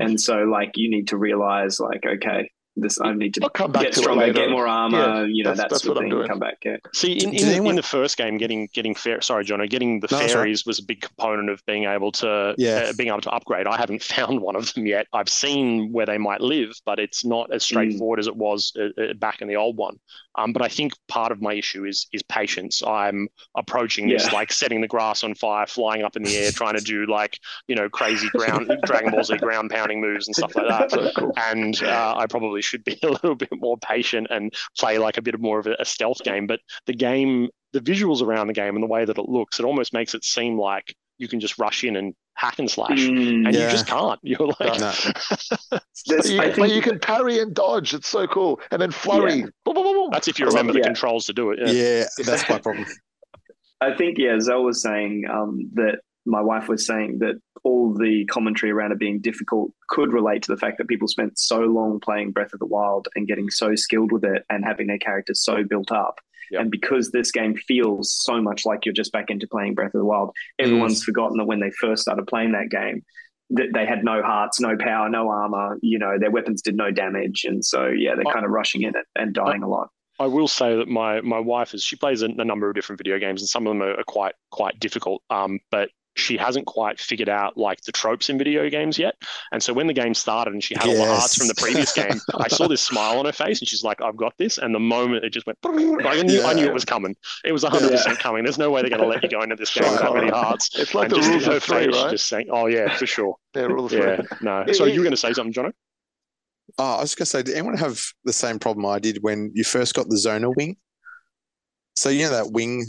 and so like you need to realize like okay, this I need to I'll come back get to stronger, get more armor, Yeah, you know that's- that that's what I'm thing. doing. Come back, yeah. See, in, in, the, anyone- in the first game, getting getting fair. Sorry, Jono, getting the No, that's right. fairies was a big component of being able to Yeah. uh, being able to upgrade. I haven't found one of them yet. I've seen where they might live, but it's not as straightforward as it was uh, uh, back in the old one. Um, but I think part of my issue is is patience. I'm approaching this Yeah. like setting the grass on fire, flying up in the air, trying to do like you know crazy ground Dragon Ball Z ground pounding moves and stuff like that. So cool. and uh, I probably should be a little bit more patient and play like a bit more of a, a stealth game. But the game, the visuals around the game and the way that it looks, it almost makes it seem like you can just rush in and hack and slash, Mm, and Yeah. you just can't. You're like, No. But you, I but you can parry and dodge. It's so cool. And then flurry. Boom, boom, boom, boom. that's if you I love remember the controls to do it. Yeah. Yeah, that's my problem. I think yeah, Zell was saying um, that my wife was saying that all the commentary around it being difficult could relate to the fact that people spent so long playing Breath of the Wild and getting so skilled with it and having their characters so built up. Yep. And because this game feels so much like you're just back into playing Breath of the Wild, everyone's forgotten that when they first started playing that game, that they had no hearts, no power, no armor. You know, their weapons did no damage, and so yeah, they're I- kind of rushing in and dying a lot. I will say that my my wife is she plays a, a number of different video games and some of them are, are quite quite difficult. Um, but she hasn't quite figured out like the tropes in video games yet. And so when the game started and she had all the hearts from the previous game, I saw this smile on her face and she's like, "I've got this." And the moment it just went, like I knew I knew it was coming. It was hundred percent coming. There's no way they're going to let you go into this game with that many hearts. It's like and the just rules her of three, face, right? just saying, "Oh yeah, for sure." Yeah, rule of Yeah, three. no. It- So you it- were going to say something, Jono? Oh, I was going to say, did anyone have the same problem I did when you first got the Zonai wing? So you know that wing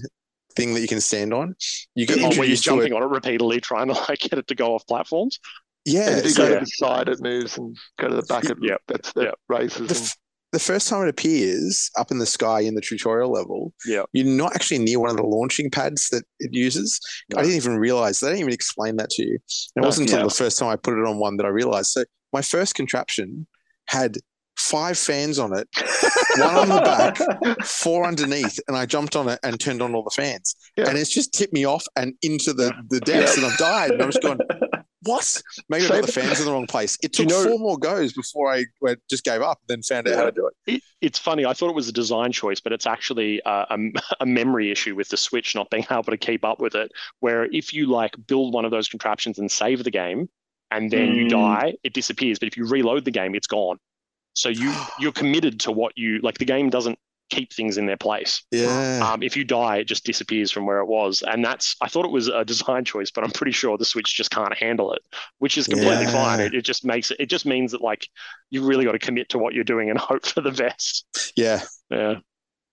thing that you can stand on. You get Oh, where you're introduced to it. jumping on it repeatedly, trying to like get it to go off platforms. Yeah, And if you so go to the side, it moves, and go to the back, it Yep. that's that Yep. races. the, f- the first time it appears up in the sky in the tutorial level, Yeah. you're not actually near one of the launching pads that it uses. No. I didn't even realize they didn't even explain that to you. And it No, wasn't until yeah. the first time I put it on one that I realized. So my first contraption had five fans on it, one on the back, four underneath, and I jumped on it and turned on all the fans. Yeah. And it's just tipped me off and into the, the depths, and I've died. And I'm just going, what? Maybe I got the fans in the wrong place. It Do you took know- four more goes before I I just gave up, then found out how to do it. It, it's funny. I thought it was a design choice, but it's actually uh, a, a memory issue with the Switch not being able to keep up with it. Where if you like build one of those contraptions and save the game, and then you Mm. die, it disappears. But if you reload the game, it's gone. So you you're committed to what you like. The game doesn't keep things in their place. Yeah. Um, if you die, it just disappears from where it was, and that's. I thought it was a design choice, but I'm pretty sure the Switch just can't handle it, which is completely Yeah. fine. It, it just makes it. It just means that like you really got to commit to what you're doing and hope for the best. yeah. Yeah.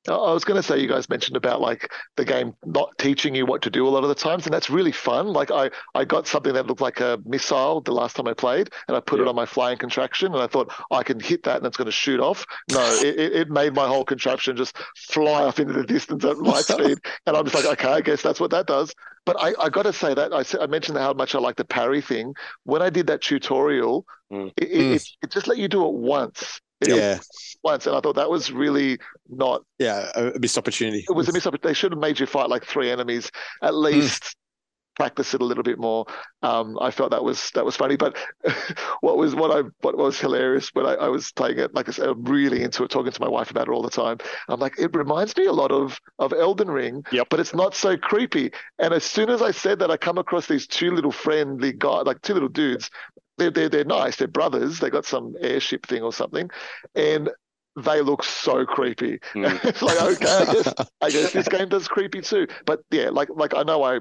I I was going to say, you guys mentioned about like the game not teaching you what to do a lot of the times, and that's really fun. Like I, I got something that looked like a missile the last time I played, and I put it on my flying contraption, and I thought I can hit that and it's going to shoot off. No, it, it, it made my whole contraption just fly off into the distance at light speed, and I'm just like, okay, I guess that's what that does. But I, I got to say that I, I mentioned how much I like the parry thing. When I did that tutorial, Mm. it, it, it, it just let you do it once. It Yeah. once, and I thought that was really not Yeah. A missed opportunity. it was a missed opportunity. They should have made you fight like three enemies at least. Practice it a little bit more. Um, I felt that was that was funny. But what was what I what was hilarious when I, I was playing it, like I said, I'm really into it, talking to my wife about it all the time. I'm like, it reminds me a lot of of Elden Ring, Yep. but it's not so creepy. And as soon as I said that, I come across these two little friendly guys, like two little dudes. They're, they're they're nice. They're brothers. They got some airship thing or something, and they look so creepy. Mm. it's like okay, I guess I guess this game does creepy too. But yeah, like like I know I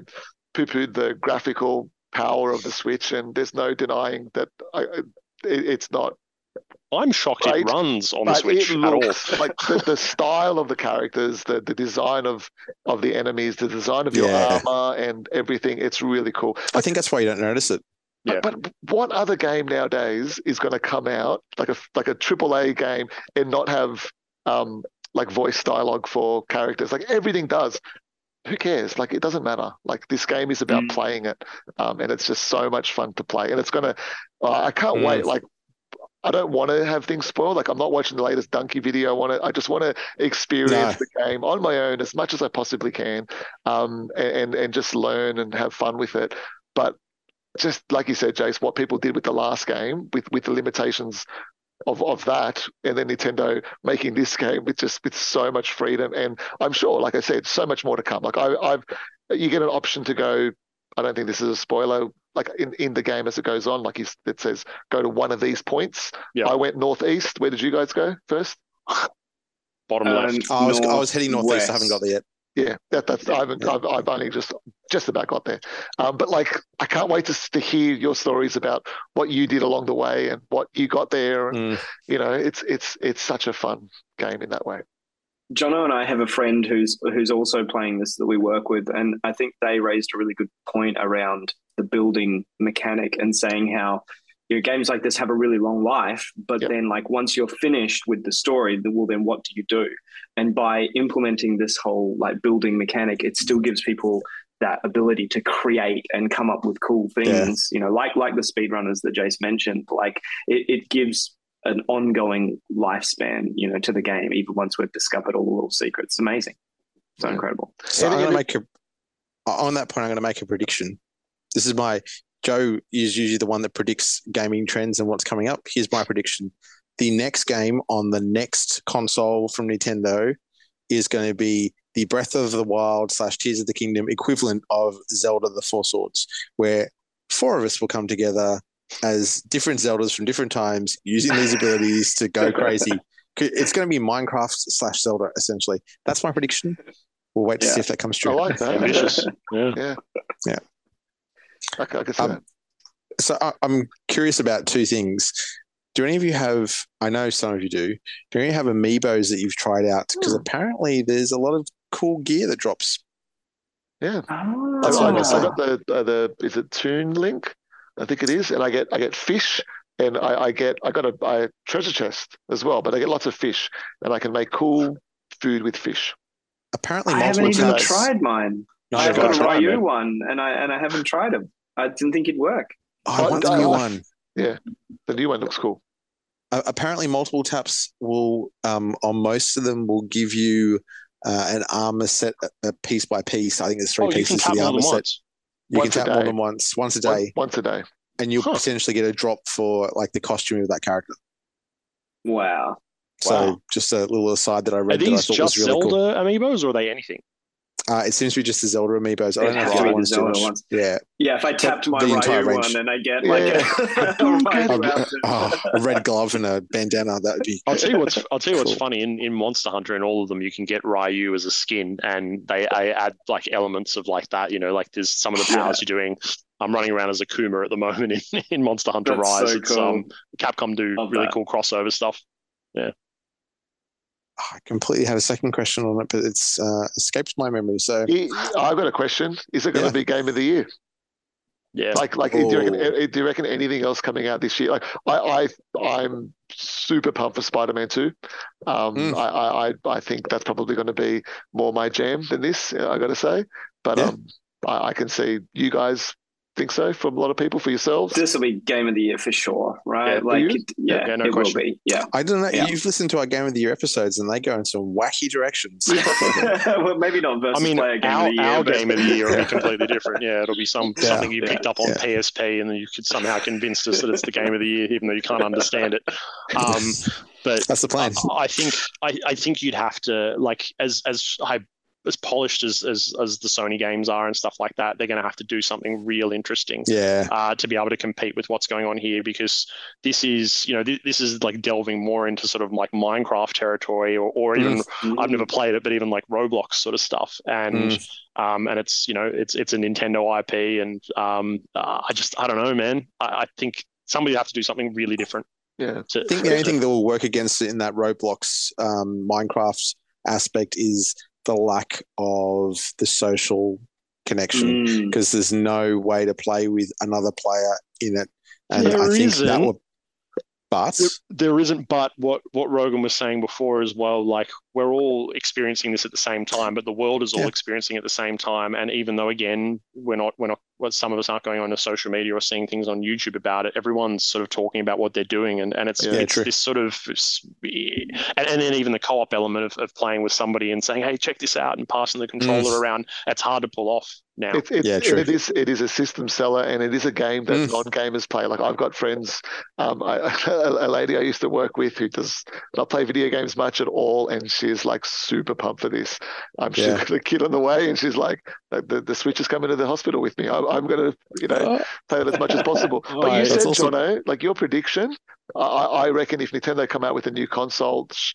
poo-pooed the graphical power of the Switch, and there's no denying that I, it, it's not. I'm shocked Right. it runs on the Switch it at all. like the, the style of the characters, the the design of of the enemies, the design of your Yeah. armor, and everything. It's really cool. I think that's why you don't notice it. Yeah. But, but what other game nowadays is going to come out like a like a triple A game and not have um like voice dialogue for characters? Like everything does. Who cares? Like it doesn't matter. Like this game is about Mm. playing it, um, and it's just so much fun to play. And it's gonna. Uh, I can't Mm. wait. Like I don't want to have things spoiled. Like I'm not watching the latest Dunkey video on it. I just want to experience the game on my own as much as I possibly can, um, and and just learn and have fun with it. But just like you said, Jase, what people did with the last game, with with the limitations of of that, and then Nintendo making this game with just with so much freedom, and I'm sure, like I said, so much more to come. Like I, I've, you get an option to go. I don't think this is a spoiler. Like in, in the game as it goes on, like you, it says, go to one of these points. Yeah. I went northeast. Where did you guys go first? Bottom Um, left. I was I was heading northeast. I haven't got there yet. Yeah, that, that's I haven't, I've, I've only just just about got there. Um, but like, I can't wait to to hear your stories about what you did along the way and what you got there. And Mm. you know, it's it's it's such a fun game in that way. Jono and I have a friend who's who's also playing this that we work with, and I think they raised a really good point around the building mechanic and saying how you know, games like this have a really long life, but Yep. then like once you're finished with the story, then well then what do you do? And by implementing this whole like building mechanic, it still gives people that ability to create and come up with cool things. You know, like like the speedrunners that Jase mentioned. Like it, it gives an ongoing lifespan, you know, to the game, even once we've discovered all the little secrets. It's amazing. So Yeah. incredible. So I'm going to make a on that point. I'm going to make a prediction. This is my Joe is usually the one that predicts gaming trends and what's coming up. Here's my prediction: the next game on the next console from Nintendo is going to be the Breath of the Wild slash Tears of the Kingdom equivalent of Zelda: The Four Swords, where four of us will come together as different Zeldas from different times, using these abilities to go crazy. It's going to be Minecraft slash Zelda essentially. That's my prediction. We'll wait to Yeah. see if that comes true. I like that. Ambitious. Yeah. I, can- I can see Um, that. So I, I'm curious about two things. Do any of you have? I know some of you do. Do any of you have amiibos that you've tried out? Because Hmm. apparently there's a lot of cool gear that drops. Yeah. Oh. That's I, what I'm I, gonna I say. got the uh, the is it Toon Link? I think it is, and I get I get fish, and I, I get I got a, I treasure chest as well, but I get lots of fish, and I can make cool food with fish. Apparently, I haven't even tabs. tried mine. No, I've I've got a tried. tried, Ryu man. one, and I and I haven't tried them. I didn't think it'd work. I want the new I- one. The new one looks cool. Uh, apparently, multiple taps will, um, on most of them, will give you uh, an armor set uh, piece by piece. I think there's three Oh, pieces tap to the more armor set. once. You Once can tap more than once, once a day, once a day. and you'll Huh. potentially get a drop for like the costume of that character. Wow. So Wow. just a little aside that I Are read that I these thought just was really Zelda cool. amiibos or are they anything? Uh, it seems to be just the Zelda amiibos. I don't know has if to the be other ones too Zelda much. ones. Yeah. Yeah, if I tapped my the Ryu range. one and I get Yeah. like a, Hadouken. Ryu A, oh, a red glove and a bandana. That would be. I'll tell you what's I'll tell you what's Cool. funny in, in Monster Hunter and all of them you can get Ryu as a skin and they I add like elements of like that you know like there's some of the powers you're doing I'm running around as a Kuma at the moment in, in Monster Hunter That's Rise so it's cool. um Capcom do Love really that. cool crossover stuff I completely had a second question on it, but it's uh, escaped my memory. So I've got a question. Is it going Yeah. to be game of the year? yeah Like, like, do you reckon? Oh. eh, Do you reckon anything else coming out this year? Like, I, I, I'm super pumped for Spider-Man Two. Um, Mm. I, I, I, I think that's probably going to be more my jam than this. I got to say, but Yeah. um, I, I can see you guys think so from a lot of people for yourselves. This will be game of the year for sure, right? Yeah. like, it, yeah, Yeah, no it question. will be. Yeah. I don't know. Yeah. You've listened to our Game of the Year episodes, and they go in some wacky directions. well, maybe not versus I mean player game our, of the year. our but- game of the year will be completely different yeah it'll be some Yeah. something you Yeah. picked up on Yeah. PSP and then you could somehow convince us that it's the game of the year even though you can't understand it um but That's the plan. I, I think I, I think you'd have to like as as high as polished as, as as the Sony games are and stuff like that, they're going to have to do something real interesting Yeah. uh, to be able to compete with what's going on here because this is you know th- this is like delving more into sort of like Minecraft territory or, or even Mm. I've never played it, but even like Roblox sort of stuff, and Mm. um, and it's you know it's it's a Nintendo IP, and um, uh, I just I don't know, man. I, I think somebody have to do something really different. Yeah. To, I think the only thing that will work against it in that Roblox um, Minecraft aspect is the lack of the social connection Mm. because there's no way to play with another player in it, and I There think that isn't. will. But there, there isn't, but what what Rogan was saying before as well, like we're all experiencing this at the same time, but the world is all Yeah. experiencing it at the same time. And even though again we're not we're not well, some of us aren't going on to social media or seeing things on YouTube about it, everyone's sort of talking about what they're doing, and, and it's Yeah, it's true. this sort of and, and then even the co-op element of, of playing with somebody and saying, hey, check this out, and passing the controller around. It's hard to pull off now. It's, it's, Yeah, true. it is it is a system seller and it is a game that Mm. non-gamers play. Like I've got friends, um, I, a, a lady I used to work with who does not play video games much at all, and she's like super pumped for this. Um, she's Yeah. got a kid on the way, and she's like, the, the, the Switch is coming to the hospital with me. I, I'm gonna, you know, Uh, play it as much as possible. Oh, But you that's said, awesome. Jono, like your prediction, I, I I reckon if Nintendo come out with a new console sh-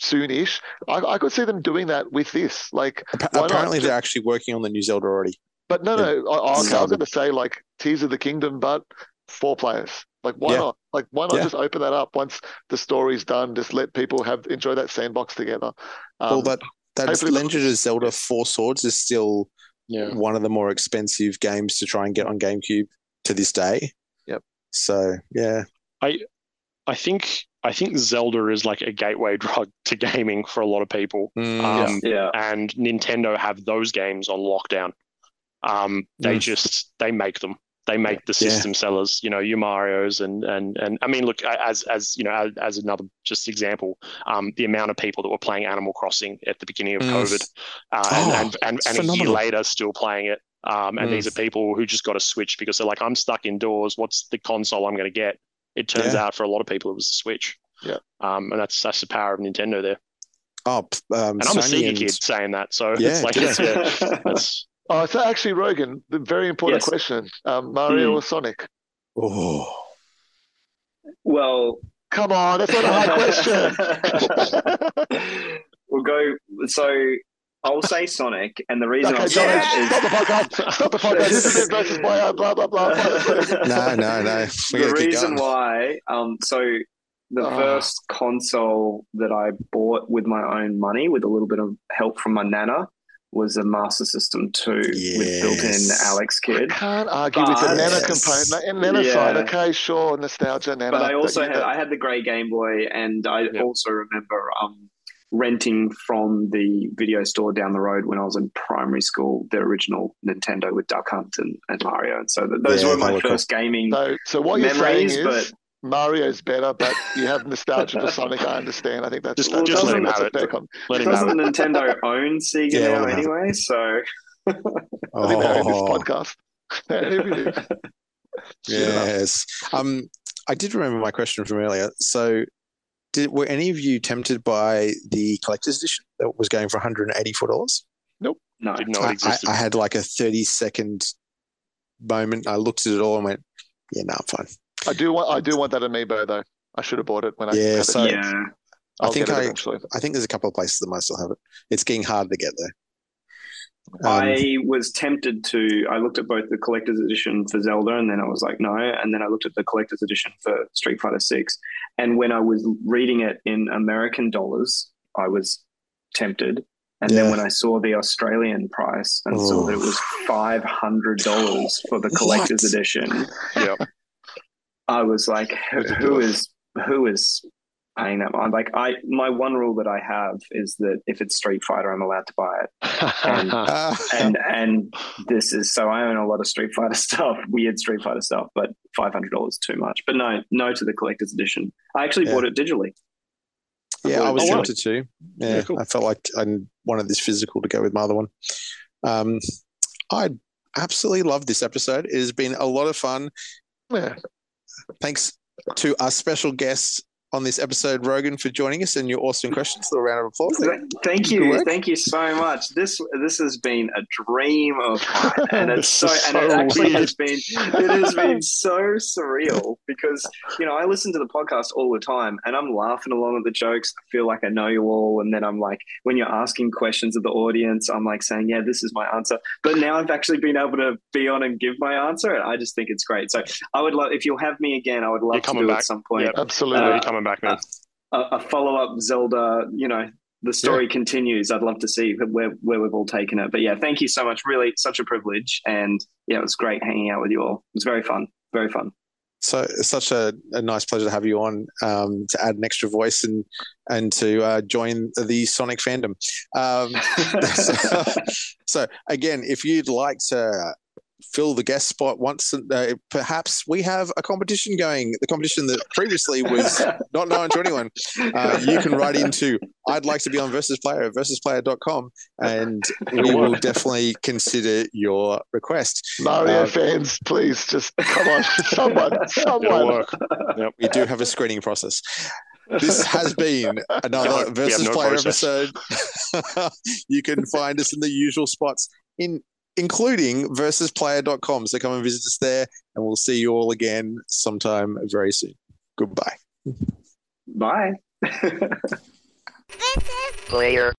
soonish, I, I could see them doing that with this. Like, appa- why not? apparently they're actually working on the new Zelda already. but no, Yeah. no, I, I, I was going to say like Tears of the Kingdom, but four players. Like, why Yeah. not? Like, why not Yeah. just open that up once the story's done? Just let people have enjoy that sandbox together. Um, well, that that Legend of Zelda Four Swords is still yeah. one of the more expensive games to try and get on GameCube to this day. Yep. So yeah, I I think I think Zelda is like a gateway drug to gaming for a lot of people. Mm, Um, yeah. and Nintendo have those games on lockdown. Um, they Mm. just they make them. They make the Yeah. system sellers. You know, your Mario's and and and I mean, look as as you know as, as another just example, um, the amount of people that were playing Animal Crossing at the beginning of Mm. COVID, uh, Oh, and, and and and a year later still playing it. Um, and Mm. these are people who just got a switch because they're like, I'm stuck indoors. What's the console I'm going to get? It turns Yeah. out for a lot of people it was the Switch. Yeah. Um, and that's that's the power of Nintendo there. Oh, um, And I'm a Sony Sega and- kid saying that, so Yeah, it's like yeah. it's, yeah, that's Oh, so actually, Rogan, the very important Yes. question: um, Mario Hmm. or Sonic? Oh, well, Come on, that's not a hard question. we'll go. So I'll say Sonic, and the reason okay, I'll say Johnny, it stop the podcast. Stop the podcast. Internet versus bio, blah blah blah. no, no, no. We the reason going. why, um, so the Ah. first console that I bought with my own money, with a little bit of help from my nana, was a Master System 2 with built-in Yes. Alex Kidd. Can't argue with the But- Nana Yes. component. And Nana Yeah. side, okay, sure, nostalgia, Nana. But I also you had know- I had the grey Game Boy, and I Yep. also remember um, renting from the video store down the road when I was in primary school the original Nintendo with Duck Hunt and, and Mario. And so th- those Yeah, were my were cool. first gaming So, so what you're saying memories. is But Mario's better, but you have nostalgia for Sonic. I understand. I think that's Just- that's, just let him have it. fair com- let him doesn't it. Nintendo own Sega Yeah, now let him have it. anyway? So I think they own this Oh. podcast. Everything. Yes. Um, I did remember my question from earlier. So, did were any of you tempted by the collector's edition that was going for one hundred and eighty-four dollars? Nope, no. Didn't I, I, existed. I had like a thirty-second moment. I looked at it all and went, "Yeah, no, I'm fine." I do want. I do want that amiibo though. I should have bought it when I. Yeah, had it. so- yeah. I I'll think get it I- eventually. I think there's a couple of places that might still have it. It's getting harder to get there. Um, I was tempted to. I looked at both the collector's edition for Zelda, and then I was like, no. And then I looked at the collector's edition for Street Fighter Six, and when I was reading it in American dollars, I was tempted. And Yeah. then when I saw the Australian price and saw Oh. that it was five hundred dollars for the collector's What? edition, yeah. I was like, who- is who is paying that? I'm like, I my one rule that I have is that if it's Street Fighter, I'm allowed to buy it. ah, and and this is so I own a lot of Street Fighter stuff, weird Street Fighter stuff, but five hundred dollars too much. But no, no to the collector's edition. I actually Yeah. bought it digitally. yeah, I was tempted to. Yeah, Yeah, cool. I felt like I wanted this physical to go with my other one. Um, I absolutely love this episode. It has been a lot of fun. yeah. Thanks to our special guest on this episode, Rogan, for joining us and your awesome questions. A little round of applause. Thank Good you, thank you so much. This this has been a dream of mine, and it's so This is and it so actually weird. has been it has been so surreal because you know I listen to the podcast all the time, and I'm laughing along at the jokes. I feel like I know you all, and then I'm like, when you're asking questions of the audience, I'm like saying, yeah, this is my answer. But now I've actually been able to be on and give my answer, and I just think it's great. So I would love if you'll have me again, I would love to coming do back. at some point Yeah. Absolutely. Uh, You're coming back, man. a, a follow up Zelda. You know, the story continues. I'd love to see where where we've all taken it. But yeah, thank you so much. Really, such a privilege, and yeah, it was great hanging out with you all. It was very fun. Very fun. So it's such a, a nice pleasure to have you on um, to add an extra voice and and to uh, join the Sonic fandom. Um, so, so again, if you'd like to fill the guest spot once, uh, perhaps we have a competition going. The competition that previously was not known to anyone. Uh, you can write into I'd like to be on Versus Player at versusplayer.com and we will definitely consider your request. Mario Uh, fans, please just come on, someone, It'll someone. work. Yep. We do have a screening process. This has been another No, Versus no Player process. episode. you can find us in the usual spots, in including versusplayer.com. So come and visit us there, and we'll see you all again sometime very soon. Goodbye. Bye. This is player.